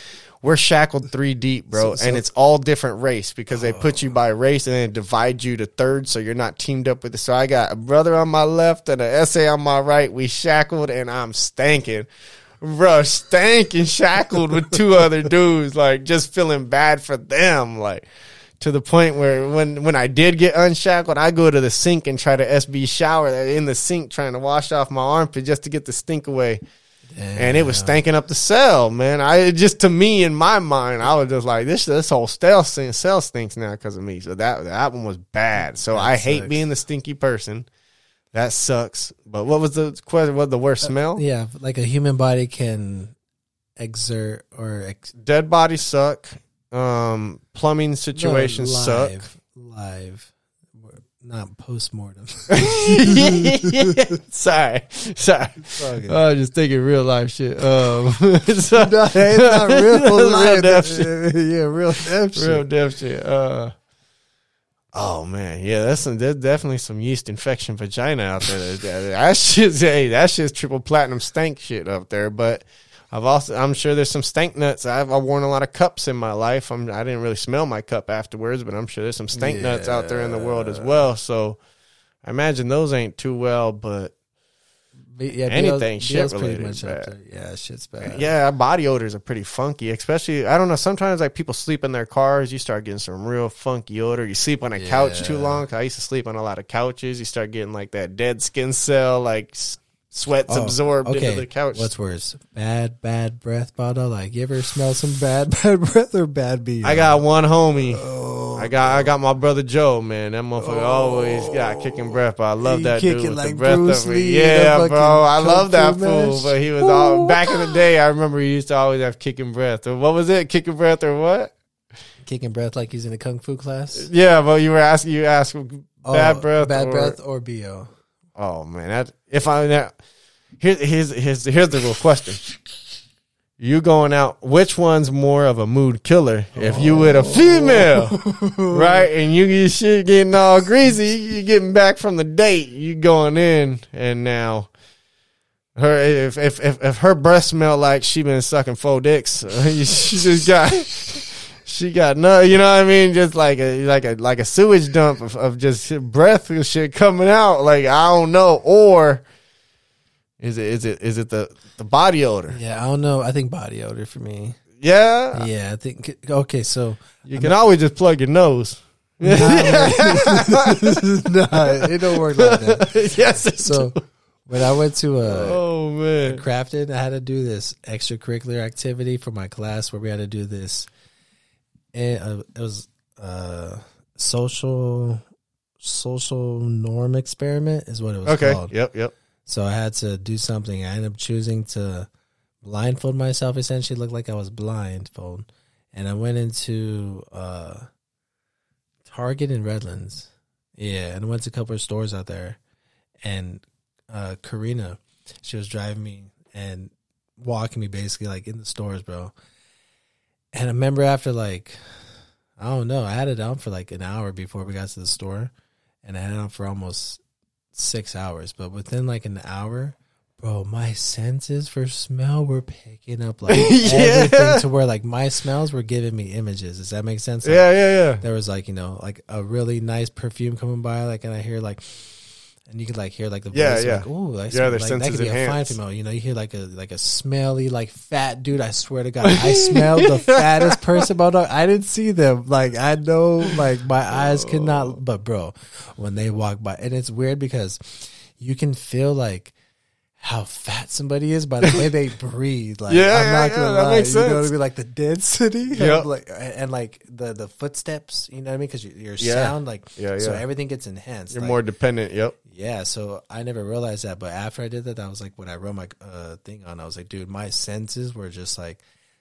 [SPEAKER 2] We're shackled three deep, bro,
[SPEAKER 3] So- so-
[SPEAKER 2] and it's all different race because they put you oh. by race and then divide you to thirds, so you're not teamed up with it. So I got a brother on my left and an essay on my right. We shackled, and I'm stanking, bro, stanking shackled with two other dudes, like just feeling bad for them, like to the point where when when I did get unshackled, I go to the sink and try to SB shower in the sink, trying to wash off my armpit just to get the stink away and it was stinking up the cell, man. I just to me in my mind, I was just like, this this whole cell cell stinks now because of me. So that that one was bad. So I hate being the stinky person. That sucks. But what was the question? What the worst smell?
[SPEAKER 3] Yeah, like a human body can exert or ex-
[SPEAKER 2] Dead bodies suck. Um, plumbing situations
[SPEAKER 3] No,
[SPEAKER 2] suck.
[SPEAKER 3] live, Live, not post mortem.
[SPEAKER 2] sorry, sorry.
[SPEAKER 3] good.
[SPEAKER 2] I was just thinking real life shit. Um, so-
[SPEAKER 3] it's not real
[SPEAKER 2] Real
[SPEAKER 3] life.
[SPEAKER 2] death shit.
[SPEAKER 3] yeah, real death shit.
[SPEAKER 2] Real deaf shit. Uh, oh man, yeah, that's some. There's definitely some yeast infection vagina out there. That, that shit's hey, that shit's triple platinum stank shit up there. But I've also, I'm sure there's some stank nuts. I've, I've worn a lot of cups in my life. I'm, I didn't really smell my cup afterwards, but I'm sure there's some stank nuts out there in the world as well. So I imagine those ain't too well, but.
[SPEAKER 3] Yeah,
[SPEAKER 2] Anything
[SPEAKER 3] BL's
[SPEAKER 2] shit
[SPEAKER 3] pretty
[SPEAKER 2] related
[SPEAKER 3] much
[SPEAKER 2] is
[SPEAKER 3] up
[SPEAKER 2] bad.
[SPEAKER 3] Yeah, shit's bad.
[SPEAKER 2] Yeah, body odors are pretty funky, especially I don't know. Sometimes like people sleep in their cars, you start getting some real funky odor. You sleep on a couch too long. I used to sleep on a lot of couches. You start getting like that dead skin cell, like sweat's
[SPEAKER 3] Oh,
[SPEAKER 2] absorbed
[SPEAKER 3] okay.
[SPEAKER 2] into the couch.
[SPEAKER 3] What's worse, bad bad breath, Bado? Like you ever smell some bad bad breath or bad BO?
[SPEAKER 2] I got one homie.
[SPEAKER 3] Oh,
[SPEAKER 2] I got I got my brother Joe, man. That motherfucker oh. always got kicking breath. But I love that dude
[SPEAKER 3] it
[SPEAKER 2] with
[SPEAKER 3] like
[SPEAKER 2] the breath
[SPEAKER 3] Bruce
[SPEAKER 2] of it.
[SPEAKER 3] Lee
[SPEAKER 2] Yeah, bro. I love that fool. But he was all back in the day. I remember he used to always have kicking breath. Or what was it? Kicking breath or what?
[SPEAKER 3] kicking breath like he's in a kung fu class.
[SPEAKER 2] Yeah, but you were asking. You asked oh, bad
[SPEAKER 3] Oh,
[SPEAKER 2] breath.
[SPEAKER 3] bad
[SPEAKER 2] or-
[SPEAKER 3] breath, or bo.
[SPEAKER 2] Oh man, that if I now here's here's here's here's the real question. You going out? Which one's more of a mood killer? If you with a oh. female, right, and you get shit getting all greasy, you getting back from the date, you going in, and now her if if if, if her breath smell like she been sucking four dicks, she just got. She got no, you know what I mean, just like a like a like a sewage dump of, of just breath and shit coming out. Like I don't know, or is it is it is it the the body odor?
[SPEAKER 3] Yeah, I don't know. I think body odor for me.
[SPEAKER 2] Yeah,
[SPEAKER 3] Yeah, I think. Okay, so
[SPEAKER 2] you can always just plug your nose.
[SPEAKER 3] nah, it don't work like that.
[SPEAKER 2] yes.
[SPEAKER 3] So
[SPEAKER 2] do.
[SPEAKER 3] when I went to uh,
[SPEAKER 2] oh man,
[SPEAKER 3] Crafton, I had to do this extracurricular activity for my class where we had to do this. And, uh, it was uh, social social norm experiment is what it was
[SPEAKER 2] okay,
[SPEAKER 3] called.
[SPEAKER 2] yep, yep.
[SPEAKER 3] So I had to do something. I ended up choosing to blindfold myself. Essentially, looked like I was blindfold, and I went into uh, Target in Redlands. Yeah, and I went to a couple of stores out there, and uh, Karina, she was driving me and walking me basically like in the stores, bro. And I remember after like, I don't know, I had it on for like an hour before we got to the store, and I had it on for almost six hours. But within like an hour, bro, my senses for smell were picking up like
[SPEAKER 2] Yeah.
[SPEAKER 3] everything to where like my smells were giving me images. Does that make sense? Like,
[SPEAKER 2] Yeah, yeah, yeah.
[SPEAKER 3] there was like you know like a really nice perfume coming by like and i hear like and you could like hear like the
[SPEAKER 2] Yeah,
[SPEAKER 3] voice
[SPEAKER 2] yeah.
[SPEAKER 3] like ooh like,
[SPEAKER 2] Yeah, their
[SPEAKER 3] like, that could be a fine
[SPEAKER 2] enhanced.
[SPEAKER 3] female you know you hear like a like a smelly like fat dude i swear to god i smelled the fattest person but i didn't see them like i know like my eyes could not oh. but bro when they walk by and it's weird because you can feel like how fat somebody is by the way they breathe. Like
[SPEAKER 2] Yeah,
[SPEAKER 3] I'm not
[SPEAKER 2] yeah,
[SPEAKER 3] gonna
[SPEAKER 2] yeah,
[SPEAKER 3] lie, you know what I mean? Like the density,
[SPEAKER 2] Yep.
[SPEAKER 3] like and like the the footsteps. You know what I mean? Because your,
[SPEAKER 2] Yeah.
[SPEAKER 3] sound, like
[SPEAKER 2] Yeah, yeah.
[SPEAKER 3] so everything gets enhanced.
[SPEAKER 2] You're
[SPEAKER 3] like,
[SPEAKER 2] more dependent. Yep.
[SPEAKER 3] Yeah. So I never realized that, but after I did that, that was like when I wrote my uh, thing on. I was like, dude, my senses were just like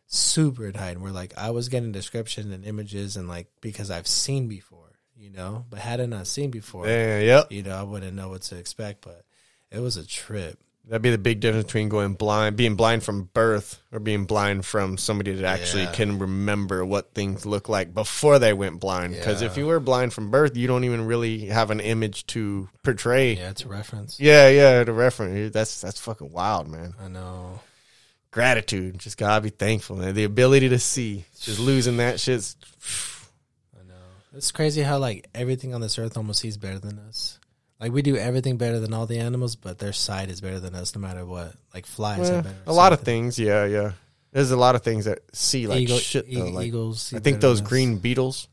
[SPEAKER 3] super heightened. Where like I was getting description and images and like because I've seen before. you know. But had I not seen before,
[SPEAKER 2] Yeah, yep.
[SPEAKER 3] you know, I wouldn't know what to expect. But it was a trip.
[SPEAKER 2] That'd be the big difference between going blind, being blind from birth, or being blind from somebody that actually
[SPEAKER 3] Yeah.
[SPEAKER 2] can remember what things look like before they went blind. Because if you were blind from birth, you don't even really have an image to portray.
[SPEAKER 3] Yeah, it's a reference.
[SPEAKER 2] Yeah, yeah, the reference. That's that's fucking wild, man.
[SPEAKER 3] I know.
[SPEAKER 2] Gratitude. Just gotta be thankful. Man. The ability to see. Just losing that shit's
[SPEAKER 3] I know. It's crazy how like everything on this earth almost sees better than us. Like we do everything better than all the animals, but their sight is better than us no matter what. Like flies
[SPEAKER 2] well,
[SPEAKER 3] have better.
[SPEAKER 2] a lot of things. Yeah, yeah. There's a lot of things that see like
[SPEAKER 3] Eagle-
[SPEAKER 2] shit though. Like
[SPEAKER 3] eagles. see
[SPEAKER 2] I think those green beetles,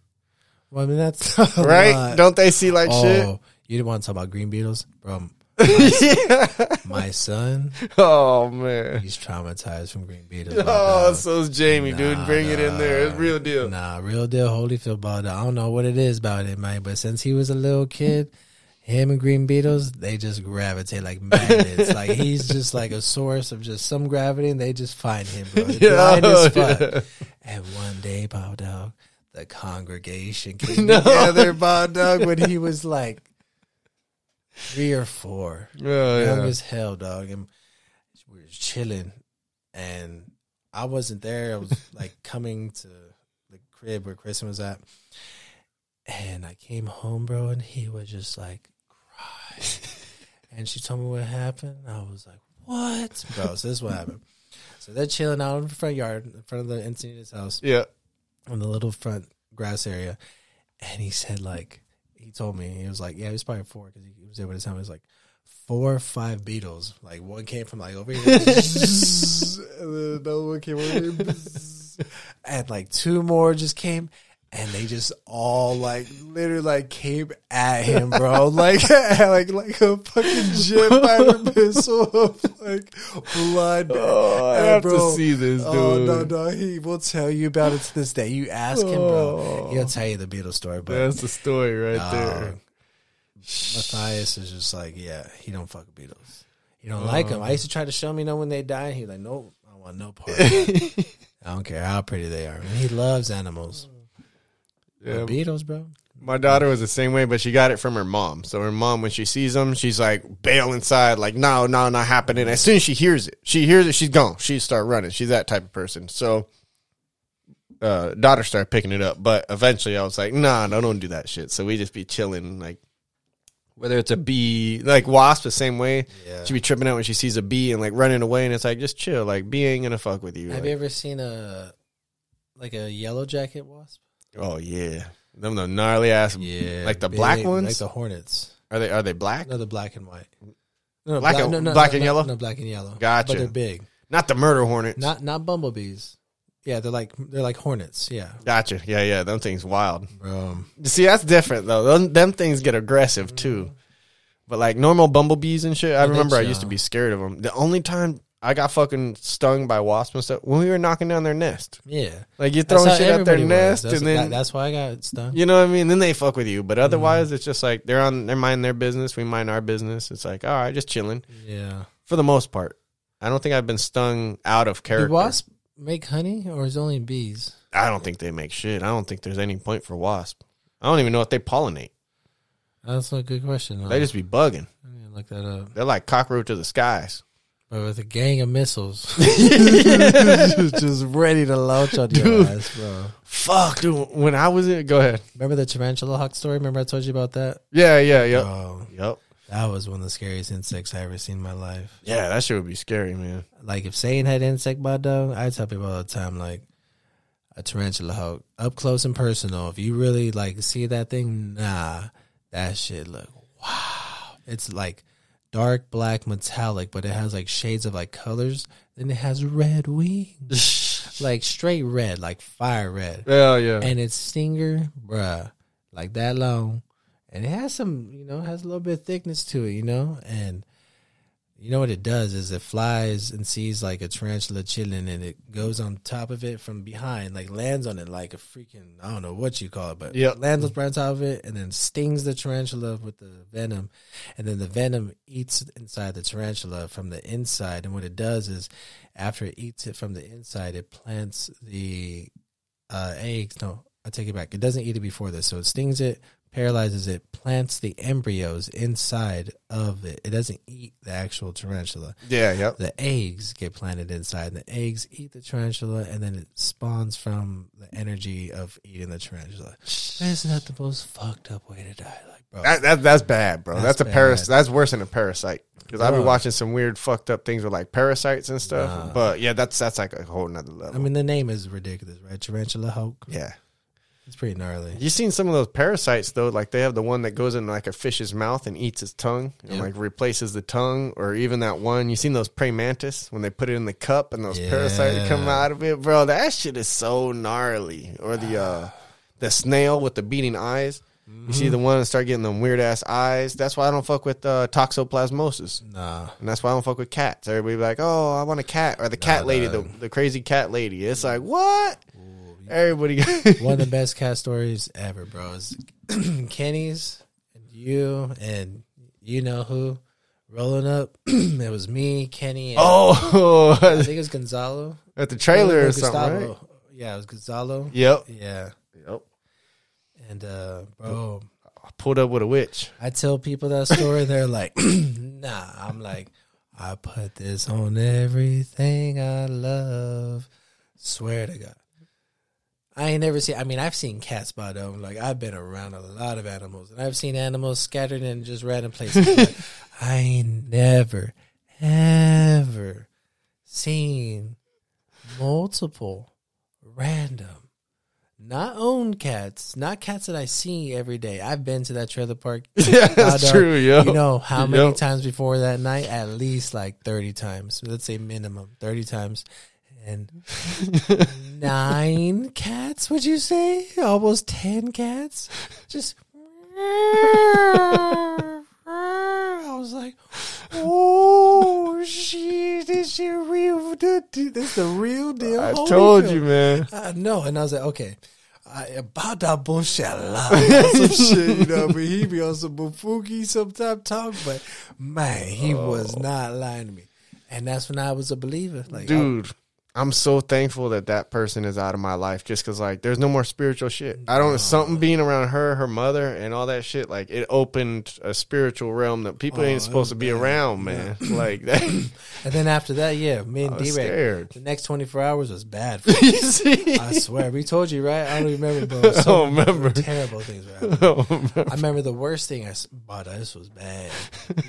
[SPEAKER 3] Well, I mean that's
[SPEAKER 2] right?
[SPEAKER 3] lot.
[SPEAKER 2] Don't they see like
[SPEAKER 3] oh,
[SPEAKER 2] shit?
[SPEAKER 3] you didn't want to talk about green beetles, bro.
[SPEAKER 2] yeah.
[SPEAKER 3] My son,
[SPEAKER 2] Oh man.
[SPEAKER 3] he's traumatized from green beetles.
[SPEAKER 2] Oh, so's Jamie, dude.
[SPEAKER 3] Nah,
[SPEAKER 2] Bring it in there. It's real deal.
[SPEAKER 3] Nah, real deal Holyfield ball. I don't know what it is about it, man. But since he was a little kid, him and Green Beetles, they just gravitate like magnets. like he's just like a source of just some gravity, and they just find him, bro. Blind as fuck.
[SPEAKER 2] yeah.
[SPEAKER 3] And one day, BobDawg, the congregation came
[SPEAKER 2] No.
[SPEAKER 3] together, BobDawg, when he was like three or four,
[SPEAKER 2] Oh,
[SPEAKER 3] young
[SPEAKER 2] yeah.
[SPEAKER 3] as hell, dog. And we were chilling, and I wasn't there. I was like coming to the crib where Kristen was at, and I came home, bro, and he was just like. And she told me what happened. I was like, "What, bro?" So this is what happened. So they're chilling out in the front yard, in front of the Encinitas house,
[SPEAKER 2] Yeah.
[SPEAKER 3] In the little front grass area, and he said like he told me he was like yeah he was probably four because he was there by the time he was like four or five beetles like one came from like over here and then another one came over here and like two more just came and they just all like literally like came at him bro like like like a fucking jet fighter missile of like blood
[SPEAKER 2] Oh, I
[SPEAKER 3] And,
[SPEAKER 2] have
[SPEAKER 3] bro,
[SPEAKER 2] to see this, dude.
[SPEAKER 3] Oh no, no, he will tell you about it to this day. You ask him, bro.
[SPEAKER 2] Oh.
[SPEAKER 3] He'll tell you the beetles story, but
[SPEAKER 2] That's the story right
[SPEAKER 3] uh,
[SPEAKER 2] there.
[SPEAKER 3] Matthias is just like, yeah, he don't fuck beetles. He don't like them. I used to try to show him, you know, when they die. He like, nope, I want no part. I don't care how pretty they are. And he loves animals.
[SPEAKER 2] Yeah.
[SPEAKER 3] But beetles, bro.
[SPEAKER 2] My daughter was the same way, but she got it from her mom. So her mom, when she sees them, she's like bail inside, like no, no, not happening. As soon as she hears it, she hears it, she's gone. She start running. She's that type of person. So, uh, daughter started picking it up, but eventually I was like, nah, no, don't do that shit. So we just be chilling, like whether it's a bee, like wasp, the same way.
[SPEAKER 3] Yeah.
[SPEAKER 2] She be tripping out when she sees a bee and like running away, and it's like just chill. Like bee ain't gonna fuck with you.
[SPEAKER 3] Have
[SPEAKER 2] Like,
[SPEAKER 3] you ever seen a like a yellow jacket wasp?
[SPEAKER 2] Oh yeah, them the gnarly ass.
[SPEAKER 3] Yeah,
[SPEAKER 2] like the
[SPEAKER 3] big,
[SPEAKER 2] black ones.
[SPEAKER 3] like the hornets.
[SPEAKER 2] are they are they black?
[SPEAKER 3] No, the black and white. No,
[SPEAKER 2] Black and- black and
[SPEAKER 3] no,
[SPEAKER 2] yellow?
[SPEAKER 3] No, black and yellow.
[SPEAKER 2] Gotcha.
[SPEAKER 3] But they're big.
[SPEAKER 2] Not the murder hornets.
[SPEAKER 3] Not not bumblebees. Yeah, they're like they're like hornets. Yeah,
[SPEAKER 2] Gotcha. Yeah, yeah. Them things wild.
[SPEAKER 3] bro.
[SPEAKER 2] See, that's different though. Them, them things get aggressive too. Mm-hmm. But like normal bumblebees and shit, I remember I used to be scared of them. The only time I got fucking stung by wasps and stuff when we were knocking down their nest.
[SPEAKER 3] Yeah,
[SPEAKER 2] Like you're throwing shit at their
[SPEAKER 3] was.
[SPEAKER 2] nest,
[SPEAKER 3] That's,
[SPEAKER 2] and then
[SPEAKER 3] that- that's why I got stung.
[SPEAKER 2] you know what I mean. Then they fuck with you, but
[SPEAKER 3] Mm-hmm.
[SPEAKER 2] otherwise it's just like they're on. They're mind their business. We mind our business. It's like all right, just chilling
[SPEAKER 3] Yeah.
[SPEAKER 2] for the most part. I don't think I've been stung out of character.
[SPEAKER 3] Do wasps make honey, or is it only bees?
[SPEAKER 2] I don't think they make shit. I don't think there's any point for wasp. I don't even know if they pollinate.
[SPEAKER 3] That's a good question. huh?
[SPEAKER 2] They just be bugging.
[SPEAKER 3] To look that up.
[SPEAKER 2] They're like cockroach of the skies.
[SPEAKER 3] But with a gang of missiles, just ready to launch on your
[SPEAKER 2] Dude.
[SPEAKER 3] ass, bro.
[SPEAKER 2] Fuck, dude. When I was in, go ahead.
[SPEAKER 3] Remember the tarantula hawk story? Remember I told you about that?
[SPEAKER 2] Yeah, yeah, yep,
[SPEAKER 3] Oh,
[SPEAKER 2] yep.
[SPEAKER 3] that was one of the scariest insects I ever seen in my life.
[SPEAKER 2] Yeah, that shit would be scary, man.
[SPEAKER 3] Like if Satan had insect bite though, I tell people all the time like a tarantula hawk up close and personal. If you really like see that thing, nah, that shit look wow. It's like dark black metallic, but it has like shades of like colors. Then it has red wings, like straight red, like fire red,
[SPEAKER 2] Yeah, yeah.
[SPEAKER 3] and its stinger, bruh, like that long, and it has some, you know, has a little bit of thickness to it, you know, and you know what it does is it flies and sees like a tarantula chilling and it goes on top of it from behind, like lands on it like a freaking I don't know what you call it, but lands right on top of it and then stings the tarantula with the venom, and then the venom eats inside the tarantula from the inside. And what it does is after it eats it from the inside, it plants the uh, eggs. No, I take it back. It doesn't eat it before this, so it stings it, paralyzes it, plants the embryos inside of it. It doesn't eat the actual tarantula.
[SPEAKER 2] Yeah, yep.
[SPEAKER 3] The eggs get planted inside, the eggs eat the tarantula, and then it spawns from the energy of eating the tarantula. Isn't that the most fucked up way to die? Like, bro,
[SPEAKER 2] That, that that's bad, bro. That's,
[SPEAKER 3] That's
[SPEAKER 2] a paras. That's worse than a parasite. Because I've been watching some weird, fucked up things with like parasites and stuff.
[SPEAKER 3] Nah.
[SPEAKER 2] But yeah, that's that's like a whole nother level.
[SPEAKER 3] I mean, the name is ridiculous, right? Tarantula Hawk.
[SPEAKER 2] yeah.
[SPEAKER 3] It's pretty gnarly.
[SPEAKER 2] You seen some of those parasites though? Like they have the one that goes in like a fish's mouth and eats its tongue and like replaces the tongue, or even that one. You seen those praying mantis when they put it in the cup and those parasites come out of it, bro? That shit is so gnarly. Or the uh the snail with the beating eyes. You
[SPEAKER 3] Mm-hmm.
[SPEAKER 2] see the one that start getting them weird ass eyes. That's why I don't fuck with uh, toxoplasmosis.
[SPEAKER 3] Nah.
[SPEAKER 2] And that's why I don't fuck with cats. Everybody be like, oh, I want a cat. Or the cat lady, the, the crazy cat lady. It's like, what? Everybody.
[SPEAKER 3] One of the best cat stories ever, bro. Is Kenny's and you and you know who rolling up. it was me, Kenny, and I
[SPEAKER 2] oh,
[SPEAKER 3] think it was Gonzalo.
[SPEAKER 2] at the trailer or something, right?
[SPEAKER 3] Yeah, it was Gonzalo.
[SPEAKER 2] Yep.
[SPEAKER 3] Yeah.
[SPEAKER 2] Yep.
[SPEAKER 3] And uh bro,
[SPEAKER 2] I pulled up with a witch.
[SPEAKER 3] I tell people that story, they're like, nah. I'm like, I put this on everything I love. Swear to God. I ain't never seen I mean, I've seen cats by them. Like I've been around a lot of animals and I've seen animals scattered in just random places. I ain't never, ever seen multiple random not owned cats, not cats that I see every day. I've been to that trailer park.
[SPEAKER 2] Yeah, that's
[SPEAKER 3] Dog,
[SPEAKER 2] true, yo.
[SPEAKER 3] You know how many
[SPEAKER 2] Yep.
[SPEAKER 3] times before that night? At least like 30 times. Let's say minimum 30 times. And nine cats, would you say? Almost 10 cats? Just. I was like, oh, shit, this shit real. This is the real deal.
[SPEAKER 2] I told you, man.
[SPEAKER 3] Uh, I know, and I was like, okay, I, about that bullshit a lot, some shit, you know. But he be on some bufuki sometime talk, but man, he oh. was not lying to me, and that's when I was a believer. Like, I-
[SPEAKER 2] Dude, I'm so thankful that that person is out of my life just because, like, there's no more spiritual shit. I don't, something being around her, her mother, and all that shit, like, it opened a spiritual realm that people
[SPEAKER 3] Oh,
[SPEAKER 2] ain't supposed to be
[SPEAKER 3] bad.
[SPEAKER 2] around, man. Like, that.
[SPEAKER 3] and then after that, yeah, me and
[SPEAKER 2] I
[SPEAKER 3] D-Ray, the next twenty four hours was bad. For
[SPEAKER 2] you see?
[SPEAKER 3] I swear, we told you right. I don't remember, bro.
[SPEAKER 2] I don't remember.
[SPEAKER 3] Terrible things were happening. I remember the worst thing I bought. This was bad.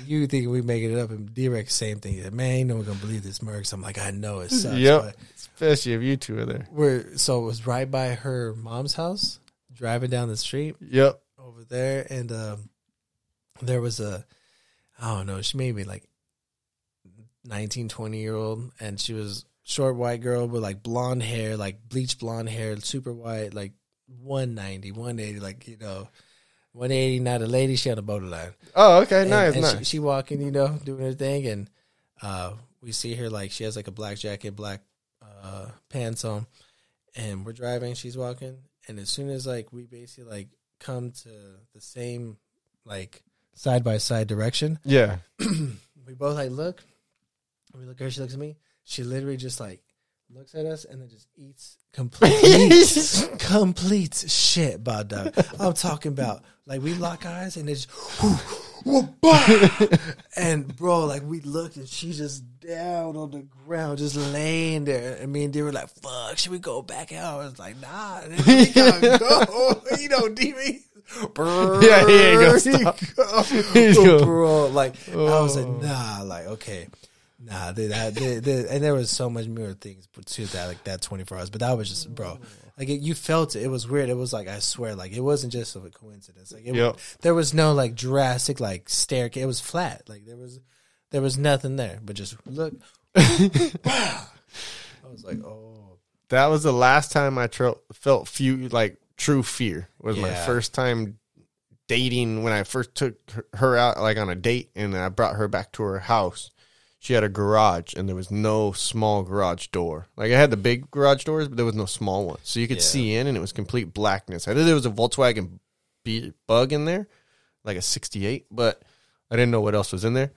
[SPEAKER 3] You think we making it up? And D-Rex, same thing. Man, ain't no one gonna believe this Murks. I'm like, I know it sucks.
[SPEAKER 2] Yep. Especially if you two are there.
[SPEAKER 3] we're so it was right by her mom's house. Driving down the street
[SPEAKER 2] Yep.
[SPEAKER 3] over there, and um, there was a, I don't know, she may be like 19, 20 year old, and she was short white girl with like blonde hair, like bleach blonde hair, super white, like 190, 180, like you know. 180, not a lady. She on a borderline.
[SPEAKER 2] Oh, okay.
[SPEAKER 3] And-
[SPEAKER 2] nice,
[SPEAKER 3] and
[SPEAKER 2] nice.
[SPEAKER 3] She, she walking, you know, doing her thing, and uh, we see her like she has like a black jacket, black uh, pants on, and we're driving. She's walking, and as soon as like we basically like come to the same like side by side direction,
[SPEAKER 2] yeah.
[SPEAKER 3] we both like look. We look at her. She looks at me. She literally just like looks at us and then just eats complete complete shit about dog. I'm talking about like we lock eyes and it's and bro, like we looked and she just down on the ground, just laying there. And me and D were like, "Fuck, should we go back out?" I was like, "Nah, we gotta go." you know, D.
[SPEAKER 2] Yeah, he ain't gonna stop. Gonna-
[SPEAKER 3] bro. Like I was
[SPEAKER 2] Oh.
[SPEAKER 3] like, nah, like okay, nah. They, that, they, they, and there was so much more things to that, like that twenty four hours. But that was just, bro. Oh. Like it, you felt it. It was weird. It was like I swear, like it wasn't just a coincidence. Like it,
[SPEAKER 2] Yep.
[SPEAKER 3] there was no like drastic like staircase. It was flat. Like there was there was nothing there. But just look. I was like, oh,
[SPEAKER 2] That was the last time I tro- felt few like true fear. Was my first time dating when I first took her- her out like on a date and I brought her back to her house. She had a garage and there was no small garage door. Like I had the big garage doors, but there was no small one, so you could
[SPEAKER 3] Yeah.
[SPEAKER 2] see in and it was complete blackness. I knew there was a Volkswagen B- Bug in there, like a '68, but I didn't know what else was in there.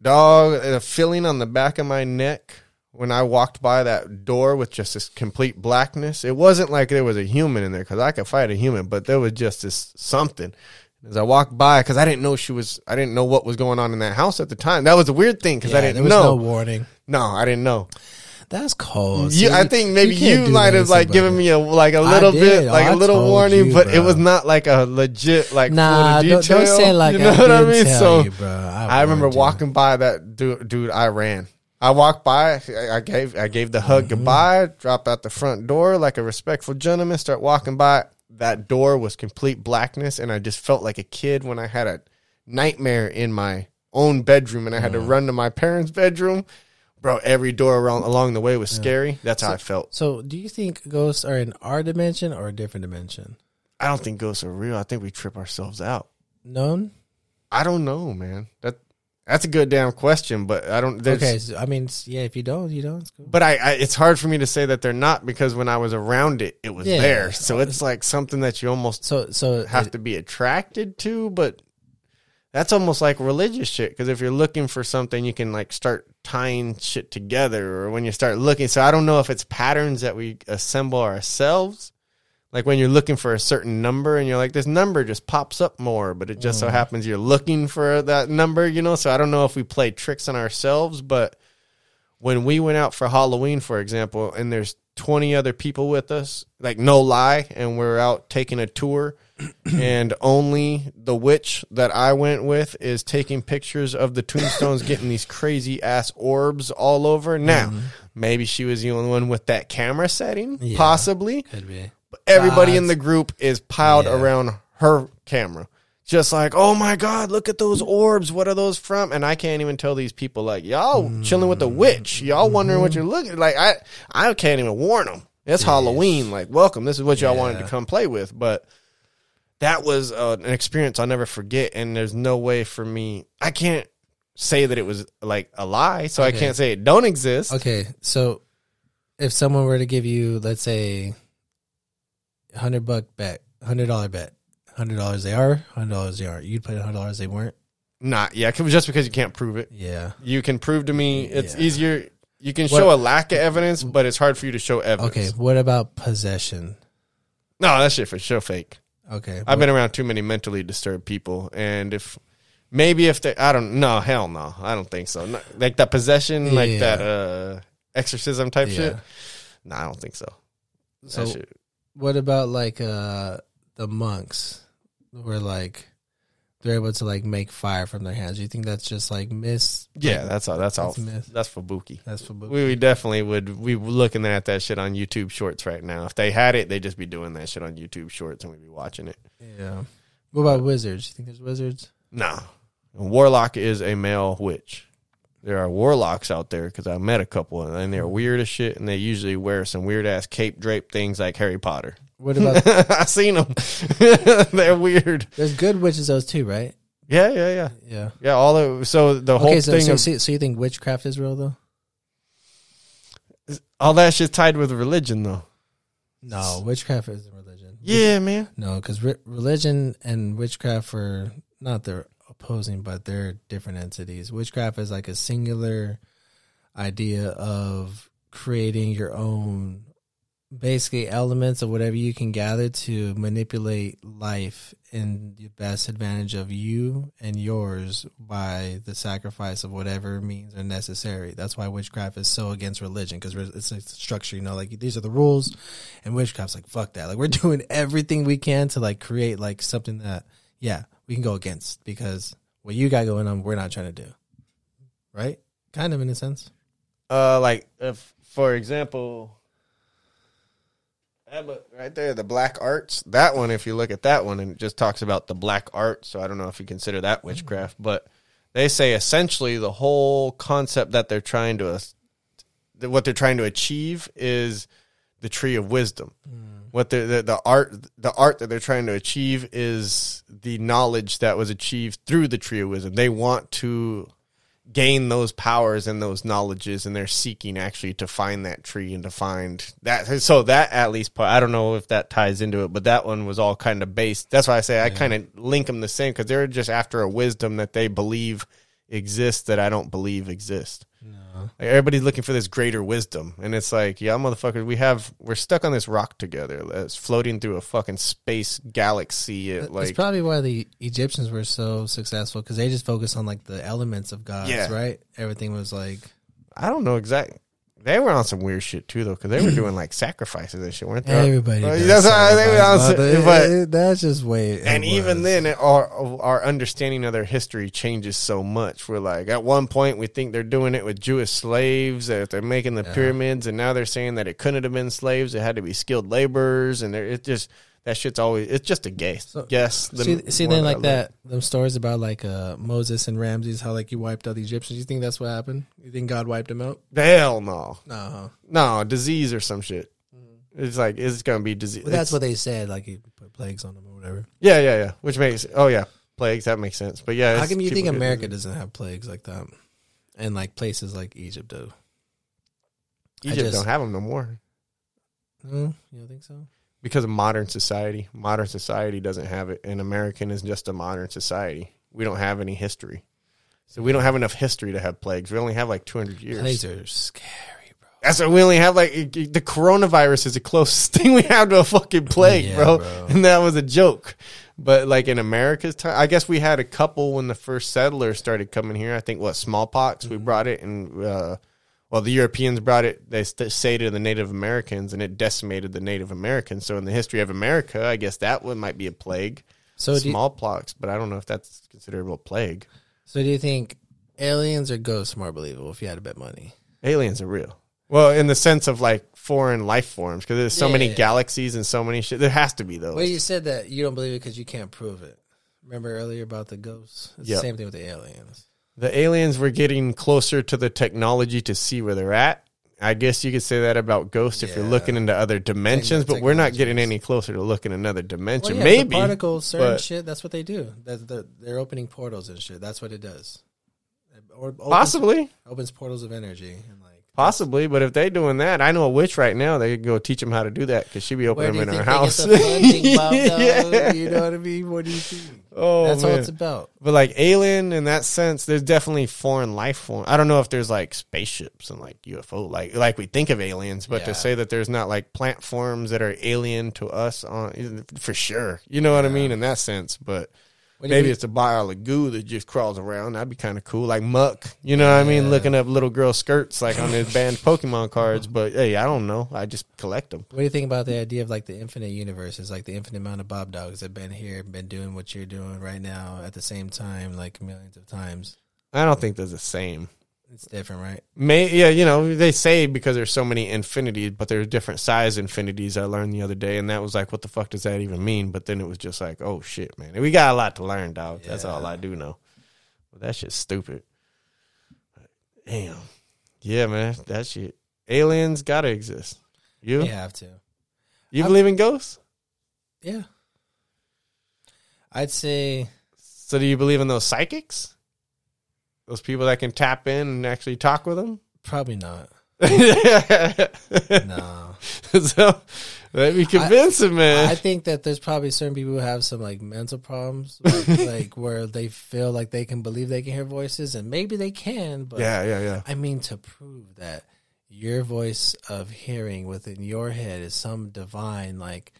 [SPEAKER 2] Dog, a feeling on the back of my neck when I walked by that door with just this complete blackness. It wasn't like there was a human in there because I could fight a human, but there was just this something. As I walked by, because I didn't know she was, I didn't know what was going on in that house at the time. That was a weird thing because I didn't
[SPEAKER 3] there was
[SPEAKER 2] know.
[SPEAKER 3] no warning.
[SPEAKER 2] no, I didn't know.
[SPEAKER 3] That's cold.
[SPEAKER 2] You, I think maybe
[SPEAKER 3] can't
[SPEAKER 2] you might have like given me a like a little bit, like
[SPEAKER 3] I
[SPEAKER 2] a little warning,
[SPEAKER 3] you,
[SPEAKER 2] but it was not like a legit like
[SPEAKER 3] Nah,
[SPEAKER 2] full
[SPEAKER 3] don't, don't
[SPEAKER 2] detail.
[SPEAKER 3] say like
[SPEAKER 2] you know
[SPEAKER 3] I
[SPEAKER 2] what I mean. So
[SPEAKER 3] you, bro. I,
[SPEAKER 2] I remember
[SPEAKER 3] you.
[SPEAKER 2] walking by that dude. Dude, I ran. I walked by. I I gave I gave the hug
[SPEAKER 3] Mm-hmm.
[SPEAKER 2] goodbye. Dropped out the front door like a respectful gentleman. Start walking by. That door was complete blackness, and I just felt like a kid when I had a nightmare in my own bedroom, and I had to mm. run to my parents' bedroom. Bro, every door around along the way was scary. That's how I felt.
[SPEAKER 3] So, do you think ghosts are in our dimension or a different dimension?
[SPEAKER 2] I don't think ghosts are real. I think we trip ourselves out.
[SPEAKER 3] None.
[SPEAKER 2] I don't know, man. That that's a good damn question, but I don't.
[SPEAKER 3] Okay, so, I mean, yeah. If you don't, you don't. It's cool.
[SPEAKER 2] But I, I, it's hard for me to say that they're not because when I was around it, it was
[SPEAKER 3] Yeah.
[SPEAKER 2] there. So it's like something that you almost
[SPEAKER 3] So, so
[SPEAKER 2] have
[SPEAKER 3] it-
[SPEAKER 2] to be attracted to. But that's almost like religious shit because if you're looking for something, you can like start tying shit together. Or when you start looking, so I don't know if it's patterns that we assemble ourselves. Like when you're looking for a certain number and you're like, this number just pops up more, but it just so mm. happens you're looking for that number, you know? So I don't know if we play tricks on ourselves, but when we went out for Halloween, for example, and there's 20 other people with us, like no lie, and we're out taking a tour, and only the witch that I went with is taking pictures of the tombstones, getting these crazy ass orbs all over. Now, mm-hmm. maybe she was the only one with that camera setting,
[SPEAKER 3] Yeah.
[SPEAKER 2] possibly.
[SPEAKER 3] could be.
[SPEAKER 2] But everybody in the group is piled
[SPEAKER 3] Yeah.
[SPEAKER 2] around her camera. Just like, oh my God, look at those orbs. What are those from? And I can't even tell these people, like, y'all chilling with the witch. Y'all wondering what you're looking like. I, I can't even warn them. It's Halloween. Like, welcome. This is what y'all wanted to come play with. But that was uh, an experience I'll never forget. And there's no way for me, I can't say that it was like a lie. So I can't say it don't exist.
[SPEAKER 3] Okay, so if someone were to give you, let's say, hundred buck bet, hundred dollar bet, hundred dollars they are, hundred dollars they aren't. You'd put hundred dollars they weren't.
[SPEAKER 2] Not, yeah, just because you can't prove it.
[SPEAKER 3] Yeah.
[SPEAKER 2] You can prove to me it's
[SPEAKER 3] Yeah.
[SPEAKER 2] easier. You can
[SPEAKER 3] What-
[SPEAKER 2] show a lack of evidence, but it's hard for you to show evidence.
[SPEAKER 3] Okay. What about possession?
[SPEAKER 2] No, that shit for sure fake.
[SPEAKER 3] Okay.
[SPEAKER 2] I've been around too many mentally disturbed people, and if maybe if they, I don't, no, hell no, I don't think so. No, like that possession, like that uh exorcism type
[SPEAKER 3] Yeah.
[SPEAKER 2] shit. No, I don't think so.
[SPEAKER 3] So
[SPEAKER 2] that shit.
[SPEAKER 3] What about like uh the monks, where like they're able to like make fire from their hands? Do you think that's just like miss?
[SPEAKER 2] Yeah, that's all. That's all.
[SPEAKER 3] That's myth.
[SPEAKER 2] That's
[SPEAKER 3] that's for.
[SPEAKER 2] We, we definitely would. We were looking at that shit on YouTube Shorts right now. If they had it, they'd just be doing that shit on YouTube Shorts, and we'd be watching it.
[SPEAKER 3] Yeah. What about wizards? You think there's wizards?
[SPEAKER 2] No. Warlock is a male witch. There are warlocks out there because I met a couple and they're weird as shit and they usually wear some weird ass cape drape things like Harry Potter.
[SPEAKER 3] What about
[SPEAKER 2] I seen them. they're weird.
[SPEAKER 3] there's good witches those too, right?
[SPEAKER 2] Yeah, yeah, yeah.
[SPEAKER 3] Yeah.
[SPEAKER 2] Yeah, all the so the whole
[SPEAKER 3] Okay, so
[SPEAKER 2] thing
[SPEAKER 3] so,
[SPEAKER 2] of
[SPEAKER 3] so, so you think witchcraft is real though?
[SPEAKER 2] all that shit's tied with religion though.
[SPEAKER 3] No, witchcraft isn't religion.
[SPEAKER 2] Yeah, man.
[SPEAKER 3] No, because re- religion and witchcraft are not they're opposing, but they're different entities. Witchcraft is like a singular idea of creating your own, basically elements of whatever you can gather to manipulate life in the best advantage of you and yours by the sacrifice of whatever means are necessary. That's why witchcraft is so against religion because it's a structure, you know, like these are the rules, and witchcraft's like fuck that. Like we're doing everything we can to like create like something that yeah we can go against because what you got going on we're not trying to do, right? Kind of in a sense.
[SPEAKER 2] Uh, like if for example, right there, the black arts. That one, if you look at that one, and it just talks about the black art. So I don't know if you consider that witchcraft, but they say essentially the whole concept that they're trying to, what they're trying to achieve is the tree of wisdom. What the, the the art the art that they're trying to achieve is the knowledge that was achieved through the tree of wisdom. They want to gain those powers and those knowledges and they're seeking actually to find that tree and to find that. So that at least part i don't know if that ties into it but that one was all kind of based. That's why i say i kind of link them the same because they're just after a wisdom that they believe exists that i don't believe exists No. Like everybody's looking for this greater wisdom, and it's like, yeah, motherfuckers, we have we're stuck on this rock together that's floating through a fucking space galaxy. At, like,
[SPEAKER 3] it's probably why the Egyptians were so successful because they just focused on like the elements of gods, yeah. right? Everything was like,
[SPEAKER 2] I don't know exactly. They were on some weird shit too, though, because they were doing like sacrifices and shit, weren't they?
[SPEAKER 3] Everybody, uh, that's how they were on, but, but that's just way.
[SPEAKER 2] And even then, our our understanding of their history changes so much. We're like, at one point, we think they're doing it with Jewish slaves, that they're making the yeah. pyramids, and now they're saying that it couldn't have been slaves; it had to be skilled laborers, and it just that shit's always it's just a guess. So, guess.
[SPEAKER 3] The see, see then like that those stories about like uh, Moses and Ramses, how like you wiped out the Egyptians. You think that's what happened? You think God wiped them out?
[SPEAKER 2] Hell no.
[SPEAKER 3] No.
[SPEAKER 2] No disease or some shit. Mm-hmm. It's like it's gonna be disease.
[SPEAKER 3] Well, that's what they said. Like he put plagues on them or whatever.
[SPEAKER 2] Yeah, yeah, yeah. Which makes oh yeah, plagues. That makes sense. But yeah,
[SPEAKER 3] how come you think America doesn't have plagues like that? And like places like Egypt do.
[SPEAKER 2] Egypt just, don't have them no more.
[SPEAKER 3] No, you don't think so?
[SPEAKER 2] Because of modern society. Modern society doesn't have it, and American is just a modern society. We don't have any history, so we don't have enough history to have plagues. We only have like two hundred years.
[SPEAKER 3] Plagues are scary, bro.
[SPEAKER 2] That's why we only have like the coronavirus is the closest thing we have to a fucking plague, yeah, bro. bro. And that was a joke. But like in America's time, I guess we had a couple when the first settlers started coming here. I think what smallpox mm-hmm. we brought it and. Uh, well, the Europeans brought it, they say to the Native Americans, and it decimated the Native Americans. So, in the history of America, I guess that one might be a plague. So, smallpox, but I don't know if that's considered a plague.
[SPEAKER 3] So, do you think aliens or ghosts more believable if you had to bet money?
[SPEAKER 2] Aliens are real. Well, in the sense of like foreign life forms, because there's so yeah, many yeah. galaxies and so many shit. There has to be those.
[SPEAKER 3] Well, you said that you don't believe it because you can't prove it. Remember earlier about the ghosts? It's yep. the same thing with the aliens
[SPEAKER 2] the aliens were getting closer to the technology to see where they're at. I guess you could say that about ghosts if you're looking into other dimensions, but we're not getting any closer to looking another dimension. Yeah, Maybe
[SPEAKER 3] particles, certain shit. That's what they do. They're, they're opening portals and shit. That's what it does.
[SPEAKER 2] Or opens, Possibly
[SPEAKER 3] opens portals of energy and
[SPEAKER 2] Possibly, but if they doing that, I know a witch right now. They could go teach them how to do that because she be opening them in her house. yeah.
[SPEAKER 3] You know what I mean? What do you think? Oh, that's man. all it's about.
[SPEAKER 2] But like alien in that sense, there's definitely foreign life form. I don't know if there's like spaceships and like UFO, like like we think of aliens, but yeah. to say that there's not like plant forms that are alien to us, on for sure. You know what. I mean in that sense, but Maybe it's a bile of goo that just crawls around. That'd be kind of cool, like muck. You know what I mean? Looking up little girl skirts like on his banned Pokemon cards. But hey, I don't know. I just collect them.
[SPEAKER 3] What do you think about the idea of like the infinite universe? universes, like the infinite amount of BobDawgs that been here, been doing what you're doing right now at the same time, like millions of times?
[SPEAKER 2] I don't think they're the same.
[SPEAKER 3] It's different, right?
[SPEAKER 2] May yeah, you know they say because there's so many infinities, but there's different size infinities. I learned the other day, and that was like, what the fuck does that even mean? But then it was just like, oh shit, man, we got a lot to learn, dog. Yeah. That's all I do know. But that shit's stupid. Damn, yeah, man, that shit. Aliens gotta exist. You
[SPEAKER 3] they have to.
[SPEAKER 2] You I believe in ghosts?
[SPEAKER 3] Yeah, I'd say.
[SPEAKER 2] So do you believe in those psychics? Those people that can tap in and actually talk with them?
[SPEAKER 3] Probably not.
[SPEAKER 2] no. so let me convince him, man.
[SPEAKER 3] I think that there's probably certain people who have some like mental problems, like, like, where they feel like they can believe they can hear voices, and maybe they can. But
[SPEAKER 2] yeah, yeah, yeah.
[SPEAKER 3] I mean, to prove that your voice of hearing within your head is some divine like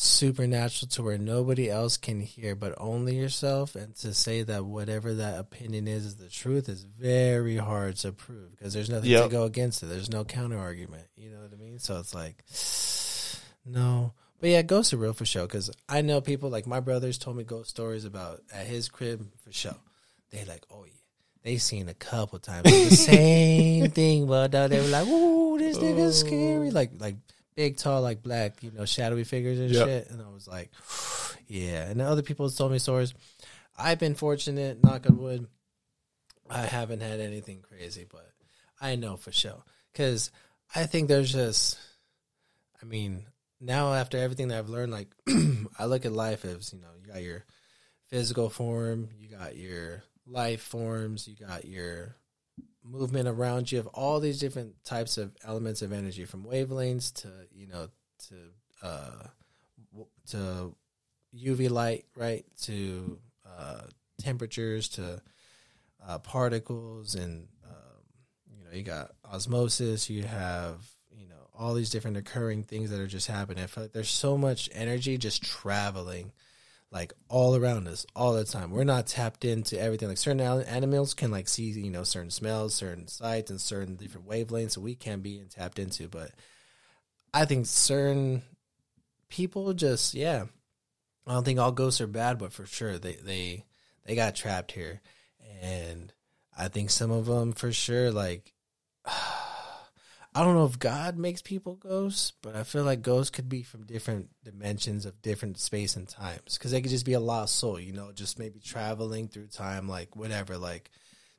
[SPEAKER 3] supernatural to where nobody else can hear but only yourself and to say that whatever that opinion is is the truth is very hard to prove because there's nothing yep. to go against it. There's no counter argument you know what i mean? So it's like no. But yeah ghosts are real for sure because i know people like my brothers told me ghost stories about at his crib for sure. They like oh yeah. They seen a couple times. The same thing but they were like ooh this nigga's scary. Oh. Like like big, tall, like black, you know, shadowy figures and yep. shit. And I was like, yeah. And other people told me stories. I've been fortunate, knock on wood. I haven't had anything crazy, but I know for sure. Because I think there's just, I mean, now after everything that I've learned, like, I look at life as, you know, you got your physical form, you got your life forms, you got your movement around you of all these different types of elements of energy from wavelengths to you know to uh to UV light right to uh, temperatures to uh, particles and um, you know, you got osmosis, you have you know all these different occurring things that are just happening. I feel like there's so much energy just traveling, like all around us all the time. We're not tapped into everything. Like certain animals can like see you know certain smells, certain sights, and certain different wavelengths that we can be tapped into. But I think certain people just yeah. I don't think all ghosts are bad, but for sure they they they got trapped here, and I think some of them for sure like. I don't know if God makes people ghosts, but I feel like ghosts could be from different dimensions of different space and times because they could just be a lost soul, you know, just maybe traveling through time, like whatever, like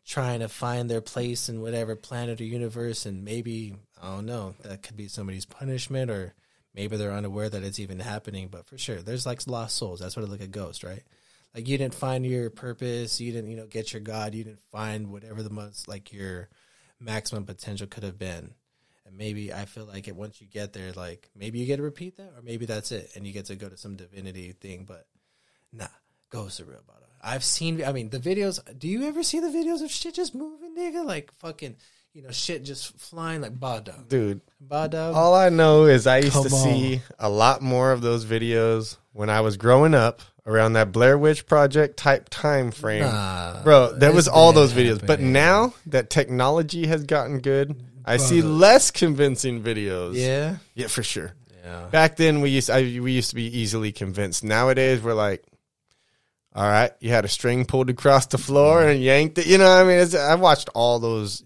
[SPEAKER 3] trying to find their place in whatever planet or universe, and maybe I don't know, that could be somebody's punishment, or maybe they're unaware that it's even happening. But for sure, there's like lost souls. That's what I look at ghost, right? Like you didn't find your purpose, you didn't, you know, get your God, you didn't find whatever the most like your maximum potential could have been. And maybe I feel like it once you get there, like maybe you get to repeat that, or maybe that's it, and you get to go to some divinity thing. But nah, ghosts are real about it. I've seen. I mean, the videos. Do you ever see the videos of shit just moving, nigga? Like fucking, you know, shit just flying like bada,
[SPEAKER 2] Dude,
[SPEAKER 3] bada.
[SPEAKER 2] all I know is I used
[SPEAKER 3] Come
[SPEAKER 2] to see a lot more of those videos when I was growing up around that Blair Witch Project type time frame.
[SPEAKER 3] Nah,
[SPEAKER 2] Bro, there was all those videos. But now that technology has gotten good, I see less convincing videos.
[SPEAKER 3] yeah,
[SPEAKER 2] Yeah, for sure.
[SPEAKER 3] yeah.
[SPEAKER 2] Back then we used I, we used to be easily convinced. Nowadays we're like, all right, you had a string pulled across the floor and yanked it. You know, what I mean, it's, I've watched all those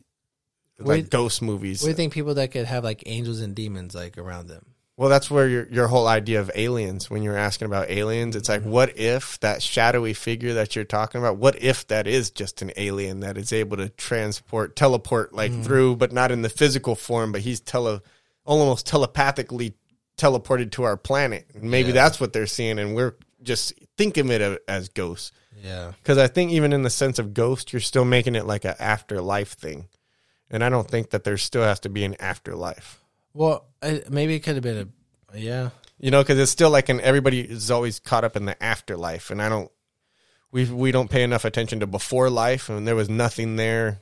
[SPEAKER 2] like
[SPEAKER 3] Wait-
[SPEAKER 2] ghost movies.
[SPEAKER 3] What do you think people that could have like angels and demons like around them?
[SPEAKER 2] Well, that's where your your whole idea of aliens. When you're asking about aliens, it's like, mm-hmm. what if that shadowy figure that you're talking about? What if that is just an alien that is able to transport, teleport like mm-hmm. through, but not in the physical form, but he's tele, almost telepathically teleported to our planet. Maybe
[SPEAKER 3] Yeah.
[SPEAKER 2] that's what they're seeing, and we're just thinking of it as ghosts.
[SPEAKER 3] Yeah,
[SPEAKER 2] Because I think even in the sense of ghost, you're still making it like an afterlife thing, and I don't think that there still has to be an afterlife.
[SPEAKER 3] Well, I, maybe it could have been a yeah.
[SPEAKER 2] you know because it's still like an everybody is always caught up in the afterlife and i don't we we don't pay enough attention to before life and there was nothing there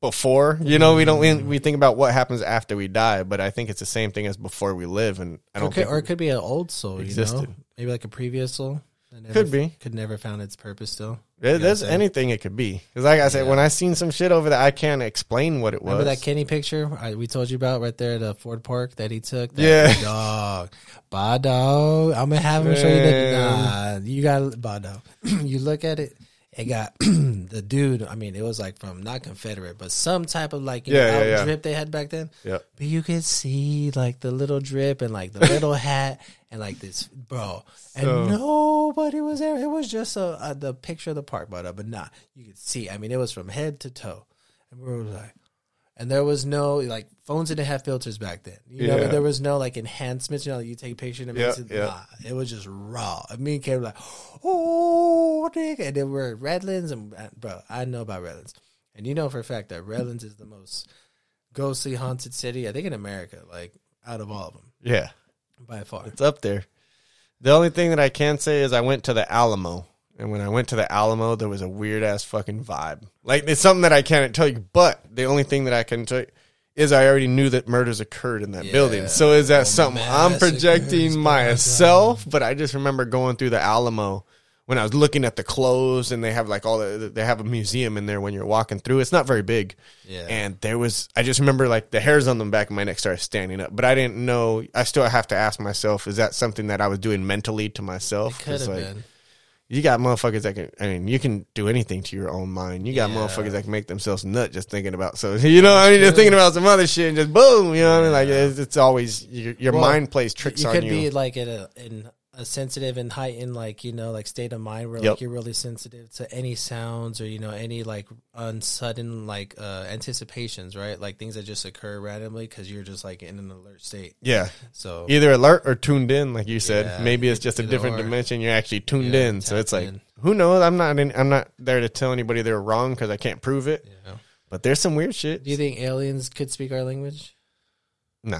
[SPEAKER 2] before you know we don't we, we think about what happens after we die but i think it's the same thing as before we live and i
[SPEAKER 3] Or,
[SPEAKER 2] don't
[SPEAKER 3] could,
[SPEAKER 2] think
[SPEAKER 3] or it could be an old soul, you know, maybe like a previous soul. that never
[SPEAKER 2] Could be.
[SPEAKER 3] Could never found its purpose still.
[SPEAKER 2] There- there's anything it could be because like i said
[SPEAKER 3] Yeah.
[SPEAKER 2] when i seen some shit over there i can't explain what it was
[SPEAKER 3] Remember that Kenny picture I, we told you about right there at the Ford Park that he took? That
[SPEAKER 2] Yeah.
[SPEAKER 3] dog. Bye, dog. I'm gonna have him show you the.
[SPEAKER 2] Man.
[SPEAKER 3] Nah, you got bye, dog. you look at it. It got the dude. I mean, it was like from not Confederate, but some type of like you
[SPEAKER 2] Yeah,
[SPEAKER 3] know,
[SPEAKER 2] yeah, yeah.
[SPEAKER 3] drip they had back then.
[SPEAKER 2] yeah
[SPEAKER 3] But you could see like the little drip and like the little hat and like this, bro. And
[SPEAKER 2] So-
[SPEAKER 3] nobody was there. It was just a, a the picture of the park, but but nah, you could see. I mean, it was from head to toe, and we were like, and there was no like phones didn't have filters back then. You know,
[SPEAKER 2] Yeah.
[SPEAKER 3] there was no like enhancements. You know, you take a picture and it
[SPEAKER 2] Yeah,
[SPEAKER 3] makes it.
[SPEAKER 2] yeah.
[SPEAKER 3] Nah, it was just raw. I mean, came like, oh, nigga, and then we're at Redlands, and uh, bro, I know about Redlands, and you know for a fact that Redlands is the most ghostly haunted city I think in America, like out of all of them
[SPEAKER 2] yeah
[SPEAKER 3] by far.
[SPEAKER 2] It's up there. The only thing that I can say is I went to the Alamo. And when I went to the Alamo, there was a weird ass fucking vibe. Like it's something that I can't tell you, but the only thing that I can tell you is I already knew that murders occurred in that
[SPEAKER 3] Yeah.
[SPEAKER 2] building. So is that
[SPEAKER 3] Oh,
[SPEAKER 2] something I'm projecting myself? But I just remember going through the Alamo when I was looking at the clothes and they have like all the they have a museum in there when you're walking through. It's not very big.
[SPEAKER 3] Yeah.
[SPEAKER 2] And there was I just remember like the hairs on the back of my neck started standing up. But I didn't know I still have to ask myself, is that something that I was doing mentally to myself?
[SPEAKER 3] Could
[SPEAKER 2] 'Cause,
[SPEAKER 3] have
[SPEAKER 2] like,
[SPEAKER 3] been.
[SPEAKER 2] You got motherfuckers that can I mean, you can do anything to your own mind. You got
[SPEAKER 3] Yeah.
[SPEAKER 2] motherfuckers that can make themselves nut just thinking about so you know, I mean just thinking about some other shit and just boom, you know what I mean? Like it's, it's always your, your
[SPEAKER 3] Well,
[SPEAKER 2] mind plays tricks
[SPEAKER 3] you
[SPEAKER 2] on
[SPEAKER 3] could
[SPEAKER 2] you.
[SPEAKER 3] be like in a in a sensitive and heightened like you know like state of mind where
[SPEAKER 2] Yep.
[SPEAKER 3] like you're really sensitive to any sounds or you know any like unsudden like uh anticipations right like things that just occur randomly because you're just like in an alert state
[SPEAKER 2] yeah.
[SPEAKER 3] so
[SPEAKER 2] Either alert or tuned in, like you said.
[SPEAKER 3] Yeah,
[SPEAKER 2] Maybe it's just a different
[SPEAKER 3] or.
[SPEAKER 2] dimension. You're actually tuned
[SPEAKER 3] Yeah,
[SPEAKER 2] in. So it's like,
[SPEAKER 3] in.
[SPEAKER 2] who knows? I'm not. In, I'm not there to tell anybody they're wrong because I can't prove it.
[SPEAKER 3] know.
[SPEAKER 2] But there's some weird shit.
[SPEAKER 3] do you think aliens could speak our language
[SPEAKER 2] No.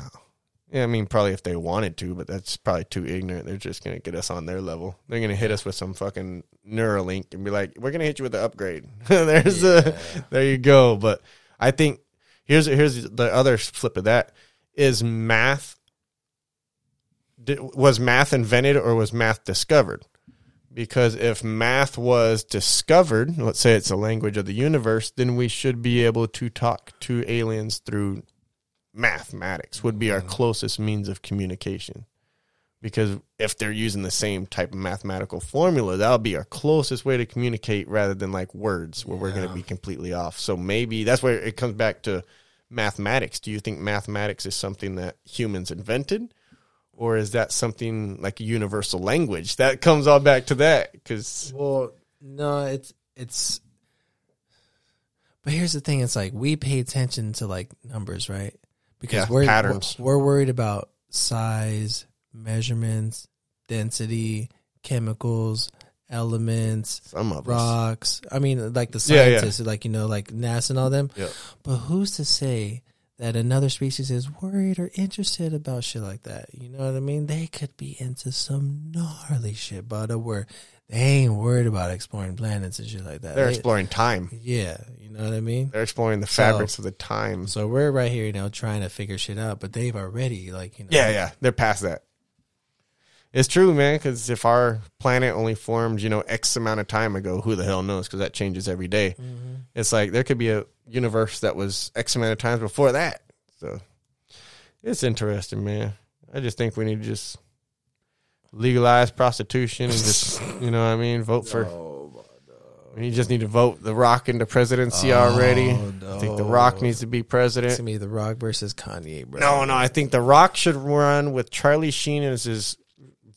[SPEAKER 2] Yeah, I mean, probably if they wanted to, but that's probably too ignorant. They're just gonna get us on their level. They're gonna hit us with some fucking Neuralink and be like, "We're gonna hit you with the upgrade." There's a, there you go. But I think Here's here's the other flip of that is math did, was math invented or was math discovered? Because if math was discovered, let's say it's a language of the universe, then we should be able to talk to aliens through mathematics would be our mm-hmm. closest means of communication. Because if they're using the same type of mathematical formula, that'll be our closest way to communicate rather than like words where we're going to be completely off. So maybe that's where it comes back to mathematics. Do you think mathematics is something that humans invented? Or is that something like a universal language? That comes all back to that because
[SPEAKER 3] Well, no, it's it's. But here's the thing: it's like we pay attention to like numbers, right? Because
[SPEAKER 2] Yeah,
[SPEAKER 3] we're
[SPEAKER 2] patterns.
[SPEAKER 3] We're, worried about size, measurements, density, chemicals, elements,
[SPEAKER 2] some of us.
[SPEAKER 3] rocks. I mean, like the
[SPEAKER 2] Yeah, yeah.
[SPEAKER 3] scientists, like you know, like NASA and all them.
[SPEAKER 2] Yeah.
[SPEAKER 3] But who's to say that another species is worried or interested about shit like that? You know what I mean? They could be into some gnarly shit, but where they ain't worried about exploring planets and shit like that.
[SPEAKER 2] They're
[SPEAKER 3] They-
[SPEAKER 2] exploring time.
[SPEAKER 3] yeah, you know what I mean.
[SPEAKER 2] They're exploring the
[SPEAKER 3] So-
[SPEAKER 2] fabrics of the time.
[SPEAKER 3] So we're right here, you know, trying to figure shit out, but they've already like you know.
[SPEAKER 2] Yeah, yeah, they're past that. It's true, man. Because if our planet only formed, you know, X amount of time ago, who the hell knows? Because that changes every day. Mm-hmm. It's like there could be a universe that was X amount of times before that. So it's interesting, man. I just think we need to just legalize prostitution and just, you know, what I mean, vote for. you just need to vote The Rock into presidency already. No. I think The Rock needs to be
[SPEAKER 3] It's
[SPEAKER 2] president.
[SPEAKER 3] gonna be The Rock versus Kanye, bro.
[SPEAKER 2] No, no, I think The Rock should run with Charlie Sheen as his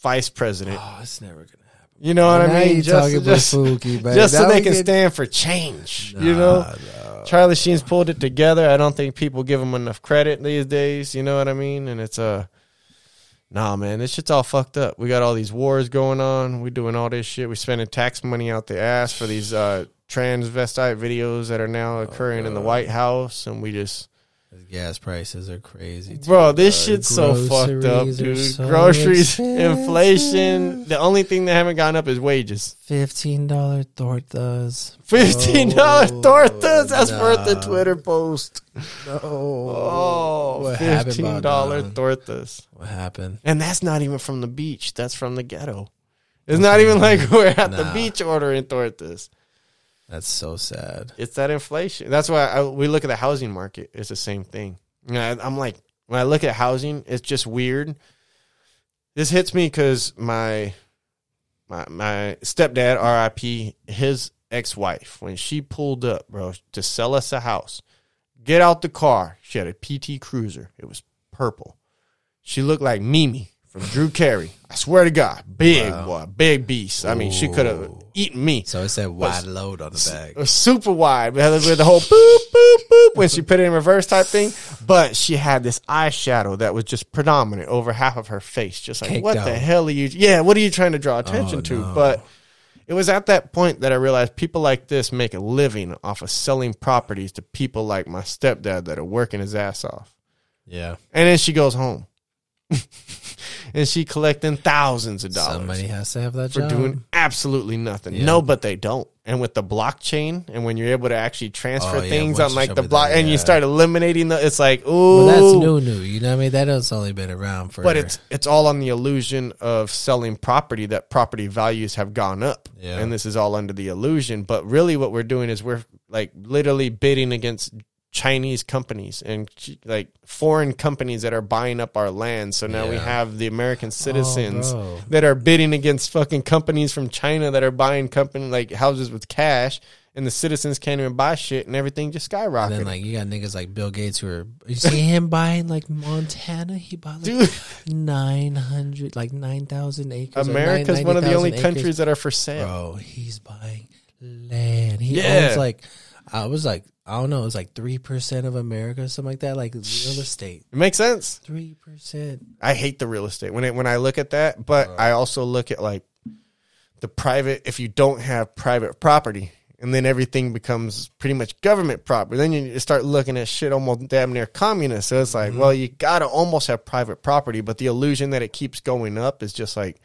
[SPEAKER 2] vice president.
[SPEAKER 3] Oh, it's never gonna happen.
[SPEAKER 2] You know what I mean?
[SPEAKER 3] you
[SPEAKER 2] Just,
[SPEAKER 3] talking
[SPEAKER 2] just,
[SPEAKER 3] Bafuki, man.
[SPEAKER 2] just so
[SPEAKER 3] Now
[SPEAKER 2] they can
[SPEAKER 3] get-
[SPEAKER 2] stand for change. you know, Charlie Sheen's pulled it together. I don't think people give him enough credit these days. You know what I mean? And it's uh, nah, man, this shit's all fucked up. We got all these wars going on. We doing all this shit. We spending tax money out the ass for these uh transvestite videos that are now occurring in the White House, and we just.
[SPEAKER 3] Gas prices are crazy. too,
[SPEAKER 2] Bro, this
[SPEAKER 3] bro.
[SPEAKER 2] shit's so fucked up, dude.
[SPEAKER 3] so
[SPEAKER 2] Groceries,
[SPEAKER 3] expensive.
[SPEAKER 2] inflation. The only thing that haven't gone up is wages.
[SPEAKER 3] Fifteen dollar tortas.
[SPEAKER 2] Fifteen dollars
[SPEAKER 3] Oh,
[SPEAKER 2] tortas. That's worth the. Twitter post.
[SPEAKER 3] No.
[SPEAKER 2] Oh,
[SPEAKER 3] What
[SPEAKER 2] fifteen dollar tortas,
[SPEAKER 3] What happened?
[SPEAKER 2] and that's not even from the beach. That's from the ghetto. It's not even like we're at the beach ordering tortas.
[SPEAKER 3] That's so sad.
[SPEAKER 2] It's that inflation. That's why I, we look at the housing market. It's the same thing. I, I'm like, when I look at housing, it's just weird. This hits me because my my my stepdad, R.I.P. His ex wife, when she pulled up, bro, to sell us a house, get out the car. She had a PT Cruiser. It was purple. She looked like Mimi from Drew Carey. I swear to God, big boy, big beast. I mean, she could have eaten me.
[SPEAKER 3] So it said wide load on the bag.
[SPEAKER 2] It was super wide. We had with the whole boop boop boop when she put it in reverse type thing. But she had this eyeshadow that was just predominant over half of her face. Just like
[SPEAKER 3] Caked
[SPEAKER 2] what
[SPEAKER 3] out.
[SPEAKER 2] the hell are you? Yeah, what are you trying to draw oh, attention
[SPEAKER 3] Oh,
[SPEAKER 2] to?
[SPEAKER 3] no.
[SPEAKER 2] But it was at that point that I realized people like this make a living off of selling properties to people like my stepdad that are working his ass off.
[SPEAKER 3] Yeah.
[SPEAKER 2] And then she goes home. and she collecting thousands of dollars
[SPEAKER 3] Somebody has to have that
[SPEAKER 2] for
[SPEAKER 3] job.
[SPEAKER 2] doing absolutely nothing.
[SPEAKER 3] Yeah.
[SPEAKER 2] No, but they don't. And with the blockchain, and when you're able to actually transfer
[SPEAKER 3] Oh, yeah,
[SPEAKER 2] things on like the block,
[SPEAKER 3] that,
[SPEAKER 2] and you start eliminating the, it's like, ooh,
[SPEAKER 3] Well, that's new, new. You know what I mean? That has only been around for.
[SPEAKER 2] But it's it's all on the illusion of selling property that property values have gone up,
[SPEAKER 3] Yeah.
[SPEAKER 2] and this is all under the illusion. But really, what we're doing is we're like literally bidding against Chinese companies and like foreign companies that are buying up our land. So now we
[SPEAKER 3] Yeah. Oh,
[SPEAKER 2] have the American oh, citizens
[SPEAKER 3] bro.
[SPEAKER 2] that are bidding against fucking companies from China that are buying company like houses with cash, and the citizens can't even buy shit, and everything just
[SPEAKER 3] and then like you got niggas like Bill Gates who are. You see him buying like Montana? He bought like nine hundred, like nine thousand acres.
[SPEAKER 2] America's
[SPEAKER 3] nine-
[SPEAKER 2] one of the only
[SPEAKER 3] acres.
[SPEAKER 2] countries that are for sale.
[SPEAKER 3] Bro, he's buying land. He
[SPEAKER 2] Yeah.
[SPEAKER 3] owns like I was like I don't know, it was like three percent of America, or something like that, like real estate.
[SPEAKER 2] It makes sense.
[SPEAKER 3] Three percent.
[SPEAKER 2] I hate the real estate when it, when I look at that, but I also look at like the private. If you don't have private property, and then everything becomes pretty much government property, then you start looking at shit almost damn near communist. So it's like, mm-hmm. well, you gotta almost have private property, but the illusion that it keeps going up is just like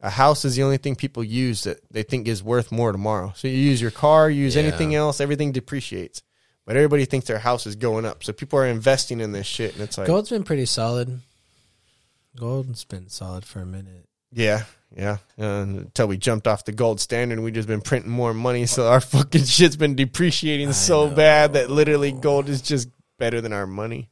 [SPEAKER 2] a house is the only thing people use that they think is worth more tomorrow. So you use your car, you use
[SPEAKER 3] Yeah.
[SPEAKER 2] anything else, everything depreciates. but everybody thinks their house is going up. So people are investing in this shit, and it's like,
[SPEAKER 3] Gold's been pretty solid. Gold's been solid for a minute.
[SPEAKER 2] yeah, yeah. Uh, until we jumped off the gold standard, and we just been printing more money, so our fucking shit's been depreciating so bad that literally gold is just better than our money.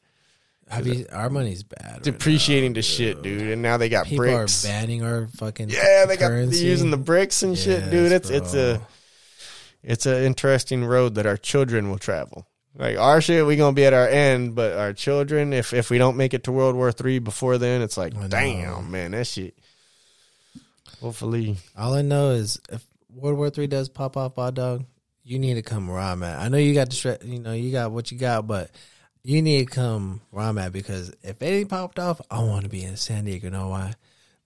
[SPEAKER 3] Have you, our money's bad. right
[SPEAKER 2] Depreciating to shit, dude. And now they got
[SPEAKER 3] now. People
[SPEAKER 2] BRICS.
[SPEAKER 3] are banning our fucking
[SPEAKER 2] Yeah, they got they're using the BRICS and shit, dude.
[SPEAKER 3] Yes,
[SPEAKER 2] It's it's a it's an interesting road that our children will travel. Like our shit, we gonna be at our end, but our children, if if we don't make it to World War Three before then, it's like, damn, man, that shit. Hopefully,
[SPEAKER 3] All I know is if World War Three does pop off, hot dog, you need to come where I'm at. I know you got the stre- you know you got what you got, but you need to come where I'm at because if anything popped off, I want to be in San Diego. You know why?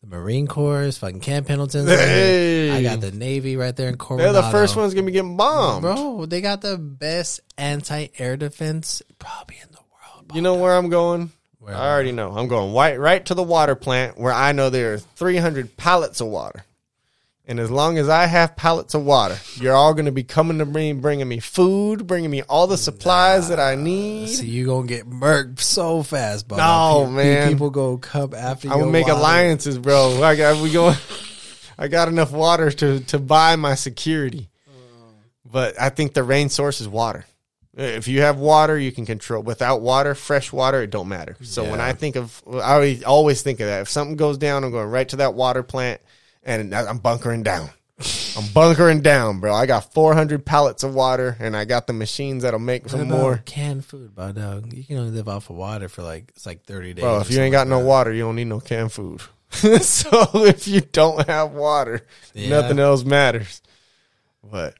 [SPEAKER 3] The Marine Corps, fucking Camp Pendleton's. right here. I got the Navy right there in Coronado.
[SPEAKER 2] they're the first ones gonna be getting bombed.
[SPEAKER 3] bro. They got the best anti-air defense probably in the world.
[SPEAKER 2] You know where I'm going?
[SPEAKER 3] Where?
[SPEAKER 2] I already know. I'm going right right to the water plant where I know there are 300 pallets of water. And as long as I have pallets of water, you're all going to be coming to me, bringing me food, bringing me all the supplies that I need.
[SPEAKER 3] So you gonna get murked so fast, bro.
[SPEAKER 2] No,
[SPEAKER 3] Pe-
[SPEAKER 2] man.
[SPEAKER 3] People go come after you.
[SPEAKER 2] I'm gonna make alliances, bro. I got we going. I got enough water to to buy my security, but I think the rain source is water. If you have water, you can control. Without water, fresh water, it don't matter. So when I think of, I always, always think of that. If something goes down, I'm going right to that water plant, and I'm bunkering down. I'm bunkering down, bro. I got 400 pallets of water, and I got the machines that'll make some more.
[SPEAKER 3] canned food, bro, dog? You can only live off of water for like it's like thirty days.
[SPEAKER 2] Bro, if you ain't got no water, you don't need no canned food. so if you don't have water,
[SPEAKER 3] Yeah.
[SPEAKER 2] nothing else matters. But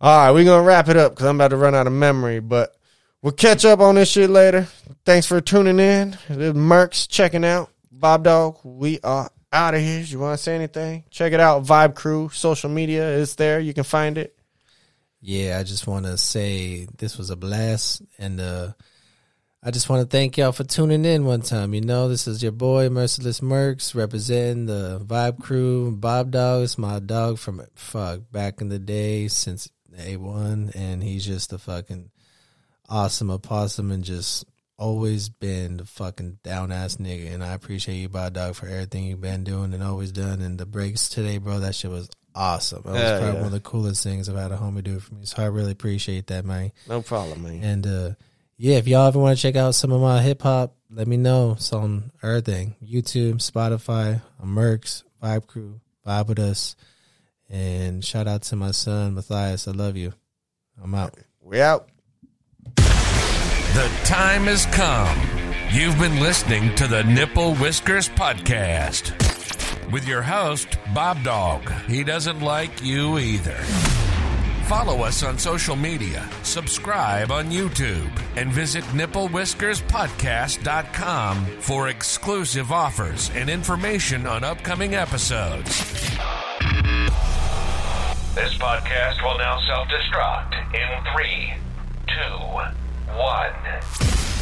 [SPEAKER 2] all right, we're gonna wrap it up because I'm about to run out of memory. But we'll catch up on this shit later. Thanks for tuning in. This is Murks checking out. BobDawg, we are out of here. You want to say anything? Check it out. VibeKrew social media is there. You can find it.
[SPEAKER 3] Yeah, I just want to say this was a blast, and uh, I just want to thank y'all for tuning in one time. You know, this is your boy Merciless Murks representing the VibeKrew. Bob Dog is my dog from fuck back in the day since A one, and he's just a fucking awesome opossum and just always been the fucking down ass nigga. And I appreciate you, BobDawg, for everything you've been doing and always done. And the breaks today, bro, that shit was awesome. That was
[SPEAKER 2] Hell
[SPEAKER 3] probably
[SPEAKER 2] yeah.
[SPEAKER 3] one of the coolest things I've had a homie do for me. So I really appreciate that, man.
[SPEAKER 2] No problem, man.
[SPEAKER 3] And uh yeah, if y'all ever want to check out some of my hip hop, let me know. It's on everything. YouTube, Spotify, Murks, Vibe Crew, Vibe with us. And shout out to my son, Matthias. I love you. I'm out.
[SPEAKER 2] We out.
[SPEAKER 1] The time has come. You've been listening to the Nipple Whiskers Podcast with your host, BobDawg. He doesn't like you either. Follow us on social media, subscribe on YouTube, and visit nipplewhiskerspodcast.com for exclusive offers and information on upcoming episodes. This podcast will now self destruct in three, two, one.